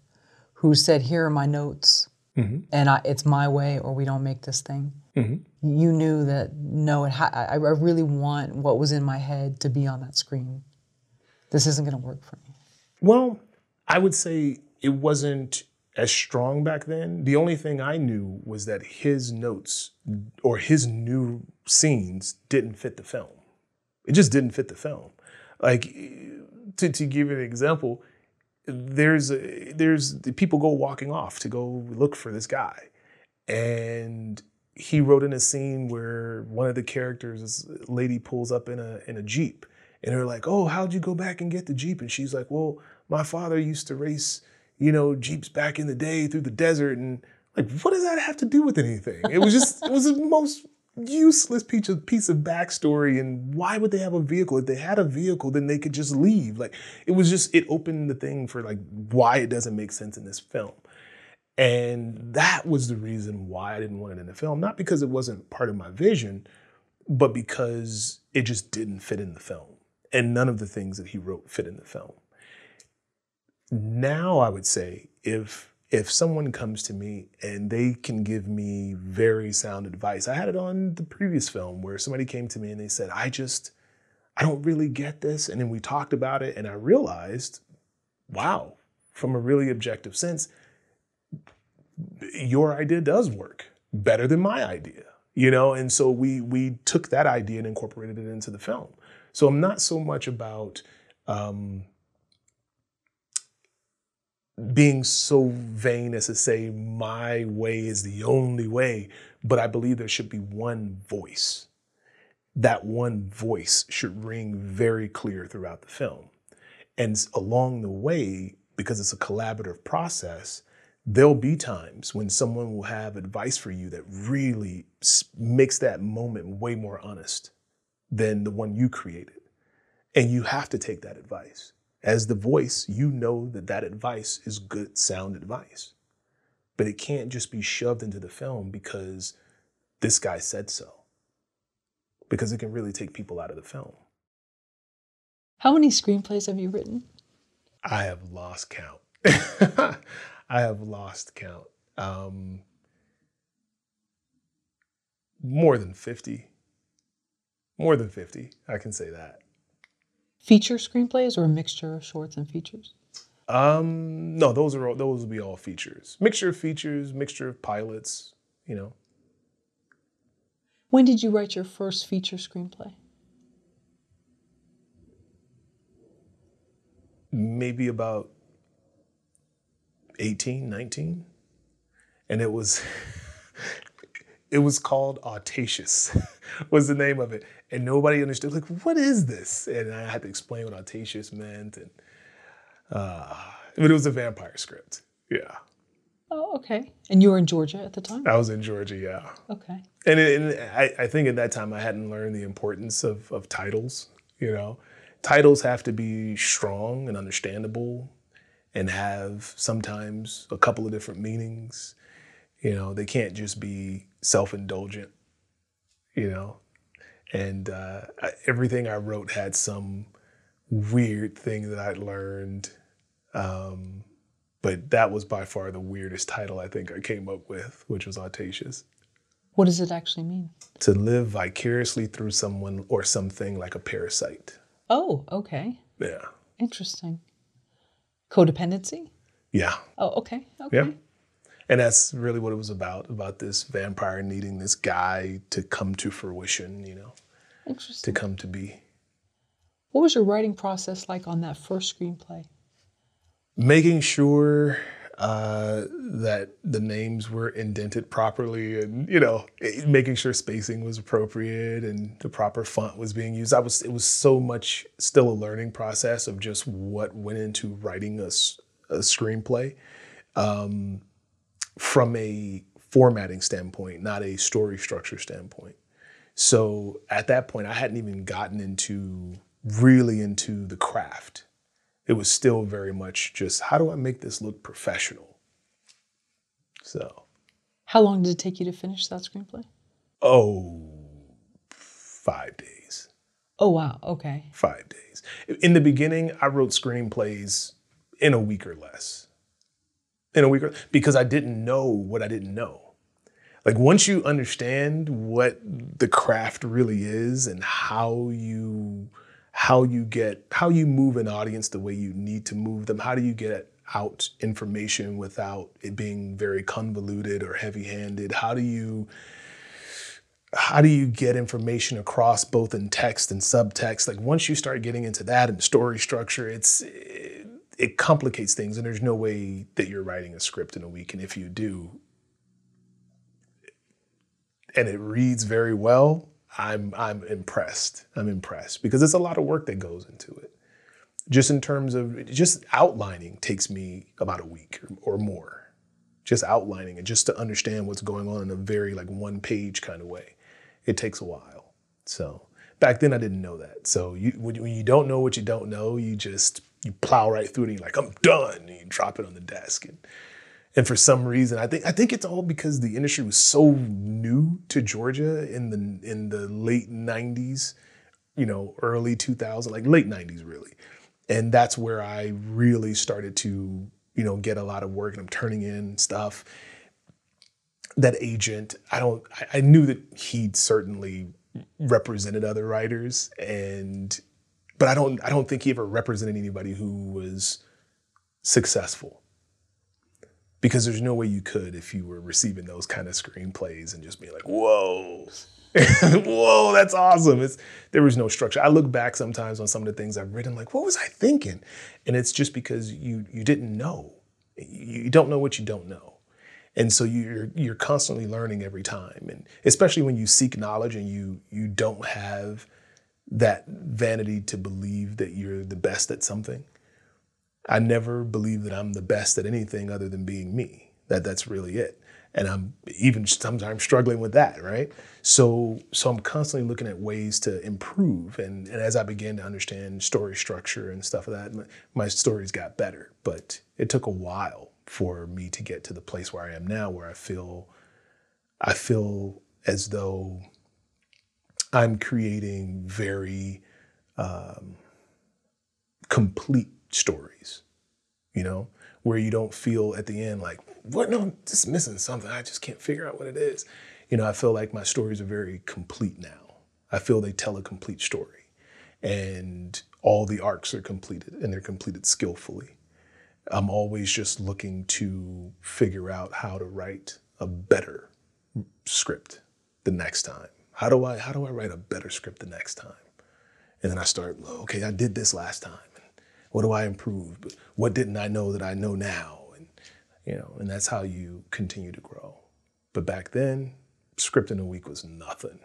who said, "Here are my notes, mm-hmm. and I, it's my way, or we don't make this thing," mm-hmm. you knew that no, it ha- I, I really want what was in my head to be on that screen. This isn't going to work for me. Well, I would say it wasn't as strong back then. The only thing I knew was that his notes or his new scenes didn't fit the film. It just didn't fit the film. Like to, to give you an example, there's a, there's people go walking off to go look for this guy, and he wrote in a scene where one of the characters, this lady, pulls up in a in a jeep, and they're like, "Oh, how'd you go back and get the jeep?" And she's like, "Well, my father used to race, you know, jeeps back in the day through the desert." And like, what does that have to do with anything? It was just, it was the most useless piece of piece of backstory. And why would they have a vehicle? If they had a vehicle, then they could just leave. Like, it was just, it opened the thing for like why it doesn't make sense in this film. And that was the reason why I didn't want it in the film. Not because it wasn't part of my vision, but because it just didn't fit in the film. And none of the things that he wrote fit in the film. Now I would say if if someone comes to me and they can give me very sound advice. I had it on the previous film where somebody came to me and they said, "I just I don't really get this." And then we talked about it and I realized, wow, from a really objective sense, your idea does work better than my idea you know and so we we took that idea and incorporated it into the film so i'm not so much about um, being so vain as to say my way is the only way but i believe there should be one voice that one voice should ring very clear throughout the film and along the way because it's a collaborative process there'll be times when someone will have advice for you that really makes that moment way more honest than the one you created. And you have to take that advice. As the voice, you know that that advice is good, sound advice. But it can't just be shoved into the film because this guy said so. Because it can really take people out of the film. How many screenplays have you written? I have lost count. I have lost count. Um, more than 50. More than 50, I can say that. Feature screenplays or a mixture of shorts and features? Um, no, those are all, those will be all features. Mixture of features, mixture of pilots, you know. When did you write your first feature screenplay? Maybe about 18, 19. And it was it was called Audacious was the name of it. And nobody understood, like, what is this? And I had to explain what audacious meant. And uh, but it was a vampire script. Yeah. Oh, okay. And you were in Georgia at the time? I was in Georgia, yeah. Okay. And, it, and I, I think at that time I hadn't learned the importance of, of titles, you know. Titles have to be strong and understandable and have sometimes a couple of different meanings. You know, they can't just be self indulgent, you know. And uh, everything I wrote had some weird thing that I'd learned. Um, but that was by far the weirdest title I think I came up with, which was Audacious. What does it actually mean? To live vicariously through someone or something like a parasite. Oh, okay. Yeah. Interesting. Codependency? Yeah. Oh, okay. Okay. Yeah. And that's really what it was about about this vampire needing this guy to come to fruition, you know, Interesting. to come to be. What was your writing process like on that first screenplay? Making sure uh, that the names were indented properly and you know making sure spacing was appropriate and the proper font was being used i was it was so much still a learning process of just what went into writing a, a screenplay um, from a formatting standpoint not a story structure standpoint so at that point i hadn't even gotten into really into the craft it was still very much just how do I make this look professional? So. How long did it take you to finish that screenplay? Oh, five days. Oh, wow. Okay. Five days. In the beginning, I wrote screenplays in a week or less. In a week or because I didn't know what I didn't know. Like once you understand what the craft really is and how you how you get how you move an audience the way you need to move them how do you get out information without it being very convoluted or heavy-handed how do you how do you get information across both in text and subtext like once you start getting into that and story structure it's it, it complicates things and there's no way that you're writing a script in a week and if you do and it reads very well, I'm I'm impressed. I'm impressed because it's a lot of work that goes into it. Just in terms of just outlining takes me about a week or, or more. Just outlining it, just to understand what's going on in a very like one page kind of way. It takes a while. So back then I didn't know that. So you when you don't know what you don't know, you just you plow right through it and you're like, I'm done. And you drop it on the desk. And and for some reason, I think I think it's all because the industry was so new to Georgia in the in the late '90s, you know, early 2000s, like late '90s, really. And that's where I really started to, you know, get a lot of work, and I'm turning in stuff. That agent, I don't, I, I knew that he'd certainly represented other writers, and but I don't, I don't think he ever represented anybody who was successful because there's no way you could if you were receiving those kind of screenplays and just being like, whoa, whoa, that's awesome. It's there was no structure. I look back sometimes on some of the things I've written, like, what was I thinking? And it's just because you you didn't know. You don't know what you don't know. And so you're you're constantly learning every time. And especially when you seek knowledge and you you don't have that vanity to believe that you're the best at something I never believe that I'm the best at anything other than being me. That that's really it. And I'm even sometimes struggling with that, right? So so I'm constantly looking at ways to improve. And, and as I began to understand story structure and stuff of like that, my, my stories got better. But it took a while for me to get to the place where I am now, where I feel I feel as though I'm creating very um, complete stories, you know, where you don't feel at the end like, what? No, I'm just missing something. I just can't figure out what it is. You know, I feel like my stories are very complete now. I feel they tell a complete story and all the arcs are completed and they're completed skillfully. I'm always just looking to figure out how to write a better script the next time. How do I how do I write a better script the next time? And then I start, okay, I did this last time. What do I improve? What didn't I know that I know now? And you know, and that's how you continue to grow. But back then, script in a week was nothing.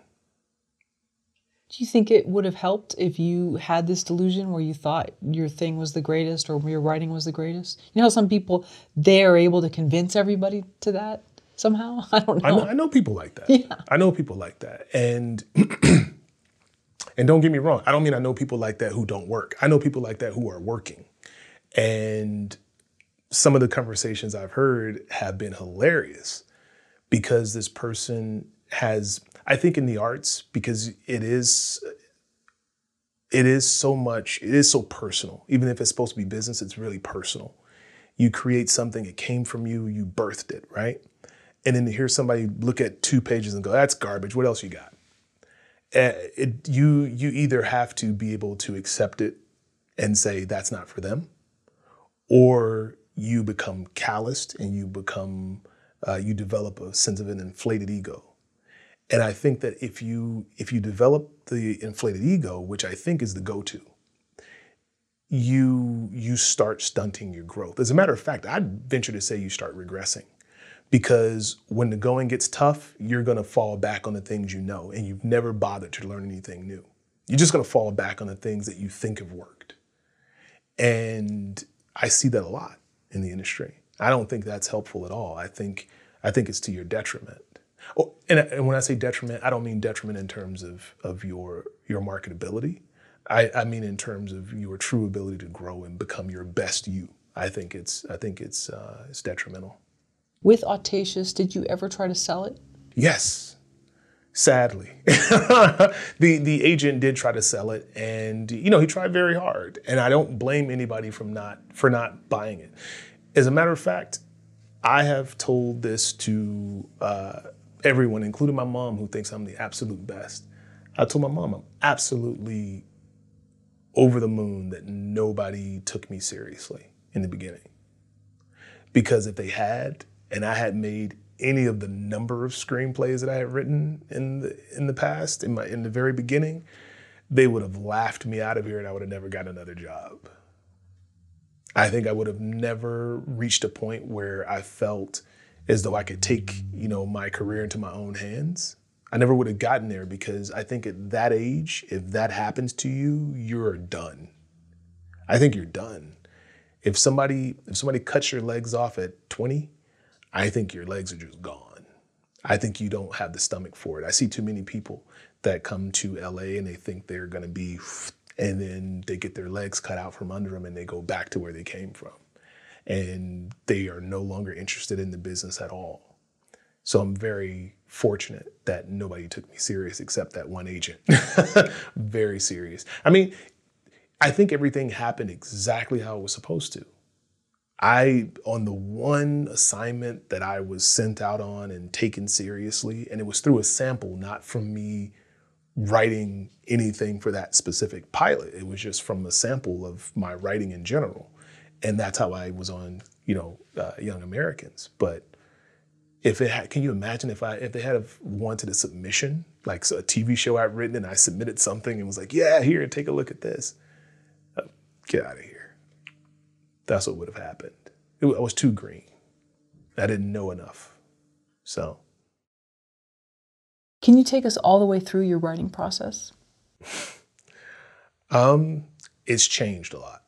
Do you think it would have helped if you had this delusion where you thought your thing was the greatest or your writing was the greatest? You know some people they are able to convince everybody to that somehow? I don't know. I know, I know people like that. Yeah. I know people like that. And And don't get me wrong, I don't mean I know people like that who don't work. I know people like that who are working. And some of the conversations I've heard have been hilarious because this person has, I think in the arts, because it is it is so much, it is so personal. Even if it's supposed to be business, it's really personal. You create something, it came from you, you birthed it, right? And then hear somebody look at two pages and go, that's garbage, what else you got? Uh, it, you you either have to be able to accept it and say that's not for them, or you become calloused and you become uh, you develop a sense of an inflated ego. And I think that if you if you develop the inflated ego, which I think is the go-to, you you start stunting your growth. As a matter of fact, I'd venture to say you start regressing because when the going gets tough, you're going to fall back on the things you know and you've never bothered to learn anything new. You're just going to fall back on the things that you think have worked. And I see that a lot in the industry. I don't think that's helpful at all. I think I think it's to your detriment. Oh, and, and when I say detriment, I don't mean detriment in terms of, of your your marketability. I, I mean in terms of your true ability to grow and become your best you. I think it's I think it's uh, it's detrimental. With Audacious, did you ever try to sell it? Yes, sadly. the the agent did try to sell it and you know he tried very hard and I don't blame anybody from not for not buying it. As a matter of fact, I have told this to uh, everyone, including my mom, who thinks I'm the absolute best. I told my mom I'm absolutely over the moon that nobody took me seriously in the beginning. Because if they had, and I had made any of the number of screenplays that I had written in the in the past, in my in the very beginning, they would have laughed me out of here and I would have never got another job. I think I would have never reached a point where I felt as though I could take, you know, my career into my own hands I never would have gotten there because I think at that age, if that happens to you, you're done. I think you're done. If somebody if somebody cuts your legs off at 20, I think your legs are just gone. I think you don't have the stomach for it. I see too many people that come to LA and they think they're going to be and then they get their legs cut out from under them and they go back to where they came from. And they are no longer interested in the business at all. So I'm very fortunate that nobody took me serious except that one agent. very serious. I mean, I think everything happened exactly how it was supposed to. I, on the one assignment that I was sent out on and taken seriously, and it was through a sample, not from me writing anything for that specific pilot. It was just from a sample of my writing in general. And that's how I was on, you know, uh, Young Americans. But if it had, can you imagine if I if they had wanted a submission, like a TV show I'd written and I submitted something and was like, yeah, here, take a look at this. Uh, get out of here. That's what would have happened. It, I was too green. I didn't know enough. So can you take us all the way through your writing process? um, it's changed a lot.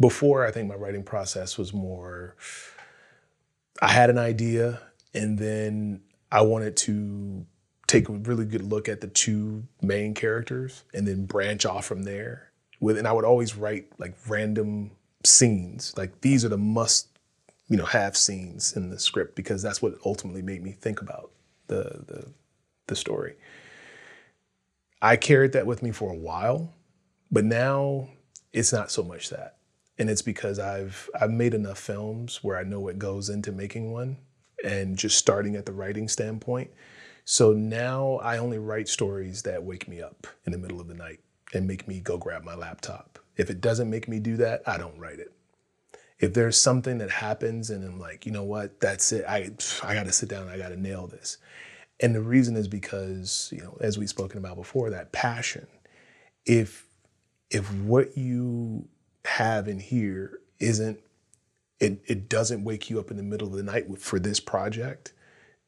Before, I think my writing process was more, I had an idea and then I wanted to take a really good look at the two main characters and then branch off from there. With and I would always write like random scenes. Like these are the must, you know, have scenes in the script because that's what ultimately made me think about the the the story. I carried that with me for a while, but now it's not so much that. And it's because I've I've made enough films where I know what goes into making one and just starting at the writing standpoint. So now I only write stories that wake me up in the middle of the night and make me go grab my laptop. If it doesn't make me do that, I don't write it. If there's something that happens and I'm like, you know what, that's it. I I got to sit down. I got to nail this. And the reason is because, you know, as we've spoken about before, that passion. If if what you have in here isn't it, it doesn't wake you up in the middle of the night for this project,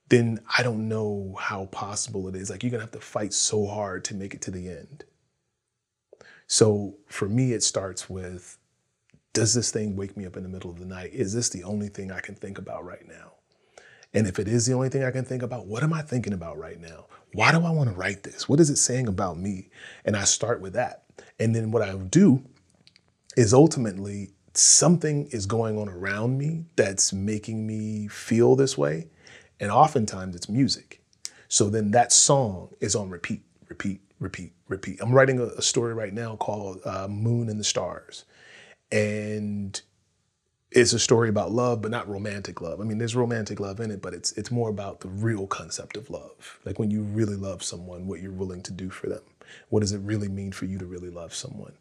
then I don't know how possible it is. Like you're gonna have to fight so hard to make it to the end. So for me, it starts with, does this thing wake me up in the middle of the night? Is this the only thing I can think about right now? And if it is the only thing I can think about, what am I thinking about right now? Why do I want to write this? What is it saying about me? And I start with that. And then what I do is ultimately something is going on around me that's making me feel this way. And oftentimes it's music. So then that song is on repeat, repeat, repeat, repeat. I'm writing a, a story right now called uh, Moon and the Stars. And it's a story about love, but not romantic love. I mean, there's romantic love in it, but it's it's more about the real concept of love. Like when you really love someone, what you're willing to do for them. What does it really mean for you to really love someone?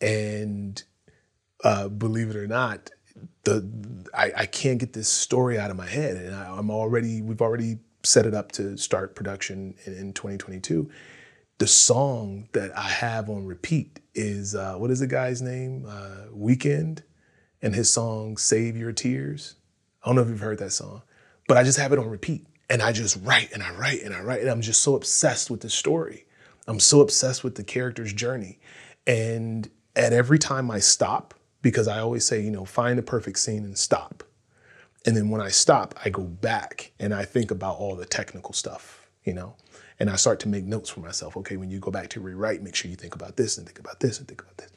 And uh, believe it or not, the I, I, can't get this story out of my head, and I, am already we've already set it up to start production in, in 2022. The song that I have on repeat is uh, what is the guy's name? Uh, Weeknd and his song Save Your Tears. I don't know if you've heard that song, but I just have it on repeat. And I just write and I write and I write. And I'm just so obsessed with the story. I'm so obsessed with the character's journey. And at every time I stop, because I always say, you know, find the perfect scene and stop. And then when I stop, I go back and I think about all the technical stuff, you know, and I start to make notes for myself. Okay, when you go back to rewrite, make sure you think about this and think about this and think about this.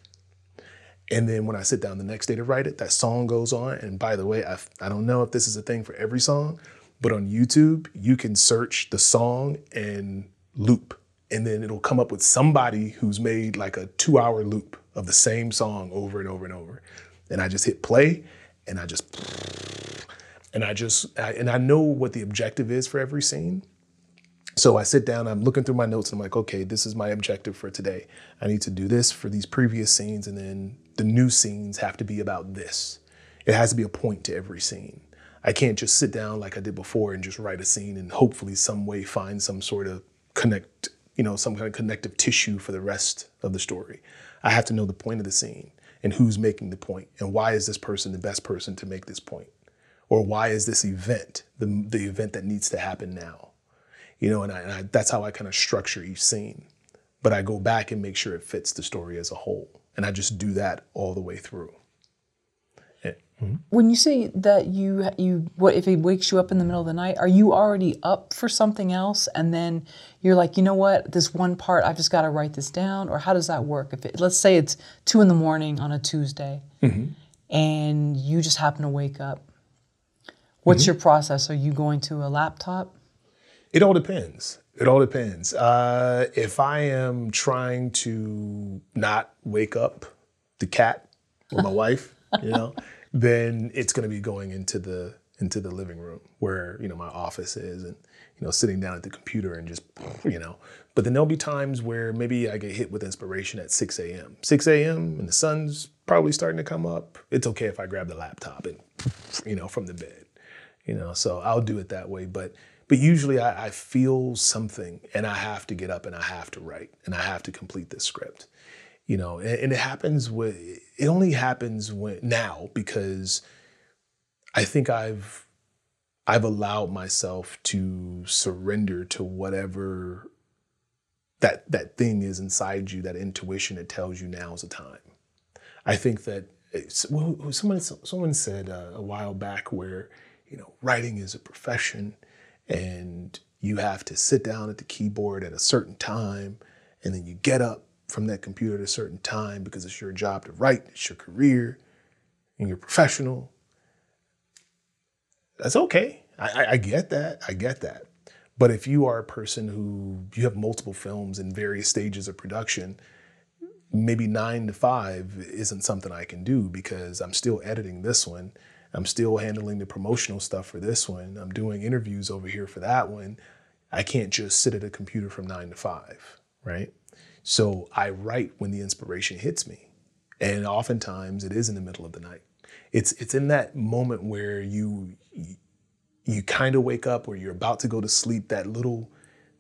And then when I sit down the next day to write it, that song goes on. And by the way, I, I don't know if this is a thing for every song, but on YouTube, you can search the song and loop. And then it'll come up with somebody who's made like a two hour loop of the same song over and over and over. And I just hit play and I just, and I just, I, and I know what the objective is for every scene. So I sit down, I'm looking through my notes, and I'm like, okay, this is my objective for today. I need to do this for these previous scenes, and then the new scenes have to be about this. It has to be a point to every scene. I can't just sit down like I did before and just write a scene and hopefully some way find some sort of connect, you know, some kind of connective tissue for the rest of the story. I have to know the point of the scene and who's making the point and why is this person the best person to make this point? Or why is this event the, the event that needs to happen now? You know, and, I, and I, that's how I kind of structure each scene. But I go back and make sure it fits the story as a whole, and I just do that all the way through. Eh. Mm-hmm. When you say that you you what if it wakes you up in the middle of the night, are you already up for something else, and then you're like, you know what, this one part I've just got to write this down, or how does that work? If it, let's say it's two in the morning on a Tuesday, mm-hmm. and you just happen to wake up, what's mm-hmm. your process? Are you going to a laptop? It all depends. It all depends. Uh, if I am trying to not wake up the cat or my wife, you know, then it's going to be going into the into the living room where you know my office is, and you know sitting down at the computer and just you know. But then there'll be times where maybe I get hit with inspiration at 6 a.m. 6 a.m. and the sun's probably starting to come up. It's okay if I grab the laptop and you know from the bed, you know. So I'll do it that way, but but usually I, I, feel something and I have to get up and I have to write and I have to complete this script. You know, and, and it happens with it only happens when now because I think I've I've allowed myself to surrender to whatever that that thing is inside you, that intuition that tells you now is the time. I think that someone someone said uh, a while back where you know writing is a profession and you have to sit down at the keyboard at a certain time and then you get up from that computer at a certain time because it's your job to write, it's your career, and you're professional. That's okay. I, I, get that. I get that. But if you are a person who you have multiple films in various stages of production, maybe nine to five isn't something I can do because I'm still editing this one. I'm still handling the promotional stuff for this one. I'm doing interviews over here for that one. I can't just sit at a computer from nine to five, right? So I write when the inspiration hits me. And oftentimes it is in the middle of the night. It's it's in that moment where you you, you kind of wake up or you're about to go to sleep, that little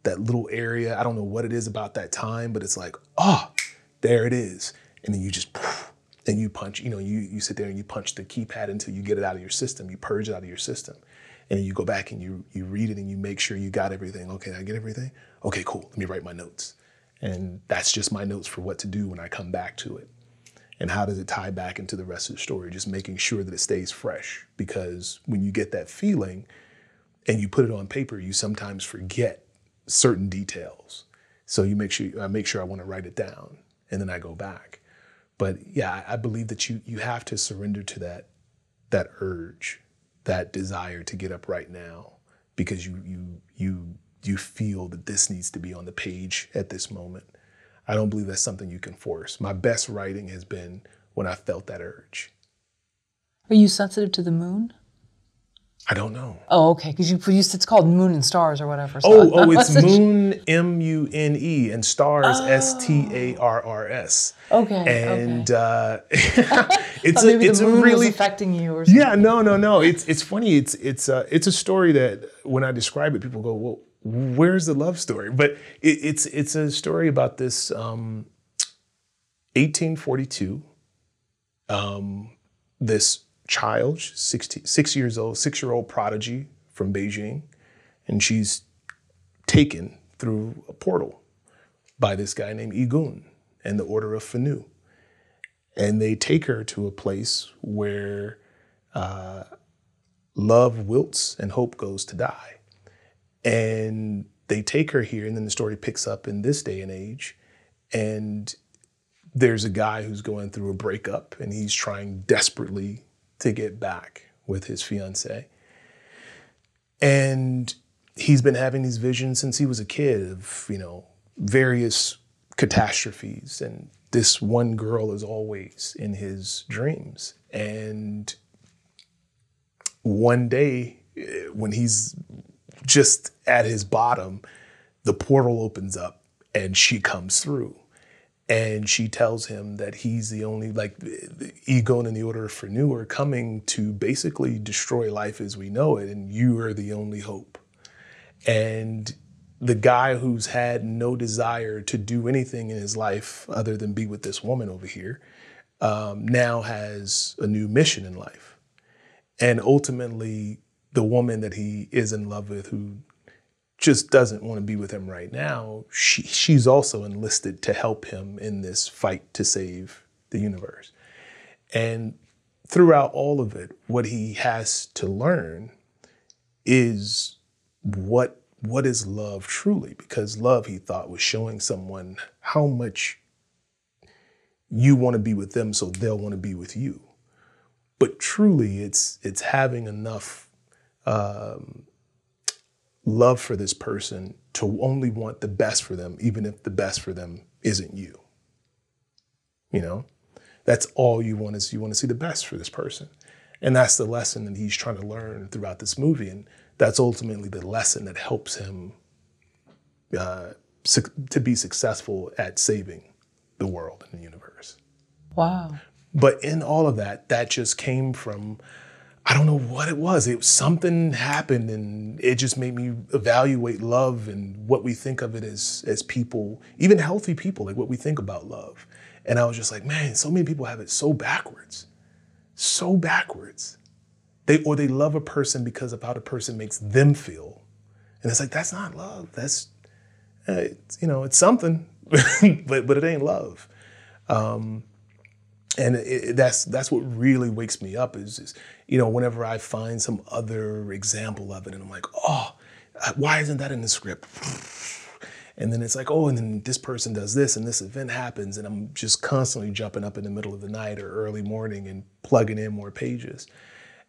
that little area. I don't know what it is about that time, but it's like, oh, there it is. And then you just and you punch, you know, you you sit there and you punch the keypad until you get it out of your system, you purge it out of your system. And you go back and you you read it and you make sure you got everything. Okay, I get everything. Okay, cool. Let me write my notes. And that's just my notes for what to do when I come back to it. And how does it tie back into the rest of the story? Just making sure that it stays fresh. Because when you get that feeling and you put it on paper, you sometimes forget certain details. So you make sure I make sure I want to write it down and then I go back. But yeah, I believe that you you have to surrender to that that urge, that desire to get up right now because you you you you feel that this needs to be on the page at this moment. I don't believe that's something you can force. My best writing has been when I felt that urge. Are you sensitive to the moon? I don't know. Oh, okay. Because you, you it's called Moon and Stars or whatever. So oh, oh, it's Moon M U N E and Stars S T A R R S. Okay. And okay. Uh, it's a, it's a really affecting you or something. Yeah, no, no, no. It's it's funny. It's it's uh, it's a story that when I describe it, people go, "Well, where's the love story? But it, it's it's a story about this um, 1842. Um, this child, 16, six years old, six year old prodigy from Beijing, and she's taken through a portal by this guy named Igun and the Order of Fanu. And they take her to a place where uh, love wilts and hope goes to die. And they take her here, and then the story picks up in this day and age. And there's a guy who's going through a breakup, and he's trying desperately to get back with his fiance. And he's been having these visions since he was a kid of, you know, various catastrophes. And this one girl is always in his dreams. And one day, eh, when he's just at his bottom, the portal opens up and she comes through. And she tells him that he's the only, like, Igun and the Order for New are coming to basically destroy life as we know it, and you are the only hope. And the guy who's had no desire to do anything in his life other than be with this woman over here um, now has a new mission in life. And ultimately, the woman that he is in love with, who just doesn't want to be with him right now, she, she's also enlisted to help him in this fight to save the universe. And throughout all of it, what he has to learn is what what is love truly? Because love, he thought, was showing someone how much you want to be with them so they'll want to be with you. But truly, it's it's having enough um, love for this person to only want the best for them, even if the best for them isn't you. You know, that's all you want is you want to see the best for this person. And that's the lesson that he's trying to learn throughout this movie. And that's ultimately the lesson that helps him uh, su- to be successful at saving the world and the universe. Wow. But in all of that, that just came from I don't know what it was. It something happened and it just made me evaluate love and what we think of it as as people, even healthy people, like what we think about love. And I was just like, man, so many people have it so backwards. So backwards. They or they love a person because of how the person makes them feel. And it's like that's not love. That's uh, you know, it's something, but but it ain't love. Um, and it, that's that's what really wakes me up is, is, you know whenever I find some other example of it and I'm like oh why isn't that in the script? And then it's like oh and then this person does this and this event happens and I'm just constantly jumping up in the middle of the night or early morning and plugging in more pages.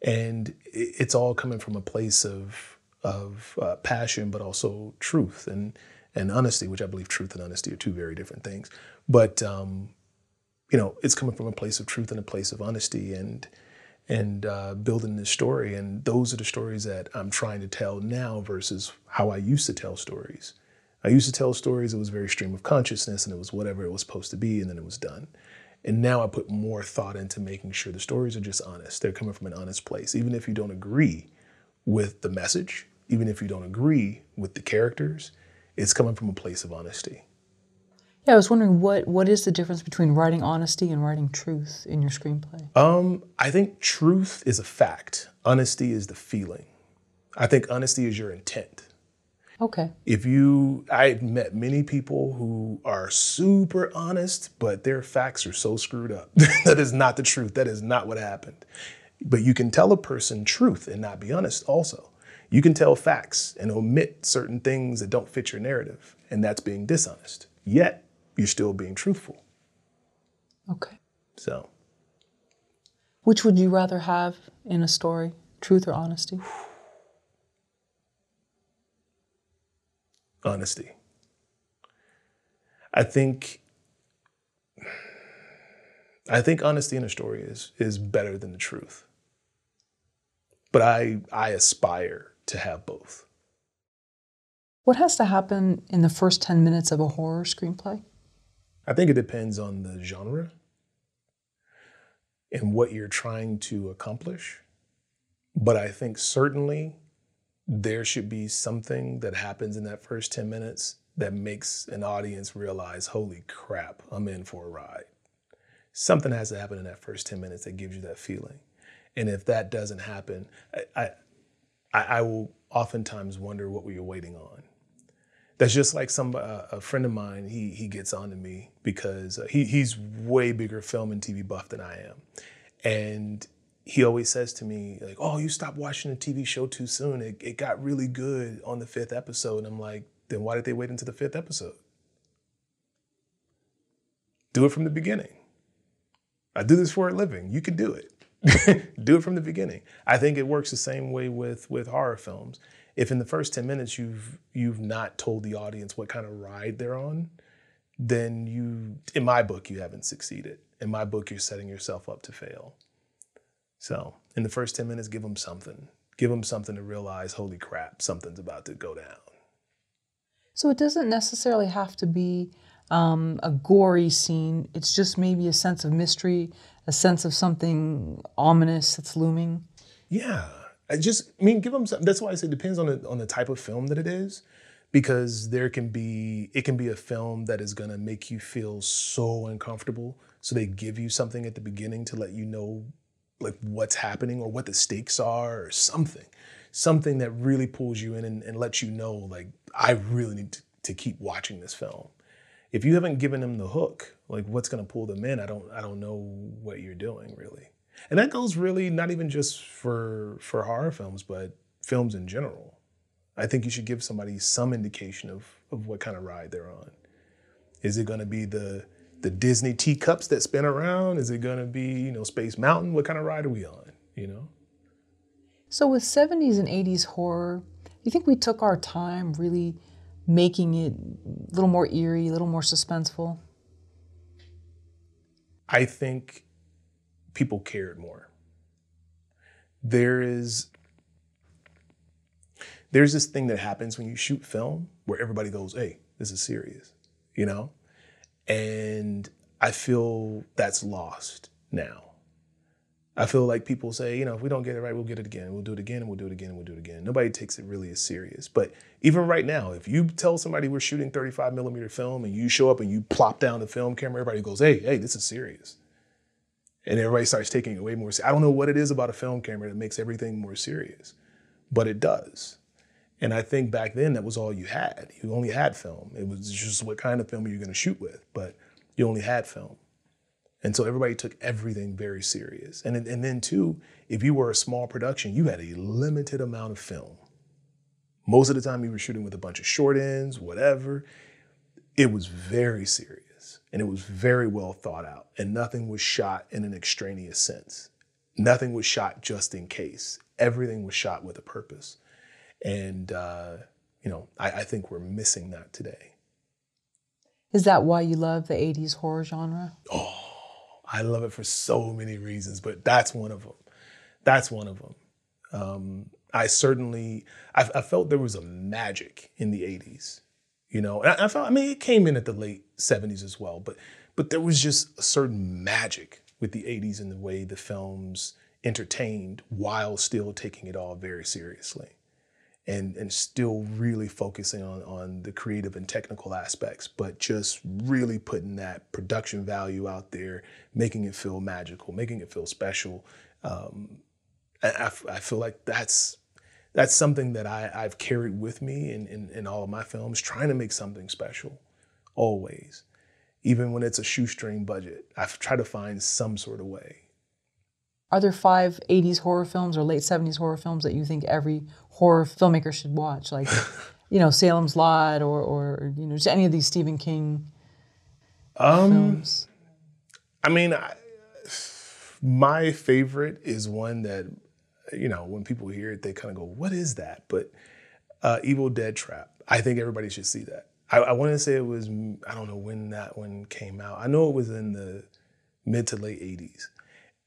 And it, it's all coming from a place of of uh, passion but also truth and and honesty which I believe truth and honesty are two very different things. But um, you know, it's coming from a place of truth and a place of honesty and and uh, building this story. And those are the stories that I'm trying to tell now versus how I used to tell stories. I used to tell stories, it was very stream of consciousness and it was whatever it was supposed to be and then it was done. And now I put more thought into making sure the stories are just honest. They're coming from an honest place. Even if you don't agree with the message, even if you don't agree with the characters, it's coming from a place of honesty. Yeah, I was wondering what what is the difference between writing honesty and writing truth in your screenplay? Um, I think truth is a fact. Honesty is the feeling. I think honesty is your intent. Okay. If you, I've met many people who are super honest, but their facts are so screwed up. that is not the truth. That is not what happened. But you can tell a person truth and not be honest also. You can tell facts and omit certain things that don't fit your narrative, and that's being dishonest. Yet, you're still being truthful. Okay. So, which would you rather have in a story, truth or honesty? Honesty. I think I think honesty in a story is is better than the truth. But I I aspire to have both. What has to happen in the first 10 minutes of a horror screenplay? I think it depends on the genre and what you're trying to accomplish. But I think certainly there should be something that happens in that first 10 minutes that makes an audience realize, holy crap, I'm in for a ride. Something has to happen in that first 10 minutes that gives you that feeling. And if that doesn't happen, I, I, I will oftentimes wonder what were you waiting on? That's just like some uh, a friend of mine. He he gets on to me because uh, he he's way bigger film and TV buff than I am, and he always says to me like, "Oh, you stopped watching the TV show too soon. It it got really good on the fifth episode." And I'm like, "Then why did they wait until the fifth episode? Do it from the beginning. I do this for a living. You can do it. do it from the beginning. I think it works the same way with with horror films if in the first 10 minutes you've you've not told the audience what kind of ride they're on then you in my book you haven't succeeded. In my book you're setting yourself up to fail. So in the first 10 minutes give them something. Give them something to realize holy crap something's about to go down. So it doesn't necessarily have to be um, a gory scene. It's just maybe a sense of mystery a sense of something ominous that's looming. Yeah I just I mean give them some, that's why I say it depends on the on the type of film that it is because there can be it can be a film that is going to make you feel so uncomfortable so they give you something at the beginning to let you know like what's happening or what the stakes are or something something that really pulls you in and, and lets you know, like, I really need to, to keep watching this film. If you haven't given them the hook, like what's gonna pull them in, I don't I don't know what you're doing really. And that goes really not even just for for horror films, but films in general. I think you should give somebody some indication of of what kind of ride they're on. Is it gonna be the the Disney teacups that spin around? Is it gonna be, you know, Space Mountain? What kind of ride are we on? You know? So with 70s and 80s horror, you think we took our time really making it a little more eerie, a little more suspenseful? I think people cared more. There is there's this thing that happens when you shoot film where everybody goes, "Hey, this is serious," you know? And I feel that's lost now. I feel like people say, you know, if we don't get it right, we'll get it again. We'll do it again and we'll do it again and we'll do it again. Nobody takes it really as serious. But even right now, if you tell somebody we're shooting 35 millimeter film and you show up and you plop down the film camera, everybody goes, hey, hey, this is serious. And everybody starts taking it way more. I don't know what it is about a film camera that makes everything more serious, but it does. And I think back then that was all you had. You only had film. It was just what kind of film you're going to shoot with, but you only had film. And so everybody took everything very serious. And, and then, too, if you were a small production, you had a limited amount of film. Most of the time, you were shooting with a bunch of short ends, whatever. It was very serious and it was very well thought out. And nothing was shot in an extraneous sense. Nothing was shot just in case. Everything was shot with a purpose. And, uh, you know, I, I think we're missing that today. Is that why you love the 80s horror genre? Oh, I love it for so many reasons, but that's one of them. That's one of them. Um, I certainly, I, I, felt there was a magic in the '80s, you know. And I, I felt, I mean, it came in at the late '70s as well, but but there was just a certain magic with the '80s and the way the films entertained while still taking it all very seriously and and still really focusing on on the creative and technical aspects, but just really putting that production value out there, making it feel magical, making it feel special. Um, I, I feel like that's that's something that I, I've carried with me in, in, in all of my films, trying to make something special, always. Even when it's a shoestring budget, I try to find some sort of way. Are there five 80s horror films or late 70s horror films that you think every horror filmmaker should watch? Like, you know, Salem's Lot or, or you know, just any of these Stephen King um, films? I mean, I, my favorite is one that, you know, when people hear it, they kind of go, what is that? But uh, Evil Dead Trap. I think everybody should see that. I, I want to say it was, I don't know when that one came out. I know it was in the mid to late 80s.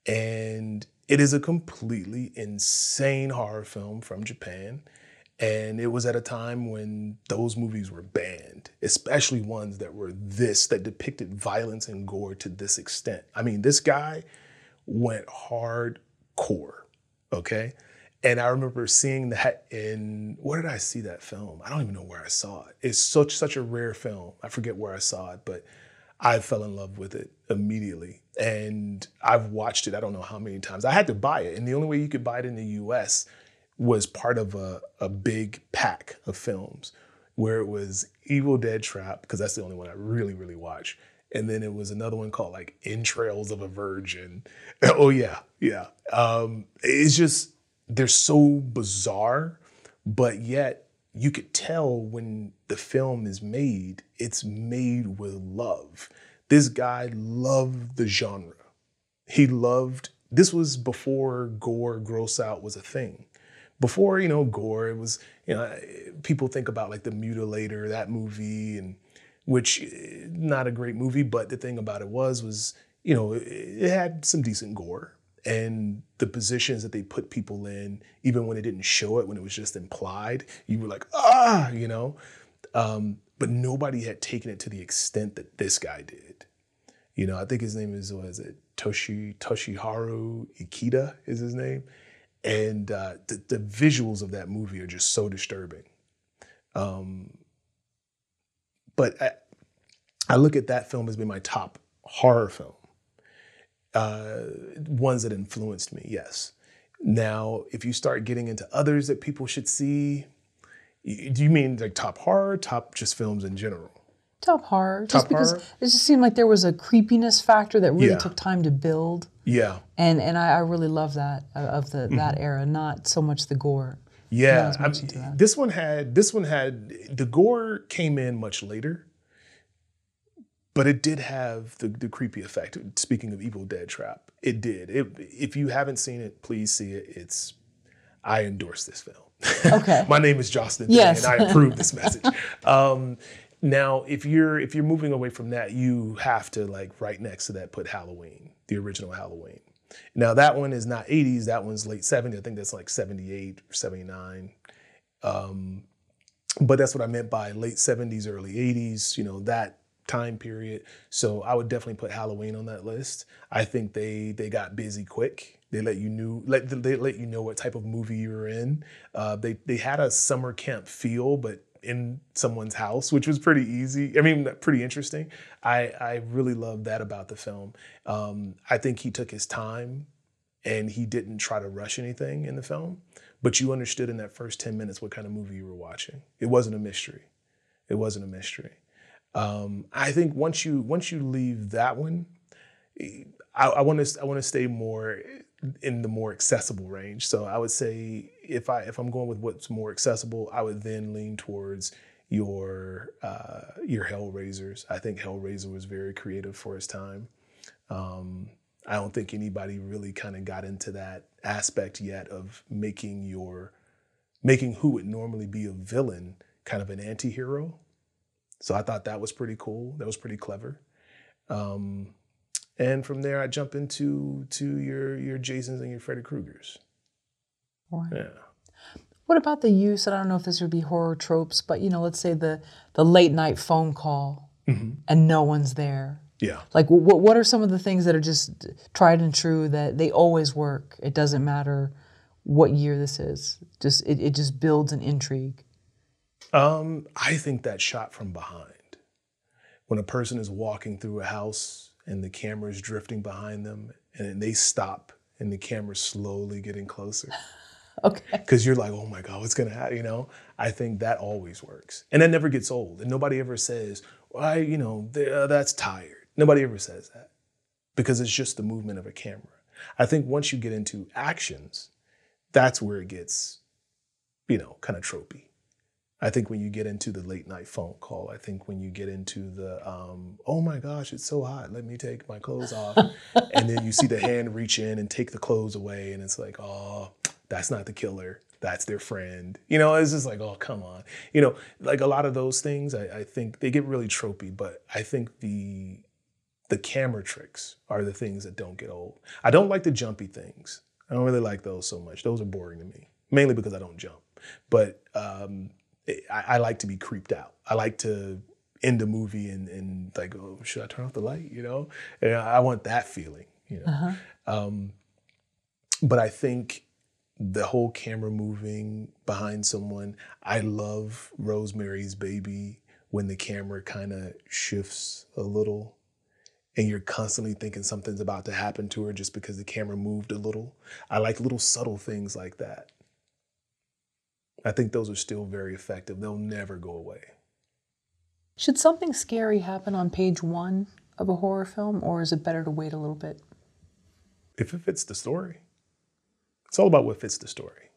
And it is a completely insane horror film from Japan. And it was at a time when those movies were banned, especially ones that were this, that depicted violence and gore to this extent. I mean, this guy went hardcore, okay? And I remember seeing that in where did I see that film? I don't even know where I saw it. It's such such a rare film. I forget where I saw it, but I fell in love with it immediately. And I've watched it, I don't know how many times. I had to buy it. And the only way you could buy it in the US was part of a, a big pack of films where it was Evil Dead Trap, because that's the only one I really, really watch. And then it was another one called like Entrails of a Virgin. Oh, yeah, yeah. Um, it's just, they're so bizarre, but yet you could tell when the film is made, it's made with love. This guy loved the genre. He loved, this was before gore, gross out was a thing. Before, you know, gore, it was, you know, people think about like The Mutilator, that movie, and which, eh, not a great movie, but the thing about it was, was, you know, it had some decent gore and the positions that they put people in, even when it didn't show it, when it was just implied, you were like, ah, you know. Um, but nobody had taken it to the extent that this guy did. You know, I think his name is what is it? Toshi Toshiharu Ikeda is his name, and uh, the, the visuals of that movie are just so disturbing. Um, but I, I look at that film as being my top horror film uh, ones that influenced me, yes. Now, if you start getting into others that people should see, do you mean like top horror, top just films in general? Top horror, just because horror? it just seemed like there was a creepiness factor that really Yeah. took time to build, Yeah. and and I, I really love that uh, of the Mm-hmm. that era, not so much the gore. Yeah, I mean, this one had this one had the gore came in much later, but it did have the, the creepy effect. Speaking of Evil Dead Trap, it did. It, if you haven't seen it, please see it. It's I endorse this film. Okay. My name is Justin, Yes. and I approve this message. Um, now, if you're if you're moving away from that, you have to like right next to that put Halloween, the original Halloween. Now that one is not 80s, that one's late 70s. I think that's like 78 or 79. Um, but that's what I meant by late 70s, early 80s, you know, that time period. So I would definitely put Halloween on that list. I think they they got busy quick. They let you knew let they let you know what type of movie you were in. Uh, they they had a summer camp feel, but in someone's house, which was pretty easy. I mean, pretty interesting. I I really love that about the film. Um, I think he took his time and he didn't try to rush anything in the film, but you understood in that first 10 minutes what kind of movie you were watching. It wasn't a mystery. It wasn't a mystery. Um, I think once you once you leave that one, I want to I want to stay more in the more accessible range. So I would say if I if I'm going with what's more accessible, I would then lean towards your uh, your Hellraisers. I think Hellraiser was very creative for his time. Um, I don't think anybody really kind of got into that aspect yet of making your making who would normally be a villain kind of an anti-hero. So I thought that was pretty cool. That was pretty clever. Um, and from there, I jump into to your your Jasons and your Freddy Kruegers. Yeah. What about the use? and I don't know if this would be horror tropes, but you know, let's say the the late night phone call and no one's there. Yeah. Like, what what are some of the things that are just tried and true that they always work? It doesn't matter what year this is. Just it, it just builds an intrigue. Um, I think that shot from behind, when a person is walking through a house and the camera is drifting behind them, and they stop and the camera's slowly getting closer. Okay. because you're like, oh my God, what's gonna happen? You know, I think that always works, and that never gets old. And nobody ever says, "Why, you know, uh, that's tired." Nobody ever says that because it's just the movement of a camera. I think once you get into actions, that's where it gets, you know, kind of tropey. I think when you get into the late night phone call, I think when you get into the, um, oh my gosh, it's so hot, let me take my clothes off. and then you see the hand reach in and take the clothes away, and it's like, oh, that's not the killer. That's their friend. You know, it's just like, oh, come on. You know, like a lot of those things, I, I think they get really tropey, but I think the the camera tricks are the things that don't get old. I don't like the jumpy things. I don't really like those so much. Those are boring to me, mainly because I don't jump. But um, I, I like to be creeped out. I like to end a movie and, and like, oh, should I turn off the light? You know, and I want that feeling. You know, um, but I think the whole camera moving behind someone. I love Rosemary's Baby when the camera kind of shifts a little and you're constantly thinking something's about to happen to her just because the camera moved a little. I like little subtle things like that. I think those are still very effective. They'll never go away. Should something scary happen on page one of a horror film, or is it better to wait a little bit? If it fits the story, it's all about what fits the story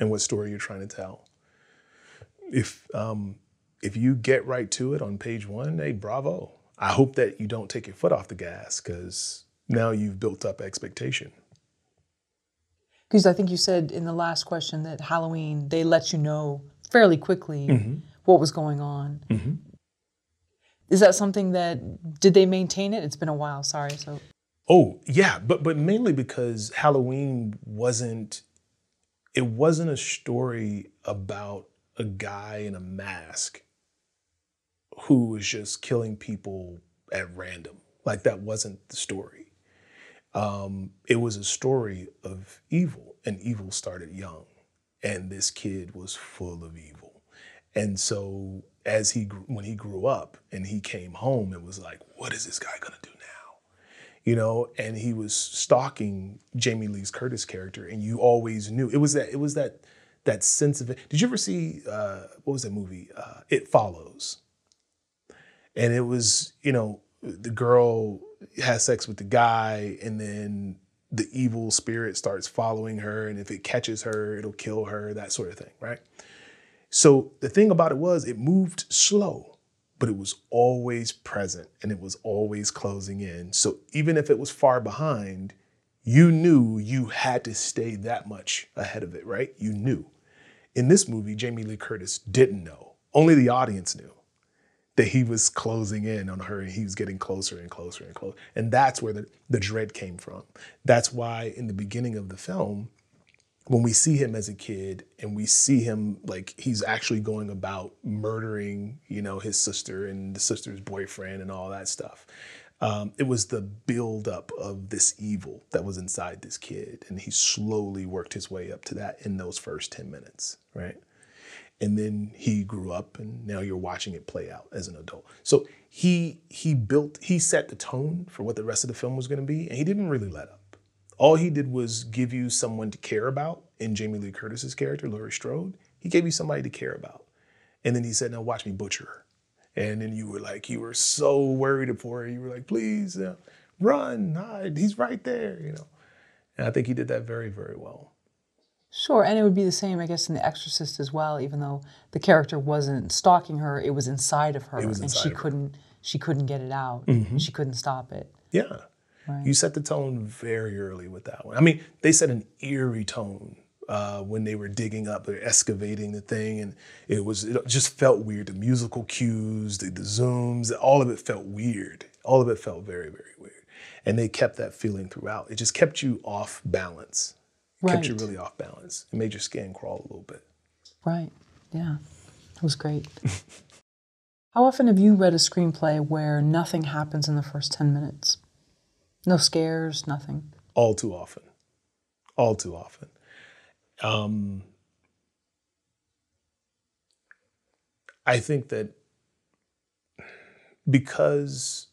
and what story you're trying to tell. If um, if you get right to it on page one, hey, bravo. I hope that you don't take your foot off the gas because now you've built up expectation. Because I think you said in the last question that Halloween they let you know fairly quickly mm-hmm. what was going on. Mm-hmm. Is that something that did they maintain it? It's been a while. Sorry. So Oh yeah, but but mainly because Halloween wasn't it wasn't a story about a guy in a mask who was just killing people at random. Like that wasn't the story. Um, it was a story of evil, and evil started young, and this kid was full of evil. And so as he when he grew up and he came home, it was like, what is this guy gonna do now? you know, and he was stalking Jamie Lee Curtis character, and you always knew it was that it was that that sense of it. Did you ever see uh, what was that movie? Uh, it Follows, and it was you know the girl has sex with the guy, and then the evil spirit starts following her, and if it catches her, it'll kill her, that sort of thing, right? So the thing about it was it moved slow, but it was always present and it was always closing in. So even if it was far behind, you knew you had to stay that much ahead of it, right? You knew. In this movie, Jamie Lee Curtis didn't know. Only the audience knew that he was closing in on her and he was getting closer and closer and closer. And that's where the, the dread came from. That's why in the beginning of the film, when we see him as a kid and we see him like he's actually going about murdering, you know, his sister and the sister's boyfriend and all that stuff. Um, it was the buildup of this evil that was inside this kid. And he slowly worked his way up to that in those first 10 minutes, right? And then he grew up and now you're watching it play out as an adult. So he he built he set the tone for what the rest of the film was going to be and he didn't really let up. All he did was give you someone to care about in jamie lee curtis's character laurie strode. He gave you somebody to care about. And then he said now watch me butcher her. And then you were like you were so worried for her. You were like please uh, run hide. He's right there you know? And i think he did that very very well Sure, and it would be the same, I guess, in The Exorcist as well. Even though the character wasn't stalking her, it was inside of her, It was and she of. Mm-hmm. couldn't she couldn't get it out. and She couldn't stop it. Yeah. You set the tone very early with that one. I mean, they set an eerie tone uh, when they were digging up or excavating the thing, and it was it just felt weird. The musical cues, the, the zooms, all of it felt weird. All of it felt very, very weird, and they kept that feeling throughout. It just kept you off balance. Kept you really off balance. It made your skin crawl a little bit. Right. Yeah. It was great. How often have you read a screenplay where nothing happens in the first 10 minutes? No scares, nothing. all too often all too often um, i think that because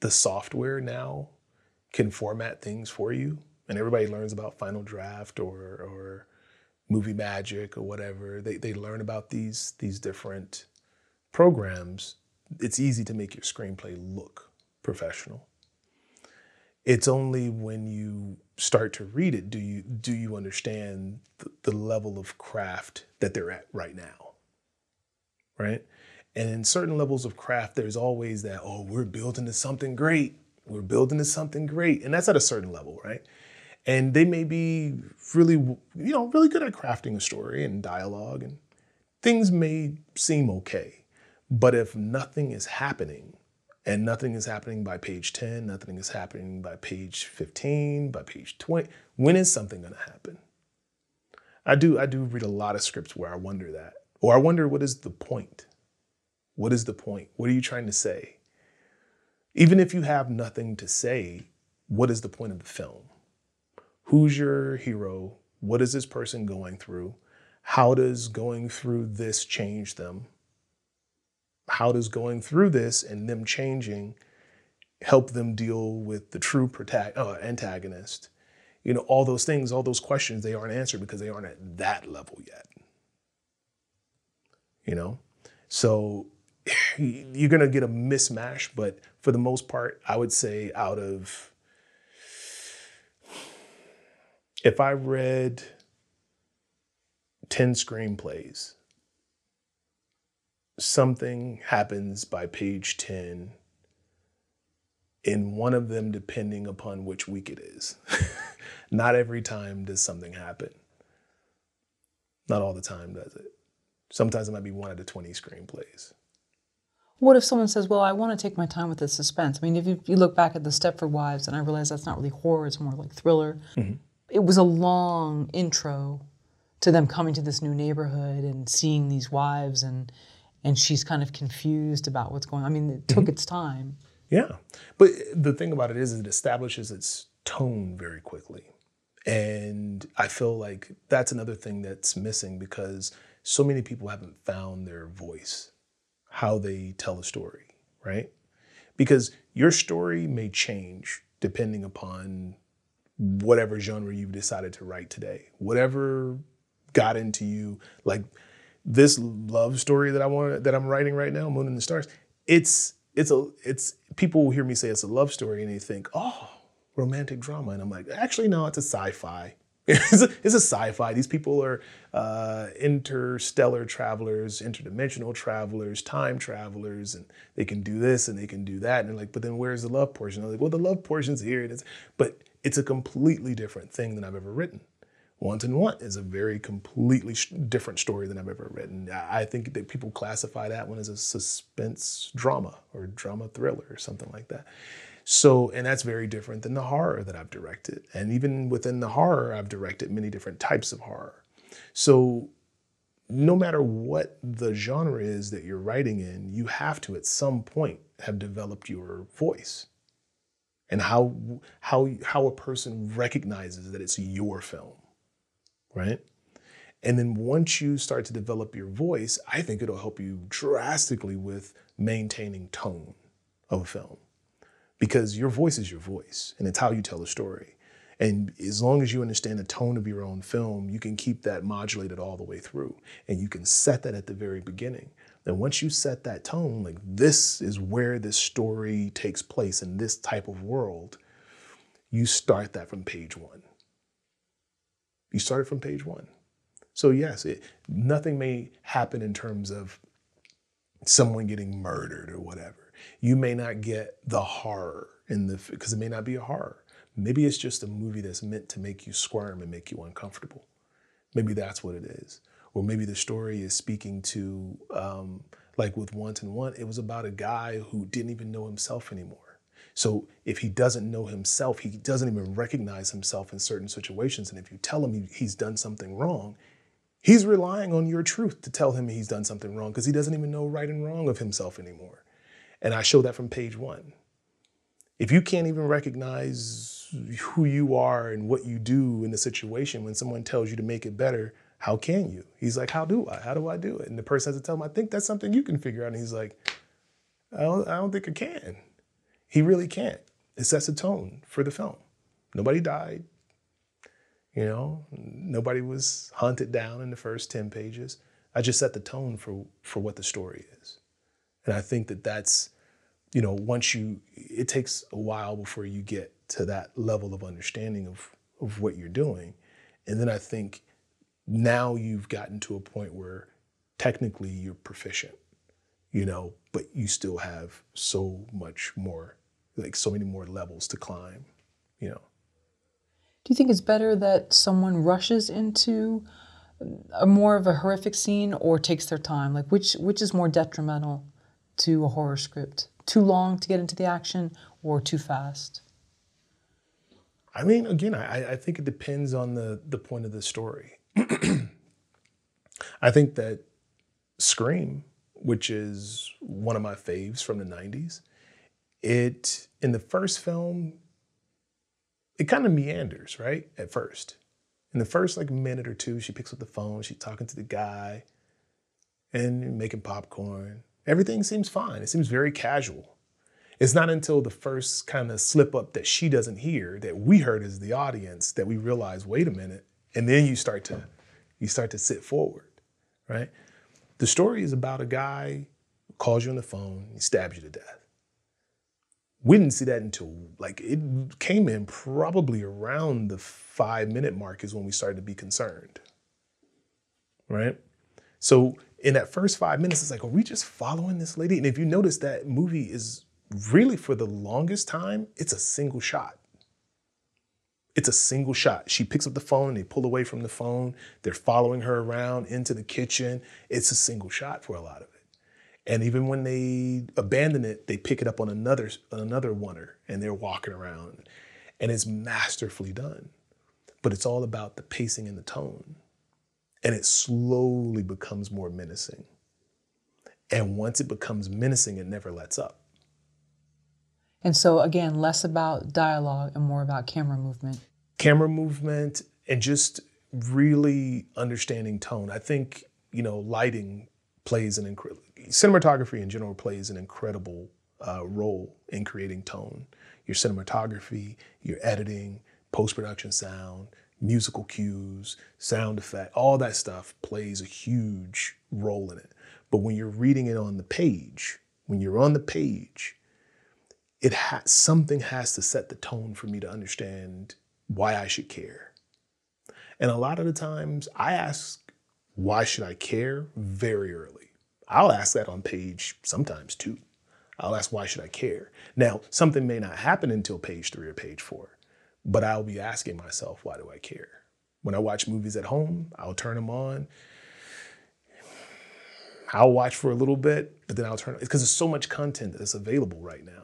the software now can format things for you and everybody learns about final draft or or movie magic or whatever they, they learn about these these different programs. It's easy to make your screenplay look professional. It's only when you start to read it do you do you understand the, the level of craft that they're at right now right? And in certain levels of craft there's always that oh we're building to something great. We're building to something great. And that's at a certain level right and they may be really you know really good at crafting a story and dialogue and things may seem okay. But if nothing is happening and nothing is happening by page 10 nothing is happening by page 15 by page 20 when is something going to happen? I do i do read a lot of scripts where i wonder that or i wonder what is the point? What is the point? What are you trying to say? Even if you have nothing to say what is the point of the film who's your hero? What is this person going through? How does going through this change them? How does going through this and them changing help them deal with the true protag- uh, antagonist? You know all those things all those questions they aren't answered because they aren't at that level yet. You know? So you're going to get a mismatch but for the most part i would say out of if i read 10 screenplays something happens by page 10 in one of them depending upon which week it is not every time does something happen not all the time does it sometimes it might be one out of 20 screenplays What if someone says, Well, I want to take my time with the suspense? I mean, if you, you look back at the Stepford Wives, and I realize that's not really horror, it's more like thriller. Mm-hmm. It was a long intro to them coming to this new neighborhood and seeing these wives, and and she's kind of confused about what's going on. I mean, it took mm-hmm. its time. Yeah. But the thing about it is, it establishes its tone very quickly. And I feel like that's another thing that's missing because so many people haven't found their voice, how they tell a story, right? Because your story may change depending upon whatever genre you've decided to write today. Whatever got into you, like this love story that I want that I'm writing right now, Moon and the Stars. It's it's a it's people will hear me say it's a love story and they think, oh, romantic drama, and I'm like, actually no, it's a sci-fi. it's, a, a sci-fi. These people are uh, interstellar travelers, interdimensional travelers, time travelers, and they can do this and they can do that. And like, but then where's the love portion? I'm like, well, the love portion's here. It's, but it's a completely different thing than I've ever written. Want and Want is a very completely different story than I've ever written. I think that people classify that one as a suspense drama or drama thriller or something like that. So, and that's very different than the horror that I've directed. And even within the horror, I've directed many different types of horror. So, no matter what the genre is that you're writing in, you have to at some point have developed your voice and how how how a person recognizes that it's your film, right? And then once you start to develop your voice, I think it'll help you drastically with maintaining tone of a film because your voice is your voice and it's how you tell a story. And as long as you understand the tone of your own film, you can keep that modulated all the way through. And you can set that at the very beginning. Then once you set that tone, like this is where this story takes place in this type of world, you start that from page one. You start it from page one. So yes, it, nothing may happen in terms of someone getting murdered or whatever you may not get the horror in the because it may not be a horror. Maybe it's just a movie that's meant to make you squirm and make you uncomfortable. Maybe that's what it is. Or maybe the story is speaking to, um, like with Want and Want, it was about a guy who didn't even know himself anymore. So if he doesn't know himself, he doesn't even recognize himself in certain situations. And if you tell him he's done something wrong, he's relying on your truth to tell him he's done something wrong because he doesn't even know right and wrong of himself anymore. And I show that from page one. If you can't even recognize who you are and what you do in the situation when someone tells you to make it better, how can you? He's like, How do I? How do I do it? And the person has to tell him, I think that's something you can figure out. And he's like, I don't, I don't think I can. He really can't. It sets a tone for the film. Nobody died. You know, nobody was hunted down in the first 10 pages. I just set the tone for, for what the story is. And I think that that's, you know, once you, it takes a while before you get to that level of understanding of, of what you're doing. And then I think now you've gotten to a point where technically you're proficient, you know, but you still have so much more, like so many more levels to climb, you know. Do you think it's better that someone rushes into a more of a horrific scene or takes their time? Like which which is more detrimental? to a horror script? Too long to get into the action or too fast? I mean, again, I, I think it depends on the, the point of the story. I think that Scream, which is one of my faves from the 90s, it, in the first film, it kind of meanders, right? At first. In the first like minute or two, she picks up the phone, she's talking to the guy and making popcorn everything seems fine. It seems very casual. It's not until the first kind of slip up that she doesn't hear that we heard as the audience that we realize, wait a minute, and then you start to you start to sit forward, right? The story is about a guy calls you on the phone, he stabs you to death. We didn't see that until like it came in probably around the five minute mark is when we started to be concerned. Right? So in that first five minutes, it's like, are we just following this lady? And if you notice that movie is really for the longest time, it's a single shot. It's a single shot. She picks up the phone, they pull away from the phone, they're following her around into the kitchen. It's a single shot for a lot of it. And even when they abandon it, they pick it up on another another oner and they're walking around. And it's masterfully done. But it's all about the pacing and the tone and it slowly becomes more menacing. And once it becomes menacing, it never lets up. And so, again, less about dialogue and more about camera movement. Camera movement and just really understanding tone. I think, you know, lighting plays an incredible, cinematography in general plays an incredible uh, role in creating tone. your cinematography, your editing, post production sound, musical cues, sound effect, all that stuff plays a huge role in it. But when you're reading it on the page, when you're on the page, it has something has to set the tone for me to understand why I should care. And a lot of the times I ask, why should I care very early. I'll ask that on page sometimes too. I'll ask, why should I care? Now, something may not happen until page three or page four, but I'll be asking myself, why do I care? When I watch movies at home, I'll turn them on. I'll watch for a little bit, but then I'll turn it because there's so much content that's available right now.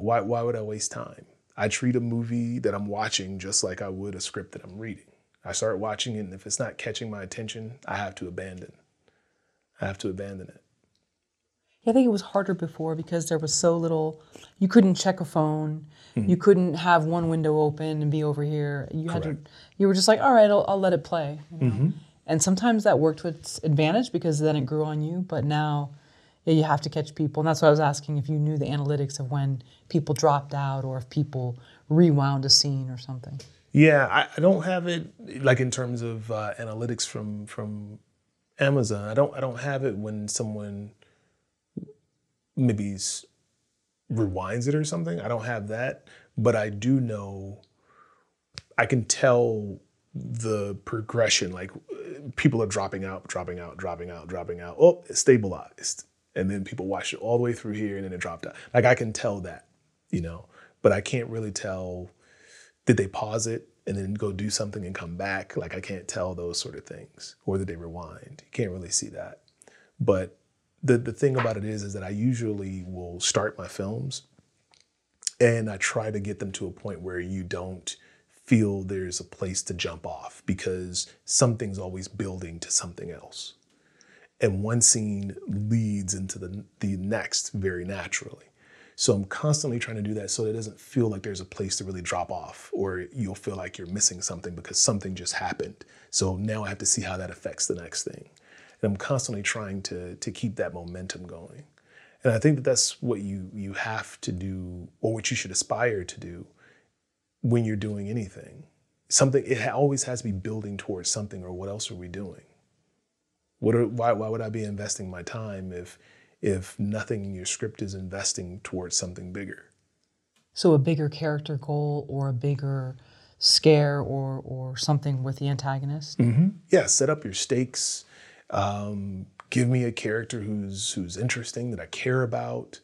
Why, why would I waste time? I treat a movie that I'm watching just like I would a script that I'm reading. I start watching it, and if it's not catching my attention, I have to abandon. I have to abandon it. Yeah, I think it was harder before because there was so little. You couldn't check a phone. Mm-hmm. You couldn't have one window open and be over here. You had to. You were just like, all right, I'll, I'll let it play. You know? mm-hmm. And sometimes that worked to its advantage because then it grew on you. But now, yeah, you have to catch people, and that's why I was asking if you knew the analytics of when people dropped out or if people rewound a scene or something. Yeah, I, I don't have it like in terms of uh, analytics from from Amazon. I don't I don't have it when someone maybe rewinds it or something. I don't have that, but I do know I can tell the progression like people are dropping out, dropping out, dropping out, dropping out. Oh, stabilized. And then people watch it all the way through here and then it dropped out. Like I can tell that, you know, but I can't really tell did they pause it and then go do something and come back? Like I can't tell those sort of things. Or did they rewind? You can't really see that. But the the thing about it is is that I usually will start my films and I try to get them to a point where you don't feel there's a place to jump off because something's always building to something else. And one scene leads into the, the next very naturally. So I'm constantly trying to do that so that it doesn't feel like there's a place to really drop off or you'll feel like you're missing something because something just happened. So now I have to see how that affects the next thing. And I'm constantly trying to, to keep that momentum going. And I think that that's what you, you have to do or what you should aspire to do when you're doing anything. Something, it always has to be building towards something, or what else are we doing? What are, why, why would I be investing my time if, if nothing in your script is investing towards something bigger? So, a bigger character goal or a bigger scare or, or something with the antagonist? Mm-hmm. Yeah, set up your stakes. Um, give me a character who's who's interesting that I care about.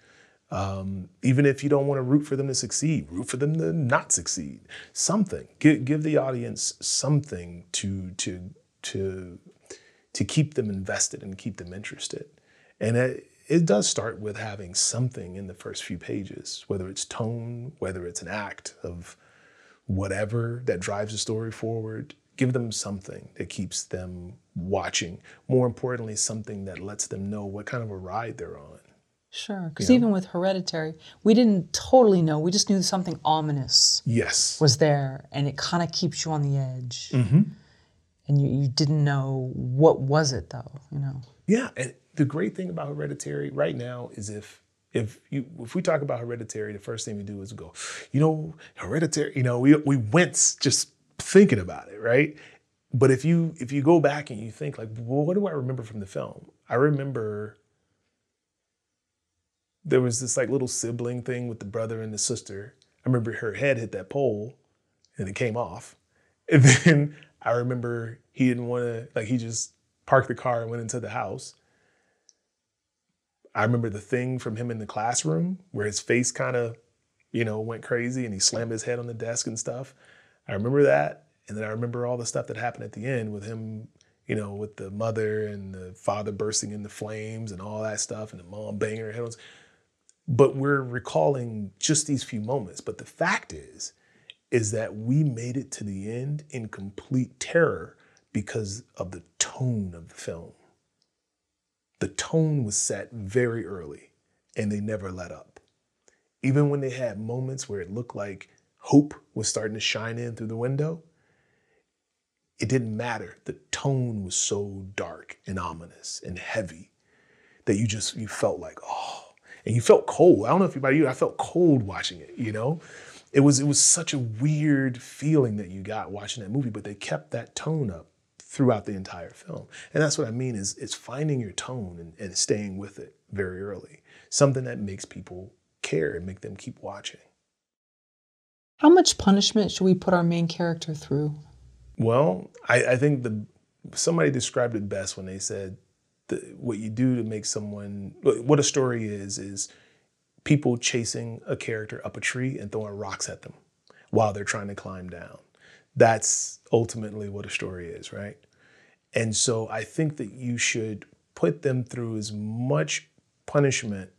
Um, even if you don't want to root for them to succeed, root for them to not succeed. Something. Give, give the audience something to to to to keep them invested and keep them interested. And it, it does start with having something in the first few pages, whether it's tone, whether it's an act of whatever that drives the story forward. Give them something that keeps them watching. More importantly, something that lets them know what kind of a ride they're on. Sure, because even with Hereditary, we didn't totally know. We just knew something ominous. Yes. Was there, and it kind of keeps you on the edge. Mm-hmm. And you, you didn't know what was it though, you know. Yeah, and the great thing about Hereditary right now is if if you if we talk about Hereditary, the first thing we do is go, you know, Hereditary. You know, we we wince just thinking about it, right? But if you if you go back and you think like, well, what do I remember from the film? I remember there was this like little sibling thing with the brother and the sister. I remember her head hit that pole and it came off. And then I remember he didn't want to, like, he just parked the car and went into the house. I remember the thing from him in the classroom where his face kind of, you know, went crazy and he slammed his head on the desk and stuff. I remember that. And then I remember all the stuff that happened at the end with him you know, with the mother and the father bursting into flames and all that stuff, and the mom banging her head on but we're recalling just these few moments. But the fact is, is that we made it to the end in complete terror because of the tone of the film. The tone was set very early and they never let up. Even when they had moments where it looked like hope was starting to shine in through the window, it didn't matter. The tone was so dark and ominous and heavy that you just you felt like, oh, and you felt cold. I don't know if about you, I felt cold watching it, you know? It was it was such a weird feeling that you got watching that movie, but they kept that tone up throughout the entire film. And that's what I mean is it's finding your tone and, and staying with it very early. Something that makes people care and make them keep watching. How much punishment should we put our main character through? Well, I, I think the somebody described it best when they said the, what you do to make someone what a story is is people chasing a character up a tree and throwing rocks at them while they're trying to climb down. That's ultimately what a story is, right? And so I think that you should put them through as much punishment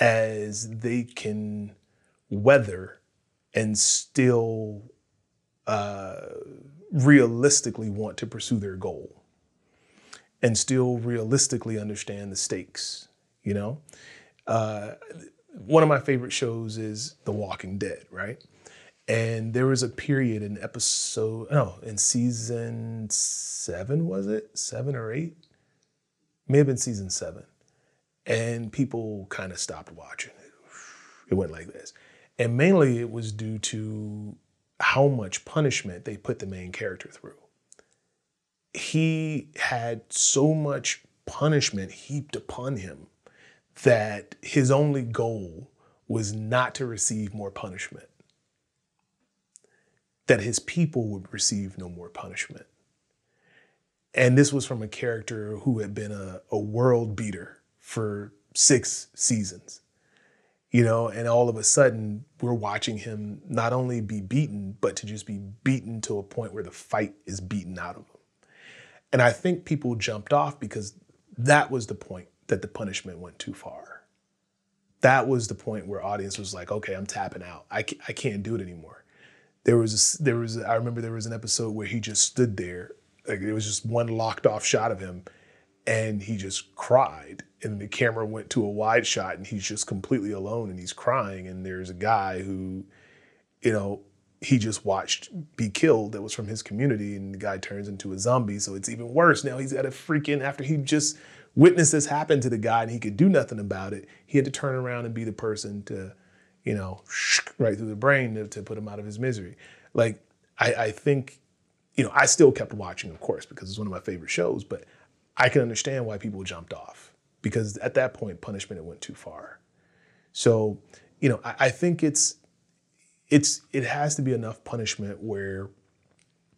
as they can weather and still uh, realistically want to pursue their goal and still realistically understand the stakes, you know? Uh, one of my favorite shows is The Walking Dead, right? And there was a period in episode, no, in season seven, was it? Seven or eight? May have been season seven. And people kind of stopped watching it. It went like this. And mainly it was due to how much punishment they put the main character through. He had so much punishment heaped upon him that his only goal was not to receive more punishment, that his people would receive no more punishment. And this was from a character who had been a, a world beater for six seasons you know, and all of a sudden we're watching him not only be beaten, but to just be beaten to a point where the fight is beaten out of him. And I think people jumped off because that was the point that the punishment went too far. That was the point where audience was like, okay, I'm tapping out. I, I can't do it anymore. There was, a, there was, a, I remember there was an episode where he just stood there, like it was just one locked off shot of him, and he just cried and the camera went to a wide shot and he's just completely alone and he's crying and there's a guy who you know he just watched be killed that was from his community and the guy turns into a zombie so it's even worse now he's at a freaking after he just witnessed this happen to the guy and he could do nothing about it he had to turn around and be the person to you know right through the brain to, to put him out of his misery like I, I think you know i still kept watching of course because it's one of my favorite shows but i can understand why people jumped off because at that point punishment it went too far. So, you know, I, I think it's it's it has to be enough punishment where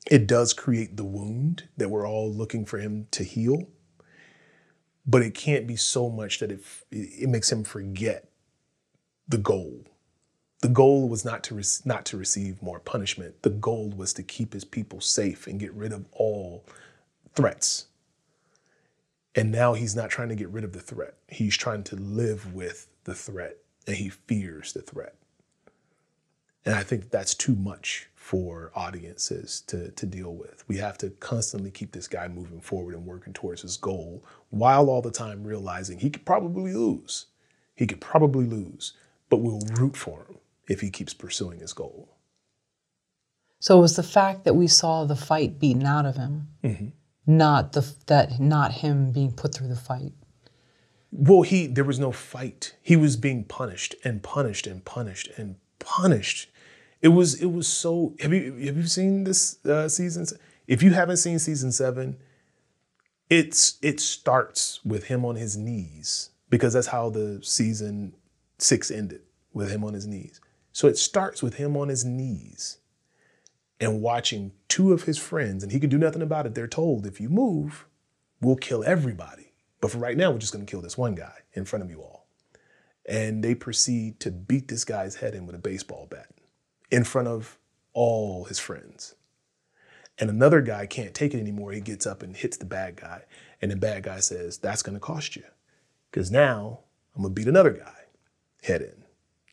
it does create the wound that we're all looking for him to heal, but it can't be so much that it it makes him forget the goal. The goal was not to re- not to receive more punishment. The goal was to keep his people safe and get rid of all threats and now he's not trying to get rid of the threat. He's trying to live with the threat and he fears the threat. And I think that's too much for audiences to, to deal with. We have to constantly keep this guy moving forward and working towards his goal while all the time realizing he could probably lose. He could probably lose, but we'll root for him if he keeps pursuing his goal. So it was the fact that we saw the fight beaten out of him. Mm-hmm not the that not him being put through the fight. Well, he there was no fight. He was being punished and punished and punished and punished. It was it was so. Have you have you seen this uh, season? If you haven't seen season seven, it's it starts with him on his knees because that's how the season six ended with him on his knees. So it starts with him on his knees and watching two of his friends, and he can do nothing about it. They're told, if you move, we'll kill everybody. But for right now, we're just going to kill this one guy in front of you all. And they proceed to beat this guy's head in with a baseball bat in front of all his friends. And another guy can't take it anymore. He gets up and hits the bad guy. And the bad guy says, That's going to cost you. Because now I'm going to beat another guy head in.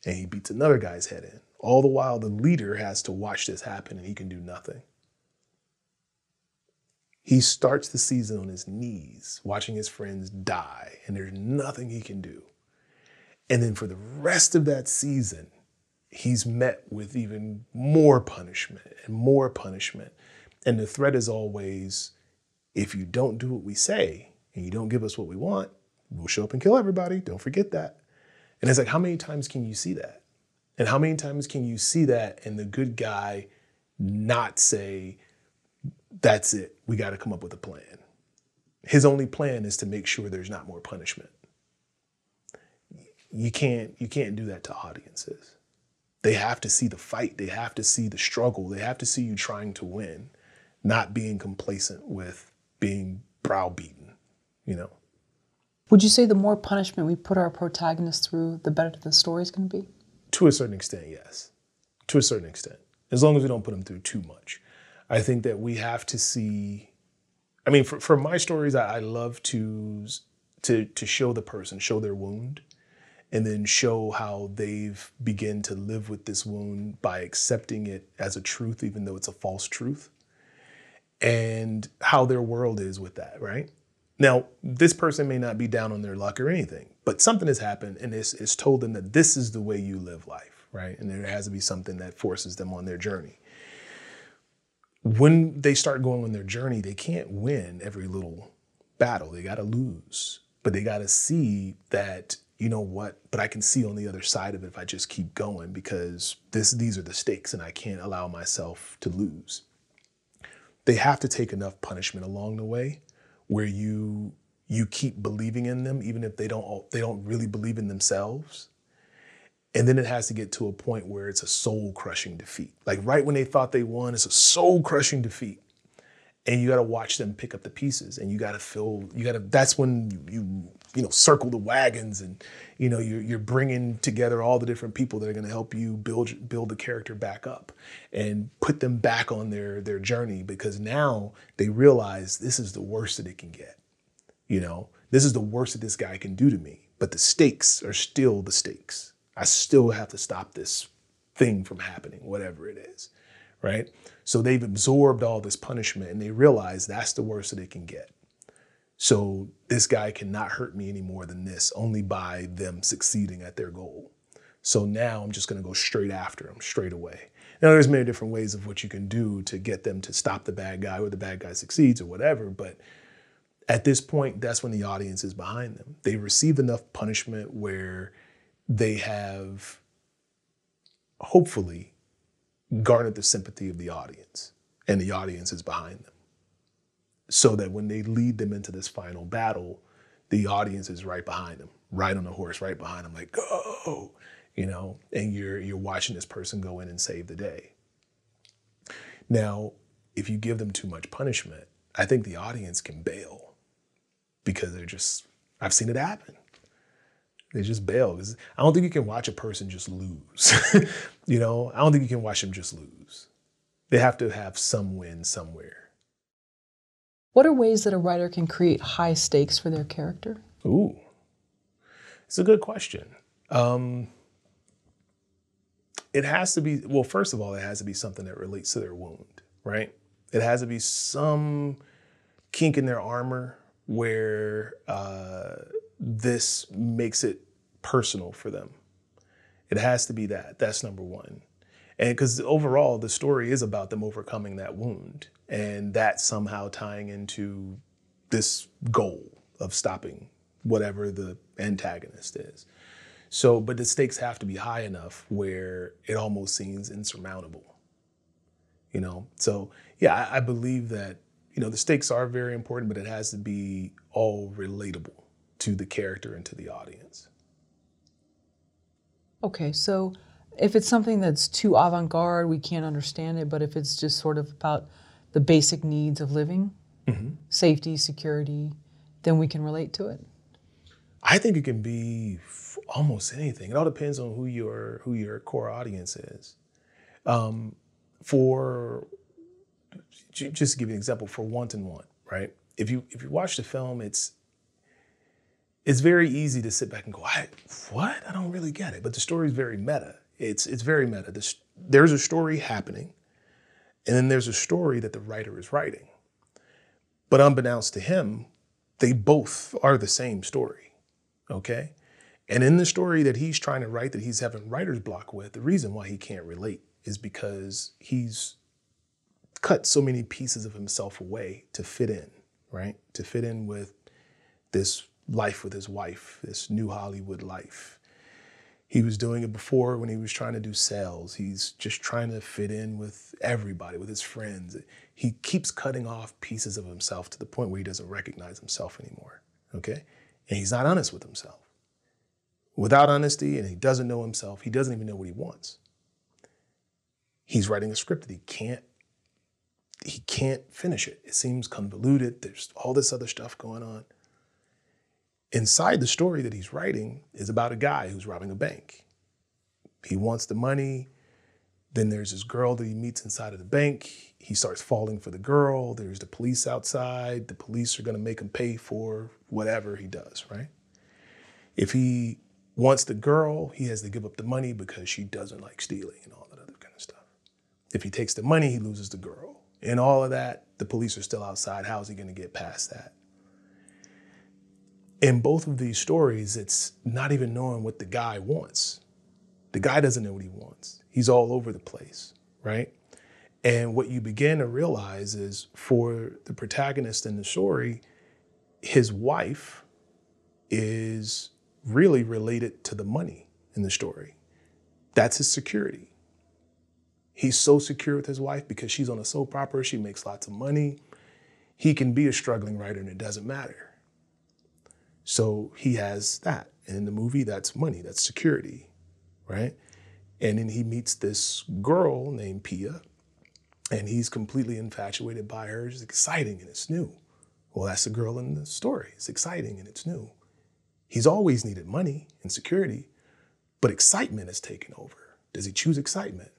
And he beats another guy's head in. All the while, the leader has to watch this happen and he can do nothing. He starts the season on his knees, watching his friends die, and there's nothing he can do. And then for the rest of that season, he's met with even more punishment and more punishment. And the threat is always if you don't do what we say and you don't give us what we want, we'll show up and kill everybody. Don't forget that. And it's like, how many times can you see that? And how many times can you see that and the good guy not say, that's it, we got to come up with a plan? His only plan is to make sure there's not more punishment. You can't you can't do that to audiences. They have to see the fight, they have to see the struggle, they have to see you trying to win, not being complacent with being browbeaten, you know. Would you say the more punishment we put our protagonists through, the better the story's going to be? To a certain extent, yes. To a certain extent. As long as we don't put them through too much. I think that we have to see I mean, for, for my stories, I, I love to to to show the person, show their wound, and then show how they've begin to live with this wound by accepting it as a truth, even though it's a false truth, and how their world is with that, right? Now, this person may not be down on their luck or anything, but something has happened and it's, it's told them that this is the way you live life, right? And there has to be something that forces them on their journey when they start going on their journey, they can't win every little battle. They got to lose, but they got to see that you know what. But I can see on the other side of it if I just keep going because this these are the stakes, and I can't allow myself to lose. They have to take enough punishment along the way where you you keep believing in them even if they don't they don't really believe in themselves and then it has to get to a point where it's a soul crushing defeat. Like right when they thought they won, it's a soul crushing defeat. And you got to watch them pick up the pieces and you got to feel, you got to, that's when you, you, you know, circle the wagons and, you know, you're, you're bringing together all the different people that are going to help you build, build the character back up and put them back on their, their journey because now they realize this is the worst that it can get. You know, this is the worst that this guy can do to me, but the stakes are still the stakes I still have to stop this thing from happening, whatever it is, right? So they've absorbed all this punishment and they realize that's the worst that it can get. So this guy cannot hurt me any more than this, only by them succeeding at their goal. So now I'm just going to go straight after him, straight away. Now there's many different ways of what you can do to get them to stop the bad guy or the bad guy succeeds or whatever, but at this point, that's when the audience is behind them. They received enough punishment where they have hopefully garnered the sympathy of the audience, and the audience is behind them. So that when they lead them into this final battle, the audience is right behind them, right on the horse, right behind them, like, go, you know, and you're you're watching this person go in and save the day. Now, if you give them too much punishment, I think the audience can bail because they're just, I've seen it happen. They just bail. I don't think you can watch a person just lose. you know, I don't think you can watch them just lose. They have to have some win somewhere. What are ways that a writer can create high stakes for their character? Ooh, it's a good question. Um, it has to be, well, first of all, it has to be something that relates to their wound, right? It has to be some kink in their armor where uh, this makes it personal for them. It has to be that. That's number one. And because overall, the story is about them overcoming that wound and that somehow tying into this goal of stopping whatever the antagonist is. So, but the stakes have to be high enough where it almost seems insurmountable. You know, so yeah, I, I believe that, you know, the stakes are very important, but it has to be all relatable to the character and to the audience. Okay, so if it's something that's too avant garde, we can't understand it, but if it's just sort of about the basic needs of living, mm-hmm. safety, security, then we can relate to it. I think it can be almost anything. It all depends on who your who your core audience is. Um, for just to give you an example, for Wanted One, right? If you if you watch the film, it's it's very easy to sit back and go, I, what? I don't really get it. But the story is very meta. It's, it's very meta. This, there's a story happening, and then there's a story that the writer is writing. But unbeknownst to him, they both are the same story, okay? And in the story that he's trying to write, that he's having writer's block with, the reason why he can't relate is because he's cut so many pieces of himself away to fit in, right? To fit in with this life with his wife, this new Hollywood life. He was doing it before when he was trying to do sales. He's just trying to fit in with everybody, with his friends. He keeps cutting off pieces of himself to the point where he doesn't recognize himself anymore. Okay? And he's not honest with himself. Without honesty, and he doesn't know himself, he doesn't even know what he wants. He's writing a script that he can't he can't finish it. It seems convoluted. There's all this other stuff going on. Inside the story that he's writing is about a guy who's robbing a bank. He wants the money. Then there's this girl that he meets inside of the bank. He starts falling for the girl. There's the police outside. The police are going to make him pay for whatever he does, right? If he wants the girl, he has to give up the money because she doesn't like stealing and all that other kind of stuff. If he takes the money, he loses the girl. And all of that, the police are still outside. How is he going to get past that? In both of these stories, it's not even knowing what the guy wants. The guy doesn't know what he wants. He's all over the place, right? And what you begin to realize is for the protagonist in the story, his wife is really related to the money in the story. That's his security. He's so secure with his wife because she's on a soap opera, she makes lots of money. He can be a struggling writer and it doesn't matter. So he has that. And in the movie, that's money, that's security, right? And then he meets this girl named Pia, and he's completely infatuated by her. It's exciting and it's new. Well, that's the girl in the story. It's exciting and it's new. He's always needed money and security, but excitement has taken over. Does he choose excitement?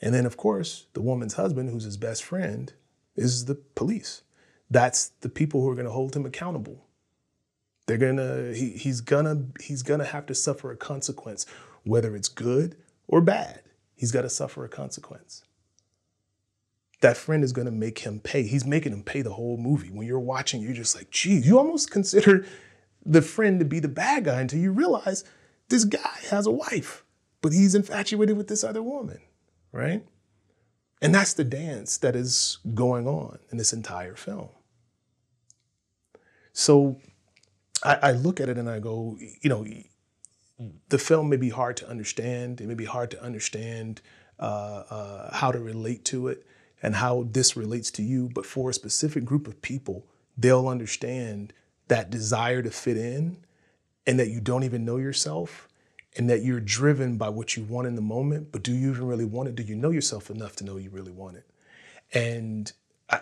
And then, of course, the woman's husband, who's his best friend, is the police. That's the people who are going to hold him accountable. They're gonna he, he's gonna he's gonna have to suffer a consequence, whether it's good or bad. He's got to suffer a consequence. That friend is gonna make him pay. He's making him pay the whole movie. When you're watching, you're just like, geez, you almost consider the friend to be the bad guy until you realize this guy has a wife, but he's infatuated with this other woman right? And that's the dance that is going on in this entire film. So I, I, look at it and I go, you know, the film may be hard to understand. It may be hard to understand uh, uh, how to relate to it and how this relates to you. But for a specific group of people, they'll understand that desire to fit in and that you don't even know yourself and that you're driven by what you want in the moment, but do you even really want it? Do you know yourself enough to know you really want it? And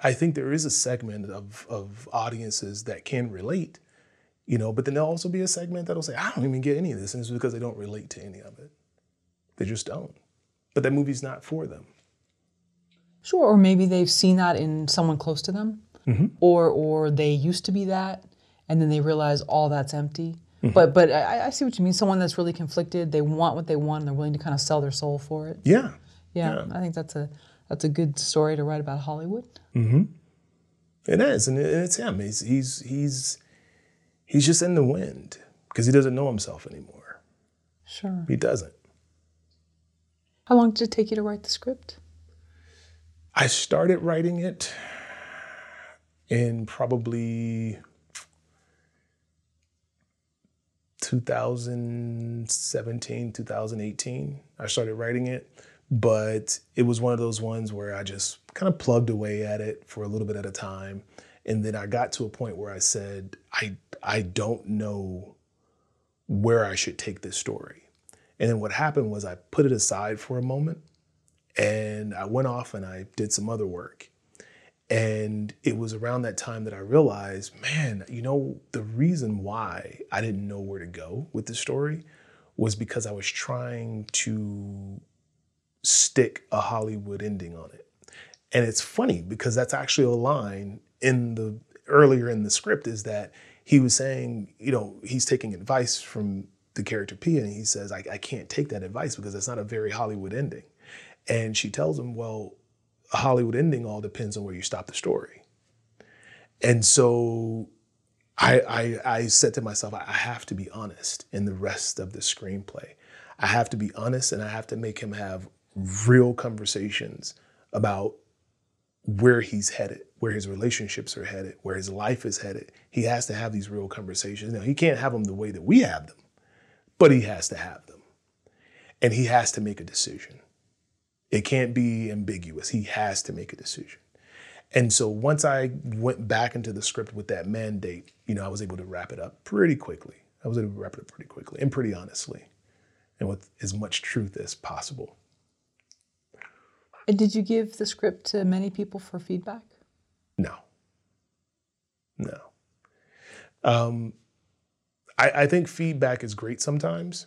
I think there is a segment of, of audiences that can relate, you know, but then there'll also be a segment that'll say, I don't even get any of this. And it's because they don't relate to any of it. They just don't. But that movie's not for them. Sure, or maybe they've seen that in someone close to them, mm-hmm. or or they used to be that, and then they realize all that's empty. Mm-hmm. But but I, I, see what you mean. Someone that's really conflicted. They want what they want. and They're willing to kind of sell their soul for it. Yeah. Yeah. yeah. I think that's a that's a good story to write about Hollywood. Mm-hmm. It is, and it's him. He's he's he's he's just in the wind because he doesn't know himself anymore. Sure. He doesn't. How long did it take you to write the script? I started writing it in probably 2017, 2018. I started writing it, but it was one of those ones where I just kind of plugged away at it for a little bit at a time. And then I got to a point where I said, I, I don't know where I should take this story. And then what happened was I put it aside for a moment and I went off and I did some other work. And it was around that time that I realized, man, you know, the reason why I didn't know where to go with the story was because I was trying to stick a Hollywood ending on it. And it's funny because that's actually a line in the earlier in the script is that he was saying, you know, he's taking advice from the character Pia, and he says, I, I can't take that advice because it's not a very Hollywood ending. And she tells him, well, a Hollywood ending all depends on where you stop the story. And so I, I, I said to myself, I have to be honest in the rest of the screenplay. I have to be honest and I have to make him have real conversations about where he's headed, where his relationships are headed, where his life is headed. He has to have these real conversations. Now, he can't have them the way that we have them, but he has to have them. and he has to make a decision. It can't be ambiguous. He has to make a decision. And so once I went back into the script with that mandate, you know, I was able to wrap it up pretty quickly. I was able to wrap it up pretty quickly and pretty honestly, and with as much truth as possible. And did you give the script to many people for feedback? No. No. Um, I, I think feedback is great sometimes,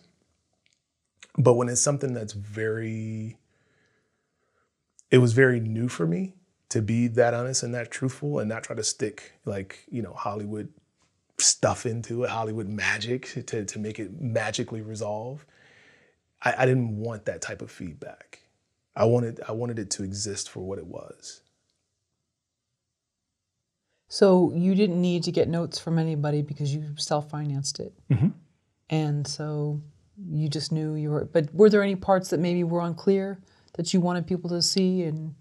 but when it's something that's very, it was very new for me to be that honest and that truthful and not try to stick like, you know, Hollywood stuff into it, Hollywood magic to, to make it magically resolve. I, I didn't want that type of feedback. I wanted I wanted it to exist for what it was. So you didn't need to get notes from anybody because you self-financed it, Mm-hmm. and so you just knew you were. But were there any parts that maybe were unclear that you wanted people to see and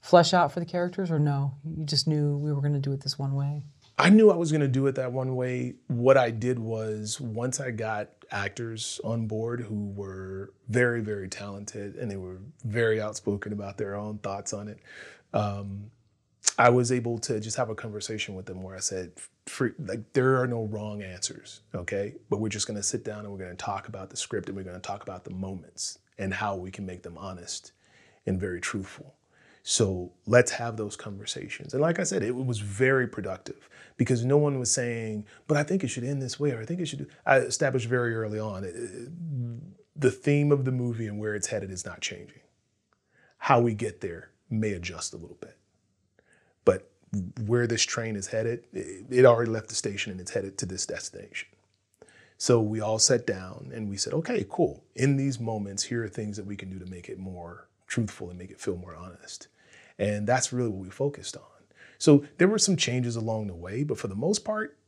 flesh out for the characters, or no? You just knew we were going to do it this one way. I knew I was going to do it that one way. What I did was once I got actors on board who were very, very talented and they were very outspoken about their own thoughts on it, um, I was able to just have a conversation with them where I said, like, there are no wrong answers, okay? But we're just going to sit down and we're going to talk about the script and we're going to talk about the moments and how we can make them honest and very truthful. So let's have those conversations. And like I said, it was very productive because no one was saying, but I think it should end this way or I think it should. Do. I established very early on it, the theme of the movie and where it's headed is not changing. How we get there may adjust a little bit. But where this train is headed, it, it already left the station and it's headed to this destination. So we all sat down and we said, okay, cool. In these moments, here are things that we can do to make it more truthful and make it feel more honest. And that's really what we focused on. So there were some changes along the way, but for the most part,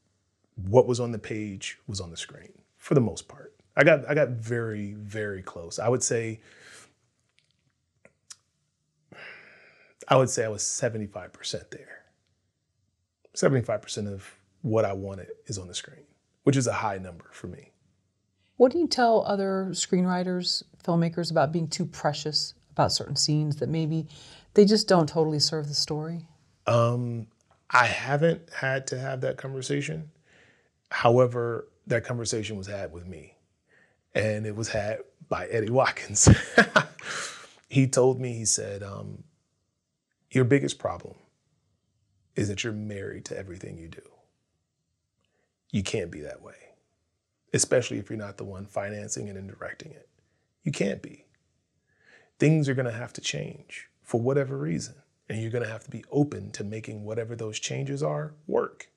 what was on the page was on the screen. For the most part. I got I got very, very close. I would say I would say I was 75% there. 75% of what I wanted is on the screen, which is a high number for me. What do you tell other screenwriters, filmmakers about being too precious about certain scenes that maybe they just don't totally serve the story? Um, I haven't had to have that conversation. However, that conversation was had with me, and it was had by Eddie Watkins. he told me, he said, um, Your biggest problem is that you're married to everything you do. You can't be that way, especially if you're not the one financing it and directing it. You can't be. Things are going to have to change for whatever reason. And you're going to have to be open to making whatever those changes are work.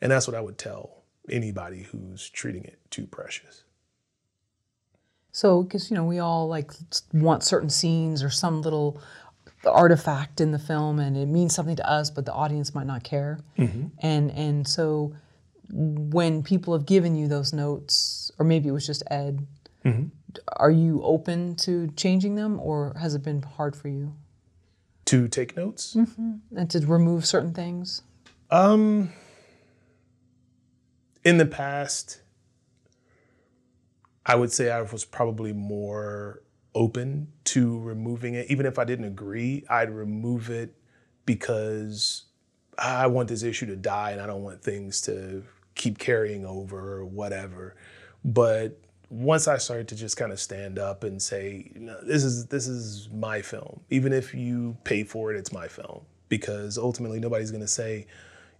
And that's what I would tell anybody who's treating it too precious. So, because you know, we all like want certain scenes or some little artifact in the film, and it means something to us, but the audience might not care. Mm-hmm. And and so, when people have given you those notes, or maybe it was just Ed, mm-hmm. are you open to changing them, or has it been hard for you? To take notes? and to remove certain things? Um, in the past, I would say I was probably more open to removing it. Even if I didn't agree, I'd remove it because I want this issue to die and I don't want things to keep carrying over or whatever. But once I started to just kind of stand up and say, know, this is this is my film. Even if you pay for it, it's my film. Because ultimately nobody's gonna say,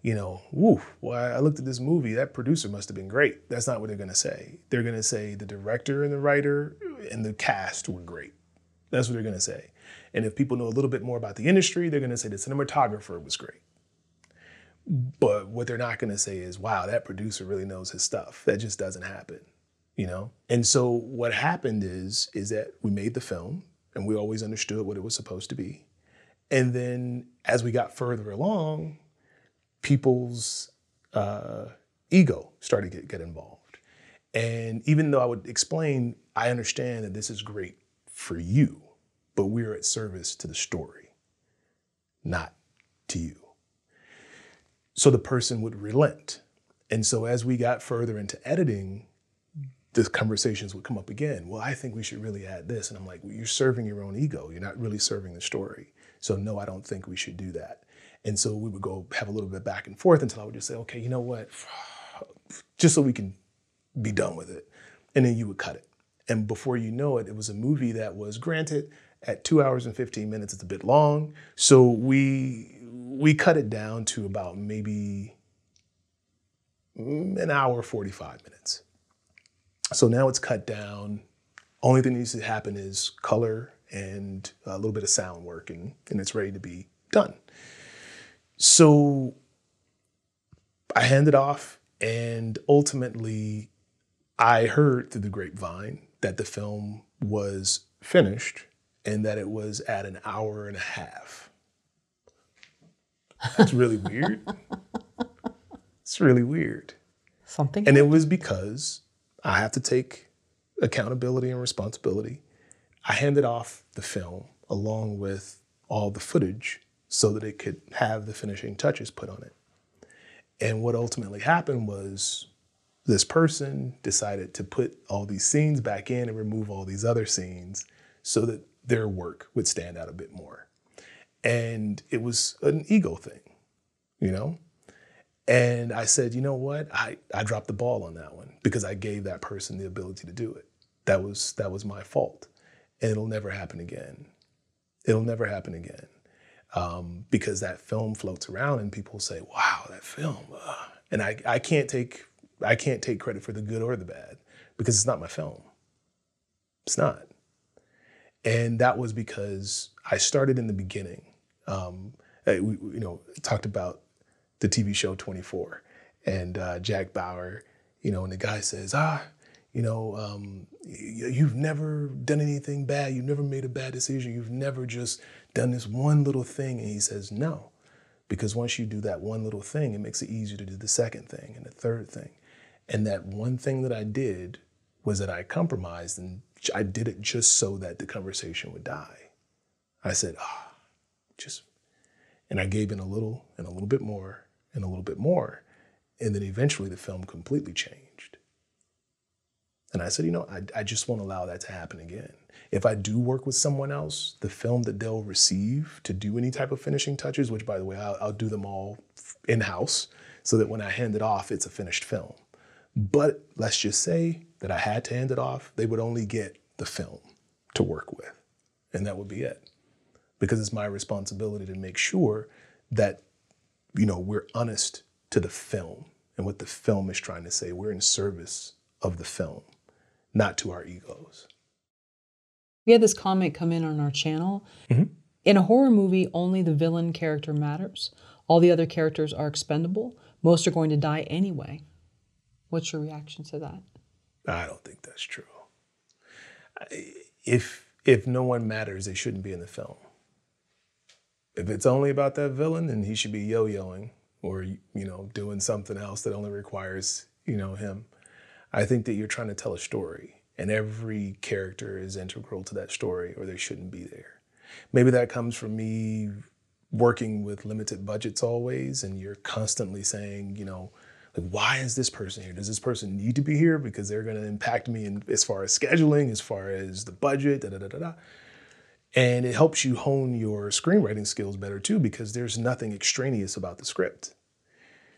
you know, woo, well, I looked at this movie, that producer must have been great. That's not what they're gonna say. They're gonna say the director and the writer and the cast were great. That's what they're gonna say. And if people know a little bit more about the industry, they're gonna say the cinematographer was great. But what they're not gonna say is, wow, that producer really knows his stuff. That just doesn't happen you know? And so what happened is is that we made the film and we always understood what it was supposed to be. And then as we got further along people's uh, ego started to get, get involved. And even though i would explain i understand that this is great for you but we're at service to the story not to you. So the person would relent. And so as we got further into editing the conversations would come up again. Well, I think we should really add this. And I'm like, well, you're serving your own ego. You're not really serving the story. So, no, I don't think we should do that. And so we would go have a little bit back and forth until I would just say, okay, you know what? Just so we can be done with it. And then you would cut it. And before you know it, it was a movie that was granted at two hours and 15 minutes. It's a bit long. So we we cut it down to about maybe mm, an hour 45 minutes. So now it's cut down. Only thing that needs to happen is color and a little bit of sound work and, and it's ready to be done. So I handed off and ultimately I heard through the grapevine that the film was finished and that it was at an hour and a half. That's really weird. It's really weird. Something. And it was because I have to take accountability and responsibility. I handed off the film along with all the footage so that it could have the finishing touches put on it. And what ultimately happened was this person decided to put all these scenes back in and remove all these other scenes so that their work would stand out a bit more. And it was an ego thing, you know? And I said, you know what? I, I dropped the ball on that one because I gave that person the ability to do it. That was that was my fault. And it'll never happen again. It'll never happen again. Um, because that film floats around and people say, wow, that film. And I, I can't take I can't take credit for the good or the bad because it's not my film. It's not. And that was because I started in the beginning. Um, we, you know, talked about the TV show 24 and uh, Jack Bauer, you know, and the guy says, ah, you know, um, you've never done anything bad. You've never made a bad decision. You've never just done this one little thing. And he says, no, because once you do that one little thing, it makes it easier to do the second thing and the third thing. And that one thing that I did was that I compromised and I did it just so that the conversation would die. I said, ah, oh, just, and I gave in a little and a little bit more and a little bit more. And then eventually the film completely changed. And I said, you know, I, I just won't allow that to happen again. If I do work with someone else, the film that they'll receive to do any type of finishing touches, which by the way, I'll, I'll do them all in house so that when I hand it off, it's a finished film. But let's just say that I had to hand it off, they would only get the film to work with. And that would be it. Because it's my responsibility to make sure that you know, we're honest to the film and what the film is trying to say. We're in service of the film, not to our egos. We had this comment come in on our channel. Mm-hmm. In a horror movie, only the villain character matters. All the other characters are expendable. Most are going to die anyway. What's your reaction to that? I don't think that's true. If if no one matters, they shouldn't be in the film. If it's only about that villain, then he should be yo-yoing or you know doing something else that only requires you know him. I think that you're trying to tell a story, and every character is integral to that story, or they shouldn't be there. Maybe that comes from me working with limited budgets always, and you're constantly saying, you know, like, why is this person here? Does this person need to be here because they're going to impact me in, as far as scheduling, as far as the budget, da da da da da. And it helps you hone your screenwriting skills better too, because there's nothing extraneous about the script.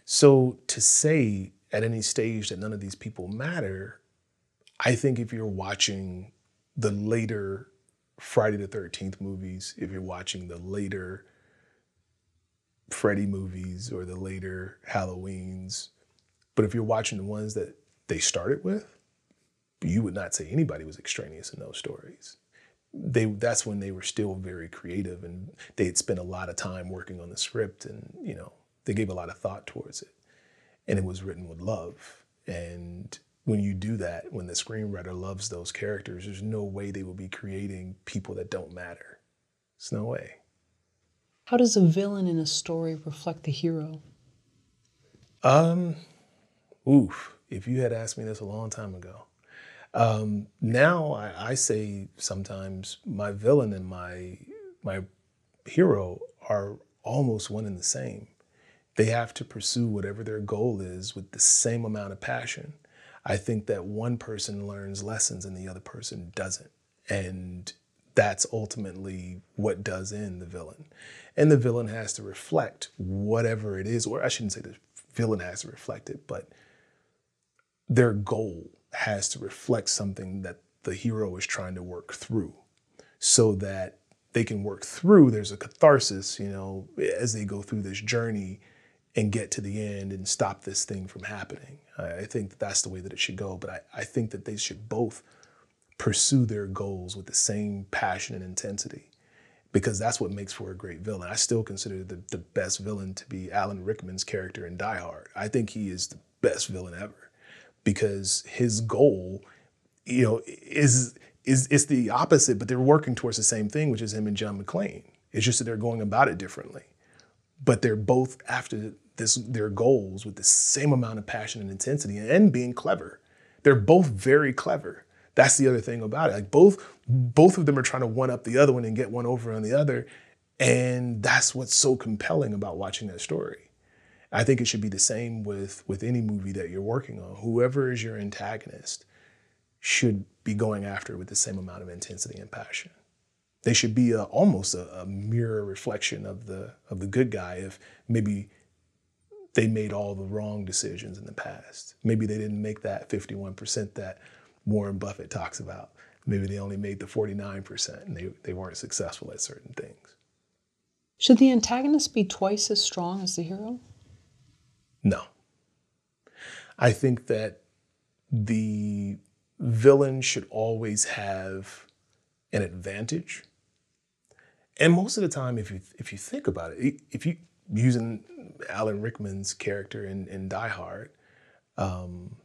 So to say at any stage that none of these people matter, I think if you're watching the later Friday the 13th movies, if you're watching the later Freddy movies or the later Halloweens, but if you're watching the ones that they started with, you would not say anybody was extraneous in those stories they that's when they were still very creative and they had spent a lot of time working on the script and you know they gave a lot of thought towards it. And it was written with love. And when you do that when the screenwriter loves those characters there's no way they will be creating people that don't matter. There's no way. How does a villain in a story reflect the hero? Um oof. If you had asked me this a long time ago um, now I, I, say sometimes my villain and my my hero are almost one and the same. They have to pursue whatever their goal is with the same amount of passion. I think that one person learns lessons and the other person doesn't. And that's ultimately what does in the villain. And the villain has to reflect whatever it is, or I shouldn't say the villain has to reflect it, but their goal has to reflect something that the hero is trying to work through so that they can work through there's a catharsis you know as they go through this journey and get to the end and stop this thing from happening. I think that that's the way that it should go but I, I think that they should both pursue their goals with the same passion and intensity because that's what makes for a great villain. I still consider the, the best villain to be alan rickman's character in die hard. I think he is the best villain ever because his goal you know is is it's the opposite, but they're working towards the same thing, which is him and John McClane. It's just that they're going about it differently. But they're both after this their goals with the same amount of passion and intensity and being clever. They're both very clever. That's the other thing about it. Like both both of them are trying to one up the other one and get one over on the other. And that's what's so compelling about watching that story. I think it should be the same with with any movie that you're working on. Whoever is your antagonist should be going after with the same amount of intensity and passion. They should be a, almost a, a mirror reflection of the of the good guy if maybe they made all the wrong decisions in the past. Maybe they didn't make that 51% that Warren Buffett talks about. Maybe they only made the 49% and they, they weren't successful at certain things. Should the antagonist be twice as strong as the hero? No. I think that the villain should always have an advantage. And most of the time, if you if you think about it, if you using Alan Rickman's character in, in Die Hard, um,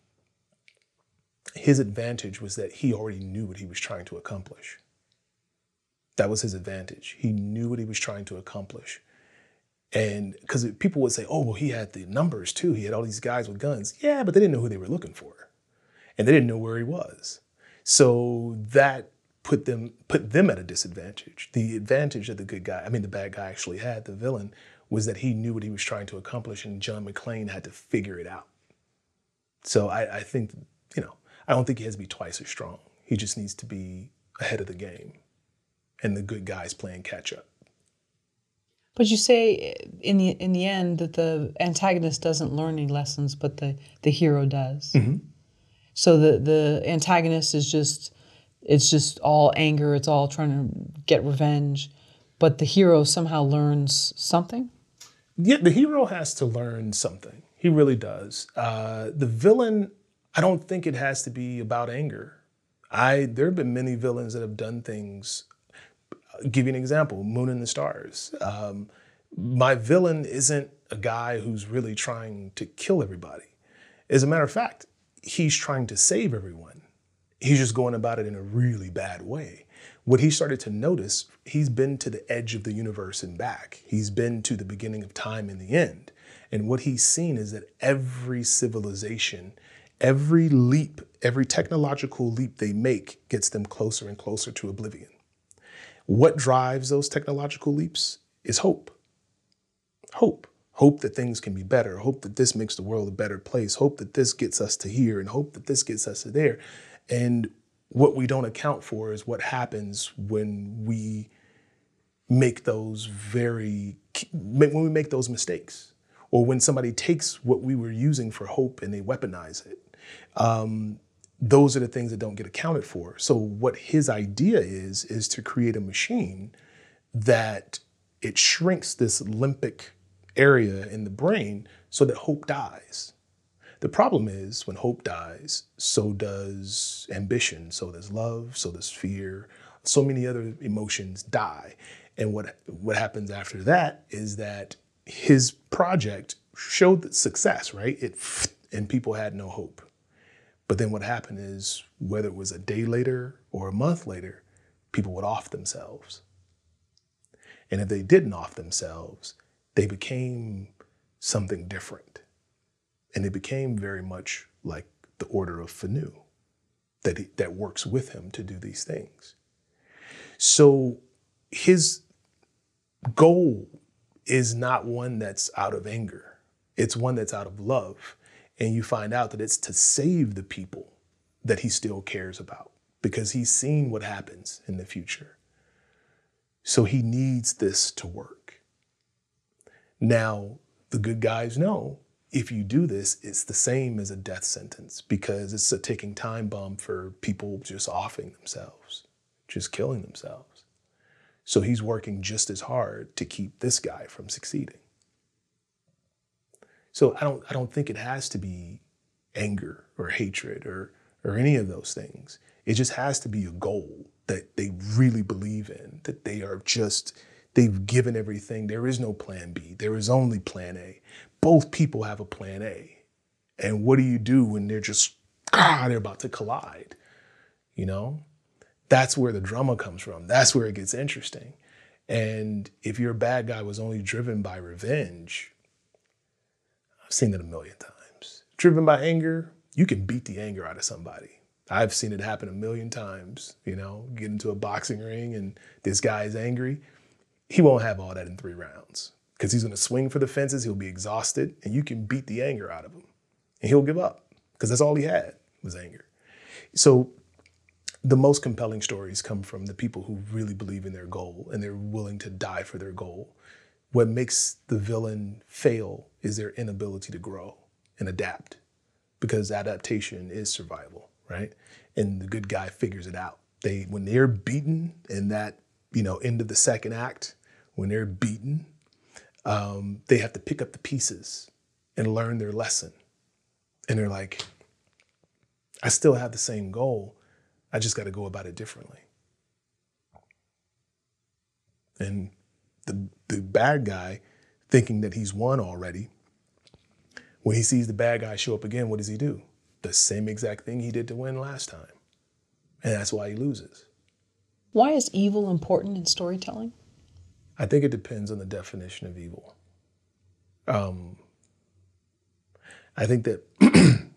his advantage was that he already knew what he was trying to accomplish. That was his advantage. He knew what he was trying to accomplish. And because people would say, oh, well, he had the numbers too. He had all these guys with guns. Yeah, but they didn't know who they were looking for and they didn't know where he was. So that put them put them at a disadvantage. The advantage that the good guy, I mean the bad guy actually had, the villain, was that he knew what he was trying to accomplish and John McClane had to figure it out. So I, I think, you know, I don't think he has to be twice as strong. He just needs to be ahead of the game. And the good guy's playing catch up. But you say in the in the end that the antagonist doesn't learn any lessons, but the, the hero does. Mm-hmm. So the the antagonist is just it's just all anger. It's all trying to get revenge, but the hero somehow learns something. Yeah, the hero has to learn something. He really does. Uh, the villain, I don't think it has to be about anger. I there have been many villains that have done things. Give you an example: Moon and the Stars. Um, my villain isn't a guy who's really trying to kill everybody. As a matter of fact, he's trying to save everyone. He's just going about it in a really bad way. What he started to notice, he's been to the edge of the universe and back. He's been to the beginning of time and the end. And what he's seen is that every civilization, every leap, every technological leap they make gets them closer and closer to oblivion. What drives those technological leaps is hope. Hope hope that things can be better, hope that this makes the world a better place, hope that this gets us to here, and hope that this gets us to there. And what we don't account for is what happens when we make those very when we make those mistakes or when somebody takes what we were using for hope and they weaponize it um, those are the things that don't get accounted for so what his idea is is to create a machine that it shrinks this limbic area in the brain so that hope dies. The problem is when hope dies, so does ambition, so does love, so does fear, so many other emotions die. And what what happens after that is that his project showed success, right? It and people had no hope. But then what happened is whether it was a day later or a month later, people would off themselves. And if they didn't off themselves, they became something different. And it became very much like the order of Fanu that, he, that works with him to do these things. So his goal is not one that's out of anger. It's one that's out of love. And you find out that it's to save the people that he still cares about because he's seen what happens in the future. So he needs this to work. Now, the good guys know if you do this, it's the same as a death sentence because it's a ticking time bomb for people just offing themselves, just killing themselves. So he's working just as hard to keep this guy from succeeding. So I don't I don't think it has to be anger or hatred or or any of those things. It just has to be a goal that they really believe in, that they are just they've given everything. There is no plan B. There is only plan A both people have a plan A. And what do you do when they're just, ah, they're about to collide? You know? That's where the drama comes from. That's where it gets interesting. And if your bad guy was only driven by revenge, I've seen it a million times. Driven by anger, you can beat the anger out of somebody. I've seen it happen a million times. You know, get into a boxing ring and this guy is angry. He won't have all that in three rounds because he's going to swing for the fences. He'll be exhausted, and you can beat the anger out of him, and he'll give up because that's all he had was anger. So the most compelling stories come from the people who really believe in their goal and they're willing to die for their goal. What makes the villain fail is their inability to grow and adapt because adaptation is survival, right? And the good guy figures it out. They when they're beaten in that, you know, end of the second act, when they're beaten um, they have to pick up the pieces and learn their lesson. And they're like, I still have the same goal. I just got to go about it differently. And the, the bad guy, thinking that he's won already, when he sees the bad guy show up again, what does he do? The same exact thing he did to win last time. And that's why he loses. Why is evil important in storytelling? I think it depends on the definition of evil. Um, I think that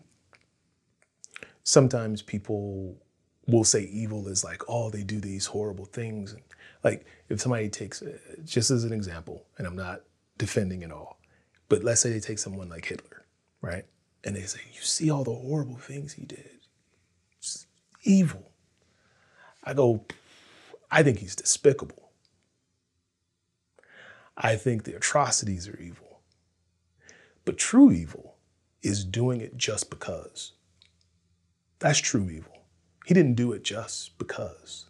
sometimes people will say evil is like, oh, they do these horrible things. And like if somebody takes, just as an example, and I'm not defending at all, but let's say they take someone like Hitler, right? And they say, you see all the horrible things he did. Evil. I go, I think he's despicable. I think the atrocities are evil. But true evil is doing it just because. That's true evil. He didn't do it just because.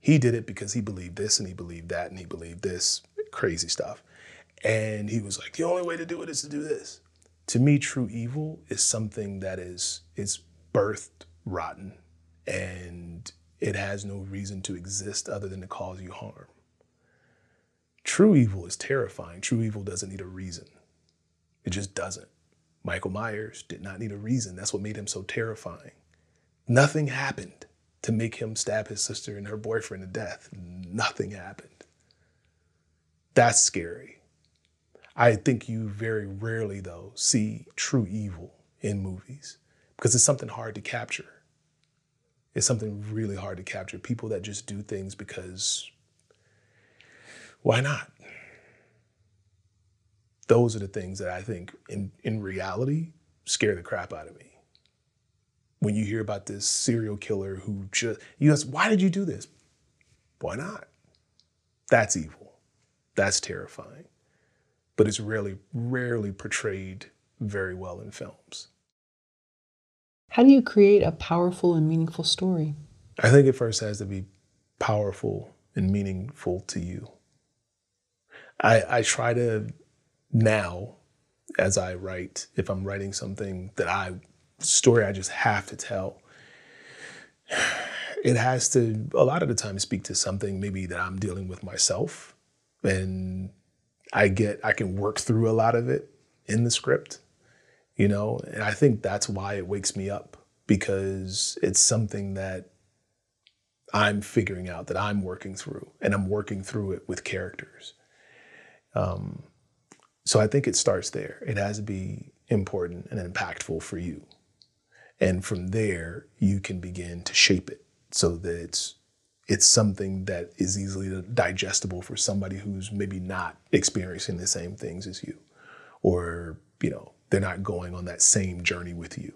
He did it because he believed this and he believed that and he believed this crazy stuff. And he was like, the only way to do it is to do this. To me, true evil is something that is is birthed rotten and it has no reason to exist other than to cause you harm. True evil is terrifying. True evil doesn't need a reason. It just doesn't. Michael Myers did not need a reason. That's what made him so terrifying. Nothing happened to make him stab his sister and her boyfriend to death. Nothing happened. That's scary. I think you very rarely, though, see true evil in movies because it's something hard to capture. It's something really hard to capture. People that just do things because why not? Those are the things that I think in, in reality scare the crap out of me. When you hear about this serial killer who just, you ask, why did you do this? Why not? That's evil. That's terrifying. But it's rarely, rarely portrayed very well in films. How do you create a powerful and meaningful story? I think it first has to be powerful and meaningful to you. I, I try to now, as I write, if I'm writing something that I story I just have to tell, it has to a lot of the time speak to something maybe that I'm dealing with myself, and I get I can work through a lot of it in the script, you know, and I think that's why it wakes me up because it's something that I'm figuring out that I'm working through, and I'm working through it with characters. Um, so I think it starts there. It has to be important and impactful for you. And from there, you can begin to shape it so that it's it's something that is easily digestible for somebody who's maybe not experiencing the same things as you, or you know, they're not going on that same journey with you.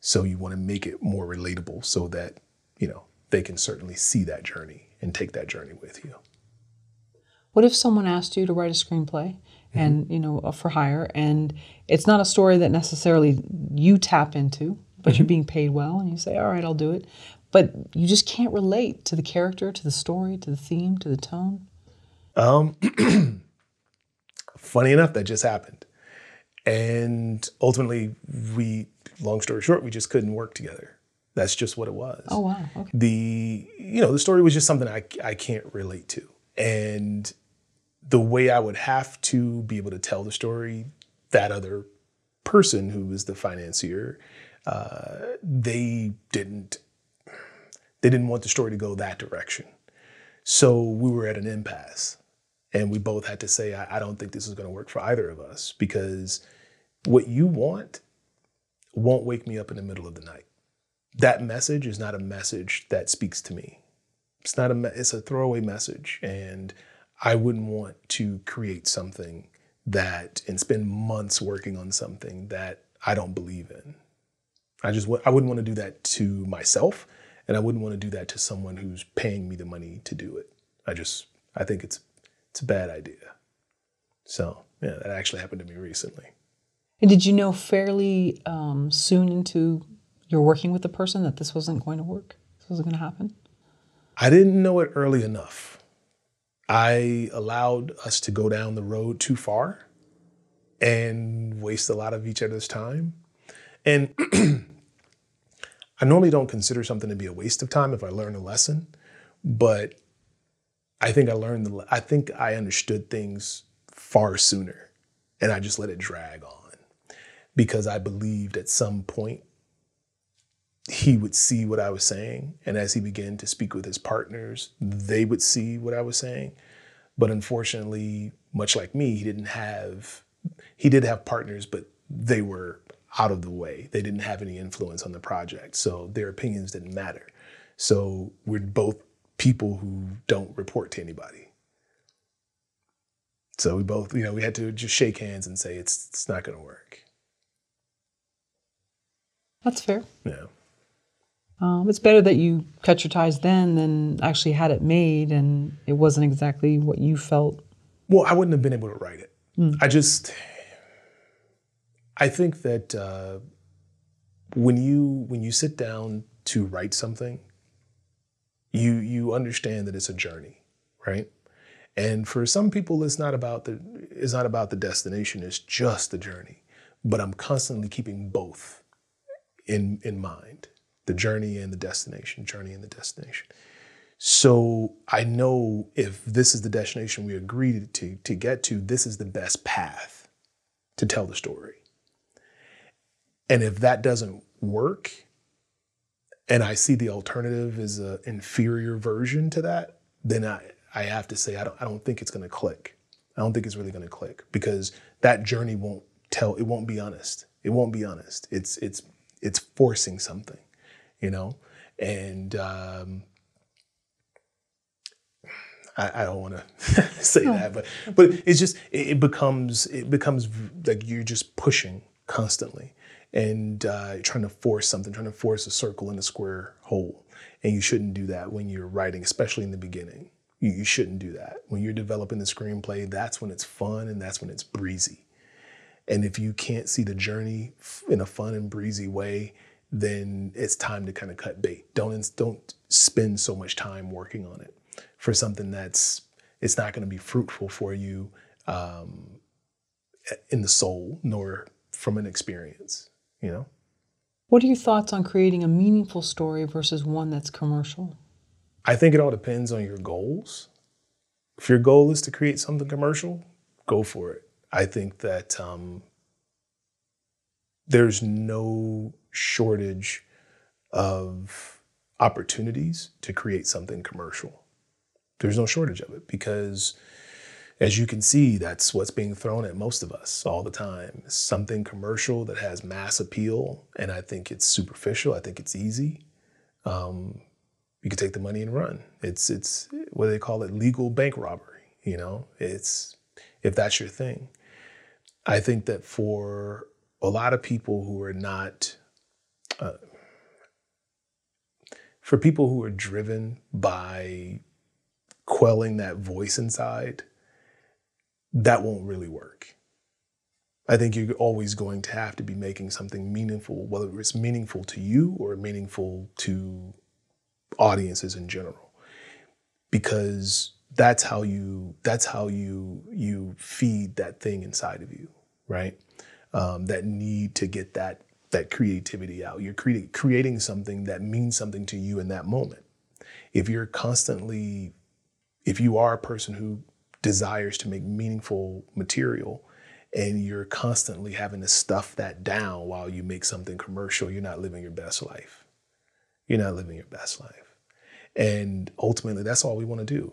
So you want to make it more relatable so that, you know, they can certainly see that journey and take that journey with you. What if someone asked you to write a screenplay mm-hmm. and, you know, uh, for hire and it's not a story that necessarily you tap into, but you're mm-hmm. being paid well and you say, "All right, I'll do it." But you just can't relate to the character, to the story, to the theme, to the tone? Um funny enough that just happened. And ultimately we long story short, we just couldn't work together. That's just what it was. Oh wow. Okay. The you know, the story was just something I I can't relate to. And the way I would have to be able to tell the story, that other person who was the financier, uh, they didn't they didn't want the story to go that direction. So we were at an impasse. And we both had to say, I, I don't think this is going to work for either of us because what you want won't wake me up in the middle of the night. That message is not a message that speaks to me. It's not a me- it's a throwaway message and I wouldn't want to create something that and spend months working on something that I don't believe in. I just I wouldn't want to do that to myself and I wouldn't want to do that to someone who's paying me the money to do it. I just I think it's it's a bad idea. So, yeah, that actually happened to me recently. And did you know fairly um, soon into your working with the person that this wasn't going to work? This wasn't going to happen? I didn't know it early enough. I allowed us to go down the road too far and waste a lot of each other's time. And I normally don't consider something to be a waste of time if I learn a lesson, but I think I learned the I think I understood things far sooner and I just let it drag on because I believed at some point he would see what I was saying. And as he began to speak with his partners, they would see what I was saying. But unfortunately, much like me, he didn't have, he did have partners, but they were out of the way. They didn't have any influence on the project. So their opinions didn't matter. So we're both people who don't report to anybody. So we both, you know, we had to just shake hands and say it's it's not going to work. That's fair. Yeah. Um, it's better that you cut your ties then than actually had it made and it wasn't exactly what you felt. Well, I wouldn't have been able to write it. I just, I think that uh, when you when you sit down to write something, you you understand that it's a journey, right? And for some people, it's not about the it's not about the destination. It's just the journey. But I'm constantly keeping both in in mind the journey and the destination journey and the destination so i know if this is the destination we agreed to to get to this is the best path to tell the story and if that doesn't work and i see the alternative as an inferior version to that then i i have to say i don't i don't think it's going to click i don't think it's really going to click because that journey won't tell it won't be honest it won't be honest it's it's it's forcing something, you know? And um, I, I, don't want to say no. that, but but it's just it, it, becomes it becomes like you're just pushing constantly and uh, trying to force something, trying to force a circle in a square hole, and you shouldn't do that when you're writing, especially in the beginning. You, you shouldn't do that when you're developing the screenplay. That's when it's fun and that's when it's breezy. And if you can't see the journey in a fun and breezy way, then it's time to kind of cut bait. Don't don't spend so much time working on it for something that's it's not going to be fruitful for you um, in the soul nor from an experience. You know. What are your thoughts on creating a meaningful story versus one that's commercial? I think it all depends on your goals. If your goal is to create something commercial, go for it. I think that um, there's no shortage of opportunities to create something commercial. There's no shortage of it because, as you can see, that's what's being thrown at most of us all the time. Something commercial that has mass appeal, and I think it's superficial. I think it's easy. Um, you can take the money and run. It's it's what they call it? Legal bank robbery. You know, it's if that's your thing. I think that for a lot of people who are not, uh, for people who are driven by quelling that voice inside, that won't really work. I think you're always going to have to be making something meaningful, whether it's meaningful to you or meaningful to audiences in general. Because that's how you that's how you you feed that thing inside of you, right? Um, that need to get that that creativity out. You're creating creating something that means something to you in that moment. If you're constantly, if you are a person who desires to make meaningful material, and you're constantly having to stuff that down while you make something commercial, you're not living your best life. You're not living your best life. And ultimately, that's all we want to do.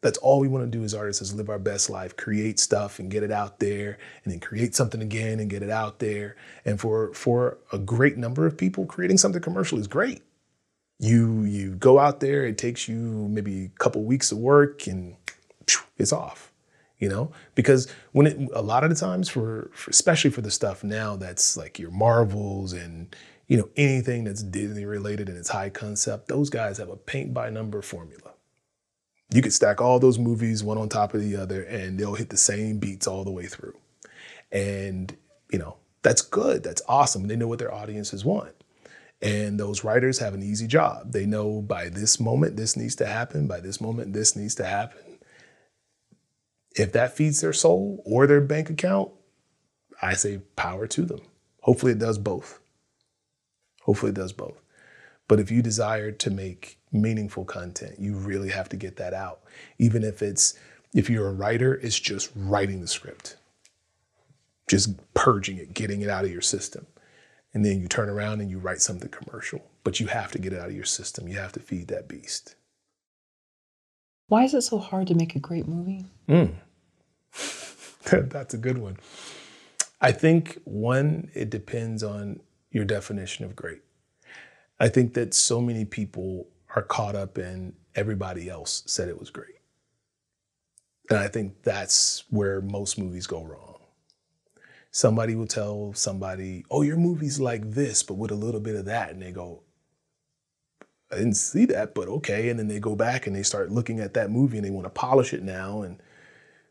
That's all we want to do as artists is live our best life, create stuff and get it out there, and then create something again and get it out there. And for for a great number of people, creating something commercial is great. You you go out there, it takes you maybe a couple weeks of work and it's off you know? Because when it a lot of the times for, for, especially for the stuff now that's like your marvels and you know anything that's disney related and it's high concept those guys have a paint by number formula. You could stack all those movies one on top of the other and they'll hit the same beats all the way through. And you know that's good that's awesome they know what their audiences want. And those writers have an easy job. They know by this moment this needs to happen by this moment this needs to happen if that feeds their soul or their bank account, I say power to them. Hopefully it does both. Hopefully it does both. But if you desire to make meaningful content, you really have to get that out. Even if it's, if you're a writer, it's just writing the script, just purging it, getting it out of your system. And then you turn around and you write something commercial. But you have to get it out of your system. You have to feed that beast. Why is it so hard to make a great movie? Mm. That's a good one. I think one, it depends on your definition of great. I think that so many people are caught up in everybody else said it was great. And I think that's where most movies go wrong. Somebody will tell somebody, oh, your movie's like this, but with a little bit of that. And they go, I didn't see that, but okay. And then they go back and they start looking at that movie and they want to polish it now and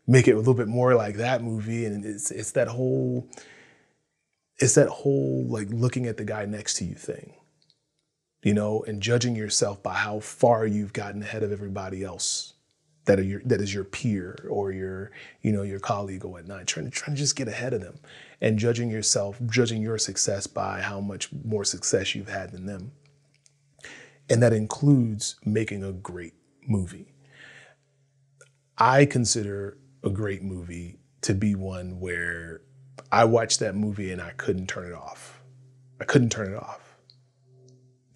make it a little bit more like that movie. And it's it's that whole it's that whole like looking at the guy next to you thing, you know, and judging yourself by how far you've gotten ahead of everybody else that are your that is your peer or your you know your colleague or whatnot. Trying to trying to just get ahead of them and judging yourself, judging your success by how much more success you've had than them. And that includes making a great movie. I consider a great movie to be one where I watched that movie and I couldn't turn it off. I couldn't turn it off.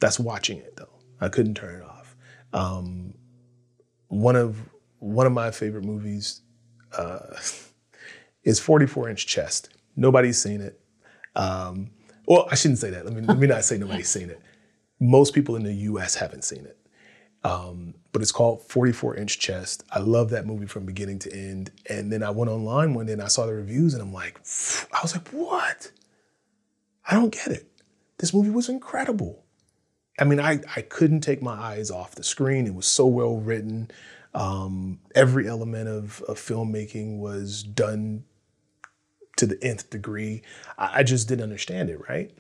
That's watching it though. I couldn't turn it off. Um, one of one of my favorite movies uh, is 44 Inch Chest. Nobody's seen it. Um, well, I shouldn't say that. Let me let me not say nobody's seen it most people in the US haven't seen it. Um, but it's called 44 Inch Chest. I love that movie from beginning to end. And then I went online one day and I saw the reviews and I'm like, I was like, what? I don't get it. This movie was incredible. I mean, I, I couldn't take my eyes off the screen. It was so well written. Um, every element of, of filmmaking was done to the nth degree. I, I just didn't understand it, right?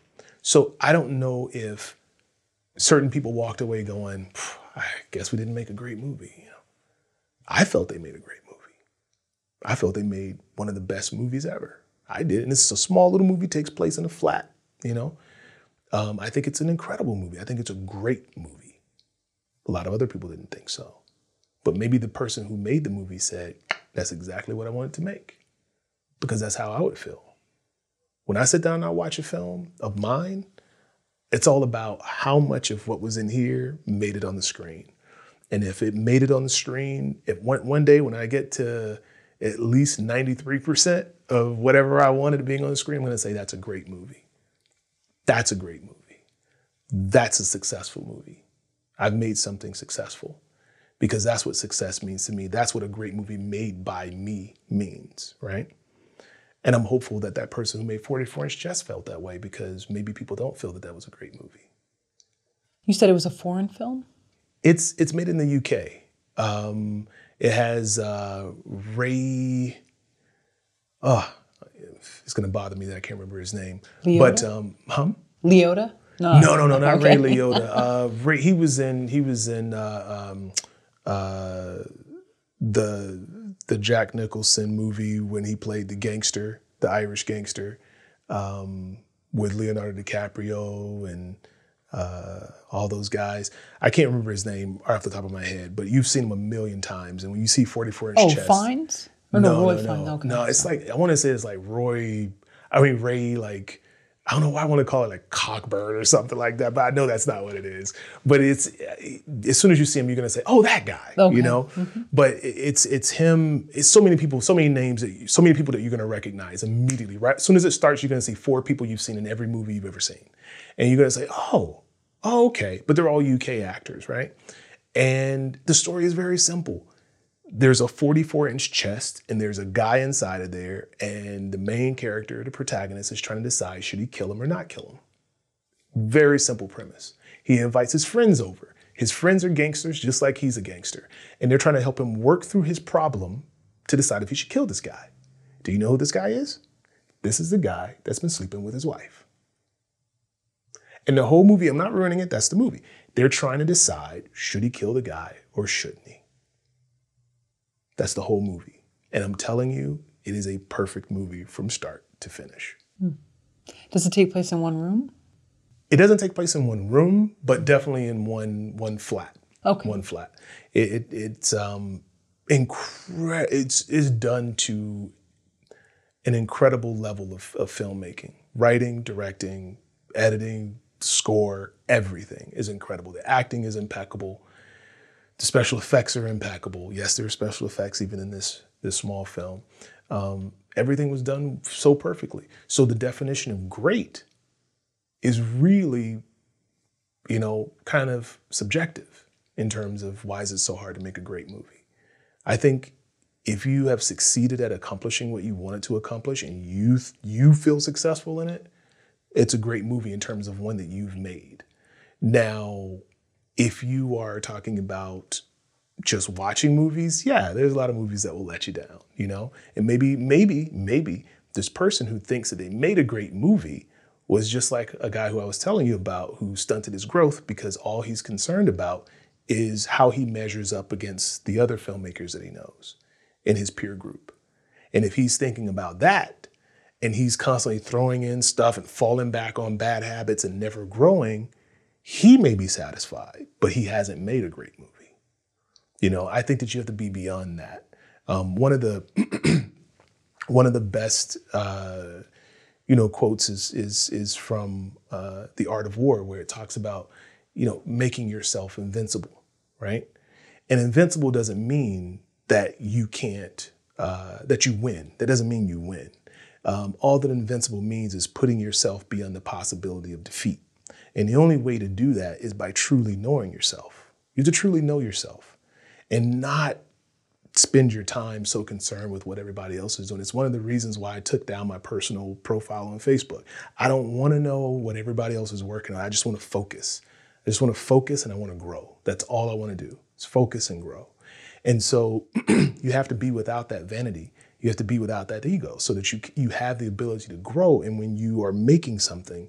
So I don't know if certain people walked away going, I guess we didn't make a great movie. I felt they made a great movie. I felt they made one of the best movies ever. I did, and it's a small little movie, takes place in a flat. You know, um, I think it's an incredible movie. I think it's a great movie. A lot of other people didn't think so, but maybe the person who made the movie said, "That's exactly what I wanted to make," because that's how I would feel. When I sit down and I watch a film of mine, it's all about how much of what was in here made it on the screen. And if it made it on the screen, if one, one day when I get to at least 93% of whatever I wanted being on the screen, I'm gonna say that's a great movie. That's a great movie. That's a successful movie. I've made something successful because that's what success means to me. That's what a great movie made by me means, right? And I'm hopeful that that person who made 44 Inch Chest felt that way because maybe people don't feel that that was a great movie. You said it was a foreign film? It's it's made in the UK. Um, it has uh, Ray. Oh, it's gonna bother me that I can't remember his name. Liotta? But um, hum. Leota? No, no, no, not Okay. Ray Liotta. Uh, Ray, he was in he was in uh, um, uh, the the Jack Nicholson movie when he played the gangster, the Irish gangster, um, with Leonardo DiCaprio and uh, all those guys. I can't remember his name off the top of my head, but you've seen him a million times. And when you see 44 inch Oh, chest, Fiennes? Or no, Roy no, Fiennes. no. Okay. No, it's like I want to say it's like Roy. I mean Ray. Like I don't know why I want to call it like Cockburn or something like that, but I know that's not what it is. But it's eh, as soon as you see him, you're gonna say, "Oh, that guy," Okay. you know. Mm-hmm. But it's it's him. It's so many people, so many names that you, so many people that you're gonna recognize immediately. Right as soon as it starts, you're gonna see four people you've seen in every movie you've ever seen, and you're gonna say, "Oh, oh, okay." But they're all UK actors, right? And the story is very simple there's a 44 inch chest and there's a guy inside of there and the main character the protagonist is trying to decide should he kill him or not kill him. Very simple premise. He invites his friends over. His friends are gangsters just like he's a gangster and they're trying to help him work through his problem to decide if he should kill this guy. Do you know who this guy is? This is the guy that's been sleeping with his wife. And the whole movie i'm not ruining it that's the movie. They're trying to decide should he kill the guy or shouldn't he that's the whole movie. And I'm telling you, it is a perfect movie from start to finish. Does it take place in one room? It doesn't take place in one room, but definitely in one one flat. Okay. One flat. It, it it's um incre- it's is done to an incredible level of, of filmmaking. Writing, directing, editing, score, everything is incredible. The acting is impeccable. The special effects are impeccable. Yes, there are special effects even in this this small film. Um, everything was done so perfectly. So the definition of great is really, you know, kind of subjective in terms of why is it so hard to make a great movie. I think if you have succeeded at accomplishing what you wanted to accomplish and you you feel successful in it, it's a great movie in terms of one that you've made. Now, if you are talking about just watching movies, yeah, there's a lot of movies that will let you down, you know? And maybe, maybe, maybe this person who thinks that they made a great movie was just like a guy who I was telling you about who stunted his growth because all he's concerned about is how he measures up against the other filmmakers that he knows in his peer group. And if he's thinking about that and he's constantly throwing in stuff and falling back on bad habits and never growing, he may be satisfied, but he hasn't made a great movie. You know, I think that you have to be beyond that. Um, one of the one of the best uh, you know quotes is is is from uh, the Art of War, where it talks about you know making yourself invincible, right? And invincible doesn't mean that you can't uh, that you win. That doesn't mean you win. Um, all that invincible means is putting yourself beyond the possibility of defeat. And the only way to do that is by truly knowing yourself. You have to truly know yourself and not spend your time so concerned with what everybody else is doing. It's one of the reasons why I took down my personal profile on Facebook. I don't want to know what everybody else is working on. I just want to focus. I just want to focus and I want to grow. That's all I want to do. Is focus and grow. And so you have to be without that vanity. You have to be without that ego so that you you have the ability to grow and when you are making something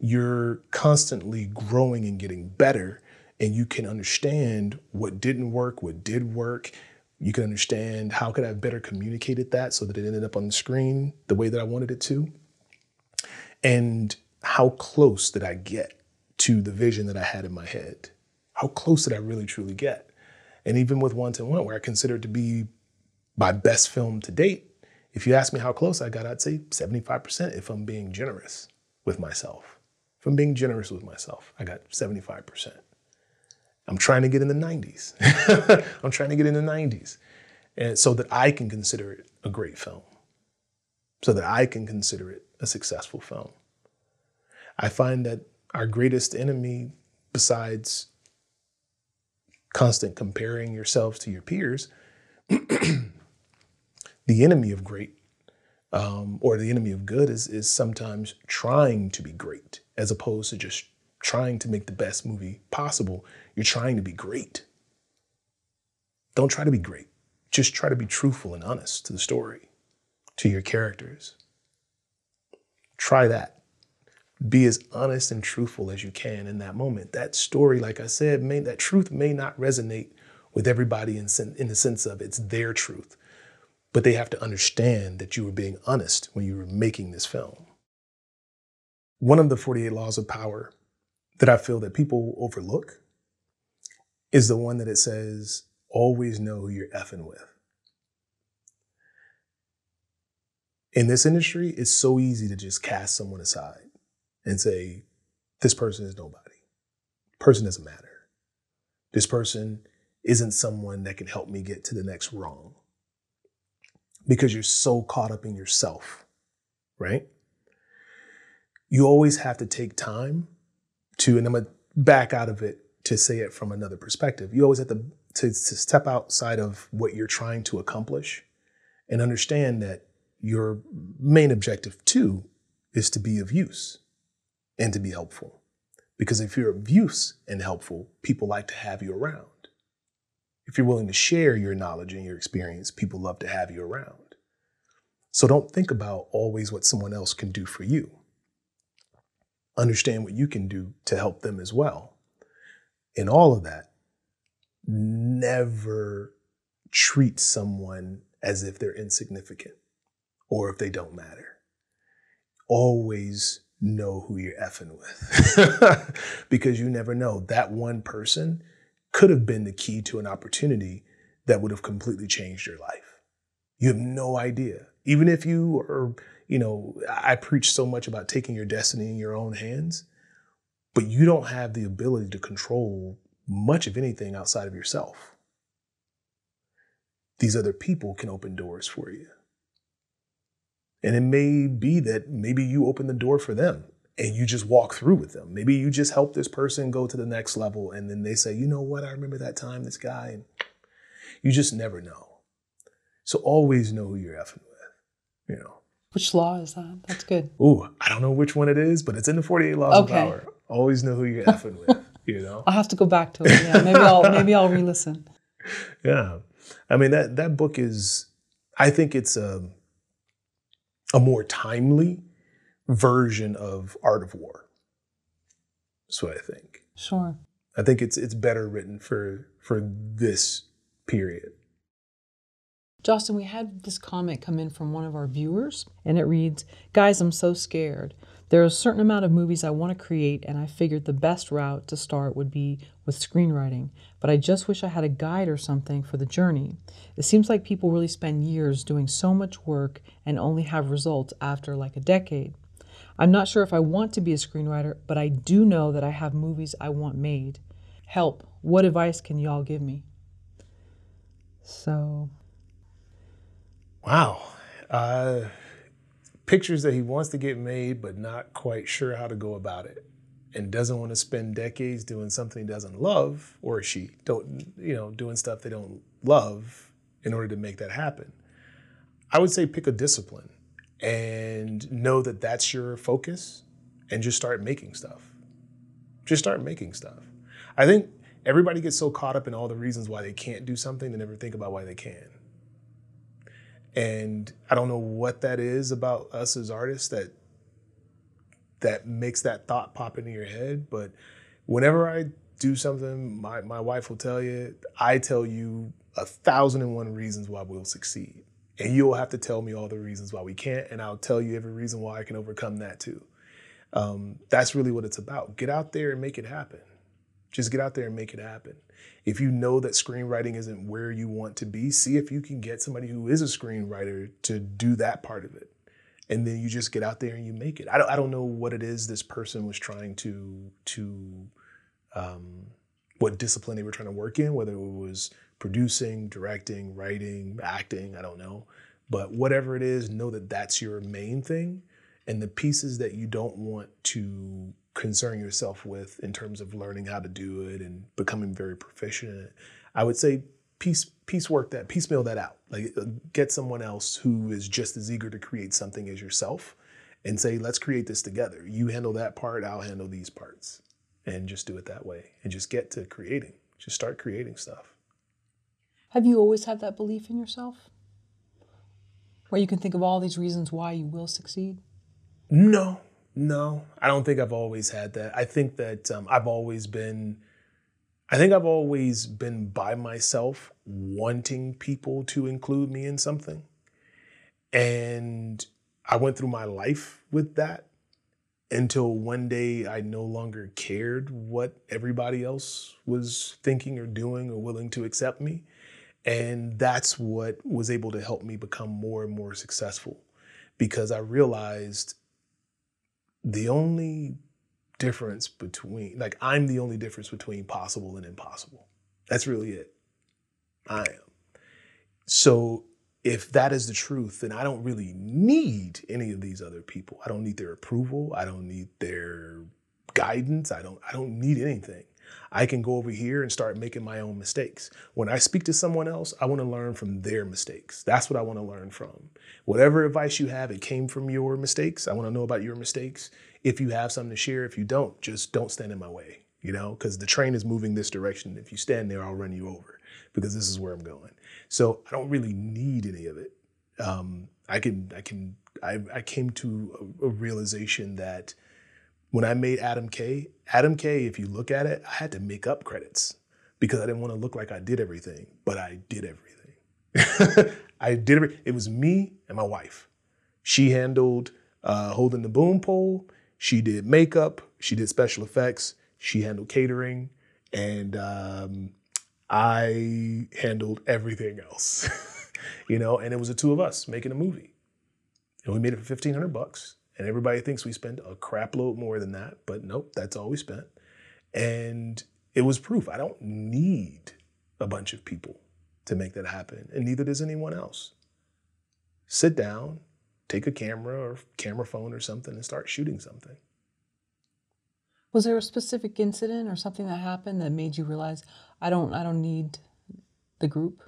you're constantly growing and getting better and you can understand what didn't work, what did work. You can understand how could I have better communicated that so that it ended up on the screen the way that I wanted it to. And how close did I get to the vision that I had in my head? How close did I really truly get? And even with One to One, where I consider it to be my best film to date, if you ask me how close I got, I'd say 75% if I'm being generous with myself. If I'm being generous with myself, I got 75%. I'm trying to get in the 90s. I'm trying to get in the 90s. And so that I can consider it a great film. So that I can consider it a successful film. I find that our greatest enemy, besides constant comparing yourselves to your peers, the enemy of great um, or the enemy of good is is sometimes trying to be great as opposed to just trying to make the best movie possible. You're trying to be great. Don't try to be great. Just try to be truthful and honest to the story, to your characters. Try that. Be as honest and truthful as you can in that moment. That story, like I said, may, that truth may not resonate with everybody in, in the sense of it's their truth, but they have to understand that you were being honest when you were making this film. One of the 48 laws of power that I feel that people overlook is the one that it says, always know who you're effing with. In this industry, it's so easy to just cast someone aside and say, this person is nobody. Person doesn't matter. This person isn't someone that can help me get to the next wrong because you're so caught up in yourself, right? You always have to take time to, and I'm gonna back out of it to say it from another perspective. You always have to, to, to step outside of what you're trying to accomplish and understand that your main objective too is to be of use and to be helpful. Because if you're of use and helpful, people like to have you around. If you're willing to share your knowledge and your experience, people love to have you around. So don't think about always what someone else can do for you understand what you can do to help them as well. In all of that, never treat someone as if they're insignificant or if they don't matter. Always know who you're effing with because you never know. That one person could have been the key to an opportunity that would have completely changed your life. You have no idea. Even if you are you know, I preach so much about taking your destiny in your own hands, but you don't have the ability to control much of anything outside of yourself. These other people can open doors for you. And it may be that maybe you open the door for them and you just walk through with them. Maybe you just help this person go to the next level and then they say, you know what, I remember that time, this guy. And you just never know. So always know who you're effing with, you know. Which law is that? That's good. Ooh, I don't know which one it is, but it's in the 48 laws okay. of power. Always know who you're effing with, you know? I'll have to go back to it. Yeah, maybe I'll maybe I'll re-listen. Yeah. I mean that that book is I think it's a a more timely version of Art of War. That's what I think. Sure. I think it's it's better written for for this period. Justin, we had this comment come in from one of our viewers, and it reads Guys, I'm so scared. There are a certain amount of movies I want to create, and I figured the best route to start would be with screenwriting. But I just wish I had a guide or something for the journey. It seems like people really spend years doing so much work and only have results after like a decade. I'm not sure if I want to be a screenwriter, but I do know that I have movies I want made. Help. What advice can y'all give me? So Wow. Uh, pictures that he wants to get made, but not quite sure how to go about it, and doesn't want to spend decades doing something he doesn't love, or she don't, you know, doing stuff they don't love in order to make that happen. I would say pick a discipline and know that that's your focus, and just start making stuff. Just start making stuff. I think everybody gets so caught up in all the reasons why they can't do something, they never think about why they can. And I don't know what that is about us as artists that that makes that thought pop into your head. But whenever I do something, my, my wife will tell you, I tell you a thousand and one reasons why we'll succeed. And you'll have to tell me all the reasons why we can't, and I'll tell you every reason why I can overcome that too. Um, that's really what it's about. Get out there and make it happen. Just get out there and make it happen. If you know that screenwriting isn't where you want to be, see if you can get somebody who is a screenwriter to do that part of it. And then you just get out there and you make it. I don't, I don't know what it is this person was trying to, to um, what discipline they were trying to work in, whether it was producing, directing, writing, acting, I don't know. But whatever it is, know that that's your main thing. And the pieces that you don't want to concern yourself with in terms of learning how to do it and becoming very proficient in it. I would say piece piecework that, piecemeal that out. Like uh, get someone else who is just as eager to create something as yourself and say, let's create this together. You handle that part, I'll handle these parts. And just do it that way and just get to creating. Just start creating stuff. Have you always had that belief in yourself? Where you can think of all these reasons why you will succeed? No, no. I don't think I've always had that. I think that um, I've always been I think I've always been by myself, wanting people to include me in something. And I went through my life with that until one day I no longer cared what everybody else was thinking or doing or willing to accept me. And that's what was able to help me become more and more successful because I realized the only difference between like I'm the only difference between possible and impossible. That's really it. I am. So if that is the truth, then I don't really need any of these other people. I don't need their approval. I don't need their guidance. I don't I don't need anything. I can go over here and start making my own mistakes. When I speak to someone else, I want to learn from their mistakes. That's what I want to learn from. Whatever advice you have, it came from your mistakes. I want to know about your mistakes. If you have something to share, if you don't, just don't stand in my way, you know, because the train is moving this direction. If you stand there, I'll run you over because this is where I'm going. So I don't really need any of it. Um, I can, I can, I, I came to a, a realization that when I made Adam K, Adam K, if you look at it, I had to make up credits because I didn't want to look like I did everything, but I did everything. I did every, it was me and my wife. She handled uh, holding the boom pole. She did makeup. She did special effects. She handled catering, and um, I handled everything else. you know, and it was the two of us making a movie, and we made it for fifteen hundred bucks and everybody thinks we spend a crap load more than that, but nope, that's all we spent. And it was proof. I don't need a bunch of people to make that happen, and neither does anyone else. Sit down, take a camera or camera phone or something and start shooting something. Was there a specific incident or something that happened that made you realize I don't I don't need the group?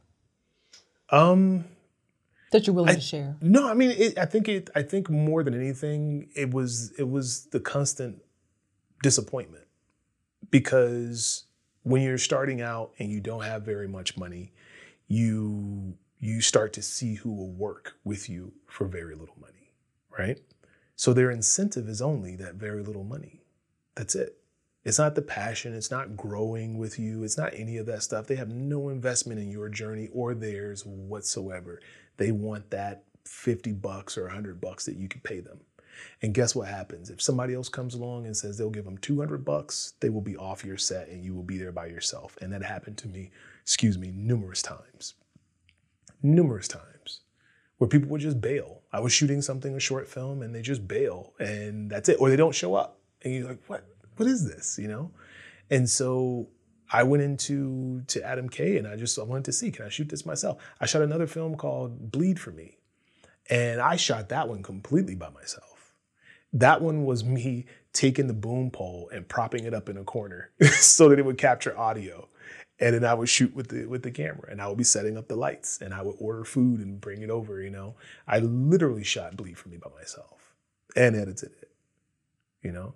Um that you're willing I, to share. No, I mean, it, I think it. I think more than anything, it was it was the constant disappointment because when you're starting out and you don't have very much money, you you start to see who will work with you for very little money, right? So their incentive is only that very little money. That's it. It's not the passion, it's not growing with you, it's not any of that stuff. They have no investment in your journey or theirs whatsoever. They want that 50 bucks or 100 bucks that you can pay them. And guess what happens? If somebody else comes along and says they'll give them 200 bucks, they will be off your set and you will be there by yourself. And that happened to me, excuse me, numerous times. Numerous times where people would just bail. I was shooting something, a short film, and they just bail and that's it. Or they don't show up. And you're like, what? what is this? You know? And so I went into to Adam K and I just I wanted to see, can I shoot this myself? I shot another film called Bleed for Me. And I shot that one completely by myself. That one was me taking the boom pole and propping it up in a corner so that it would capture audio. And then I would shoot with the with the camera and I would be setting up the lights and I would order food and bring it over, you know. I literally shot Bleed for Me by myself and edited it. You know?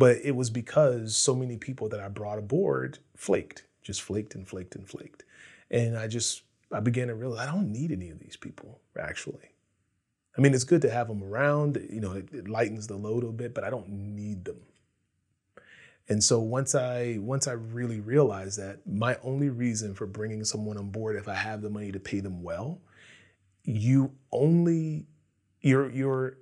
But it was because so many people that I brought aboard flaked, just flaked and flaked and flaked. And I just, I began to realize I don't need any of these people, actually. I mean, it's good to have them around, you know, it, it lightens the load a bit, but I don't need them. And so once I once I really realized that my only reason for bringing someone on board if I have the money to pay them well, you only you're you're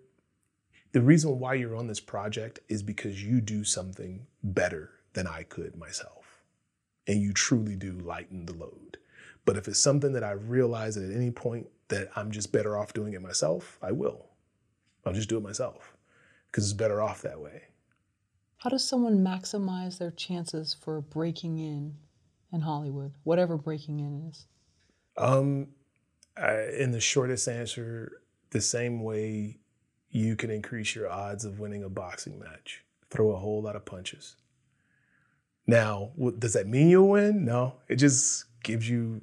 the reason why you're on this project is because you do something better than I could myself. And you truly do lighten the load. But if it's something that I realize at any point that I'm just better off doing it myself, I will. I'll just do it myself because it's better off that way. How does someone maximize their chances for breaking in in Hollywood, whatever breaking in is? Um, I, in the shortest answer, the same way you can increase your odds of winning a boxing match. Throw a whole lot of punches. Now, does that mean you'll win? No, it just gives you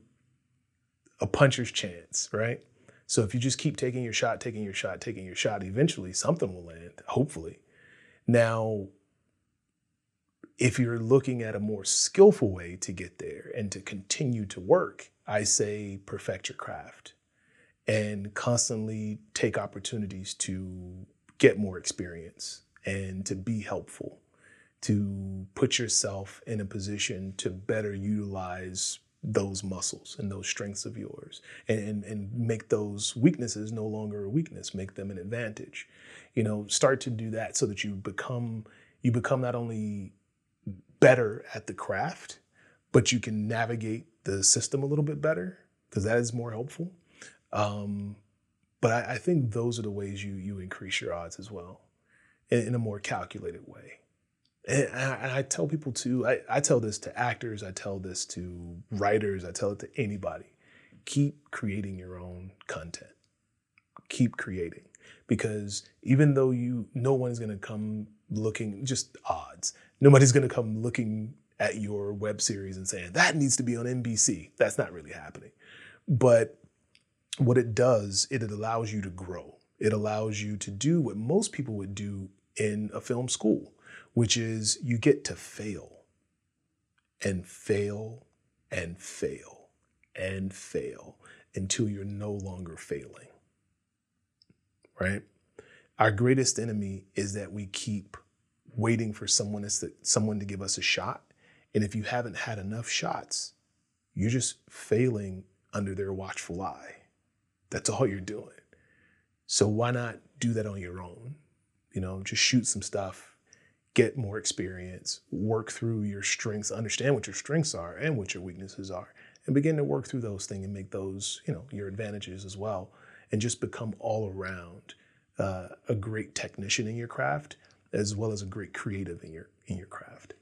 a puncher's chance, right? So if you just keep taking your shot, taking your shot, taking your shot, eventually something will land, hopefully. Now, if you're looking at a more skillful way to get there and to continue to work, I say perfect your craft and constantly take opportunities to get more experience and to be helpful, to put yourself in a position to better utilize those muscles and those strengths of yours and, and, and make those weaknesses no longer a weakness, make them an advantage. You know, start to do that so that you become you become not only better at the craft, but you can navigate the system a little bit better because that is more helpful. Um, but I, I, think those are the ways you you increase your odds as well, in, in a more calculated way. And I, and I, tell people too. I, I tell this to actors. I tell this to writers. I tell it to anybody. Keep creating your own content. Keep creating because even though you, no one is going to come looking just odds. Nobody's going to come looking at your web series and saying that needs to be on NBC. That's not really happening. But what it does, it, allows you to grow. It allows you to do what most people would do in a film school, which is you get to fail and fail and fail and fail until you're no longer failing. Right? Our greatest enemy is that we keep waiting for someone to, someone to give us a shot. And if you haven't had enough shots, you're just failing under their watchful eye. That's all you're doing. So why not do that on your own? You know, just shoot some stuff, get more experience, work through your strengths, understand what your strengths are and what your weaknesses are, and begin to work through those things and make those, you know, your advantages as well, and just become all around uh, a great technician in your craft as well as a great creative in your in your craft.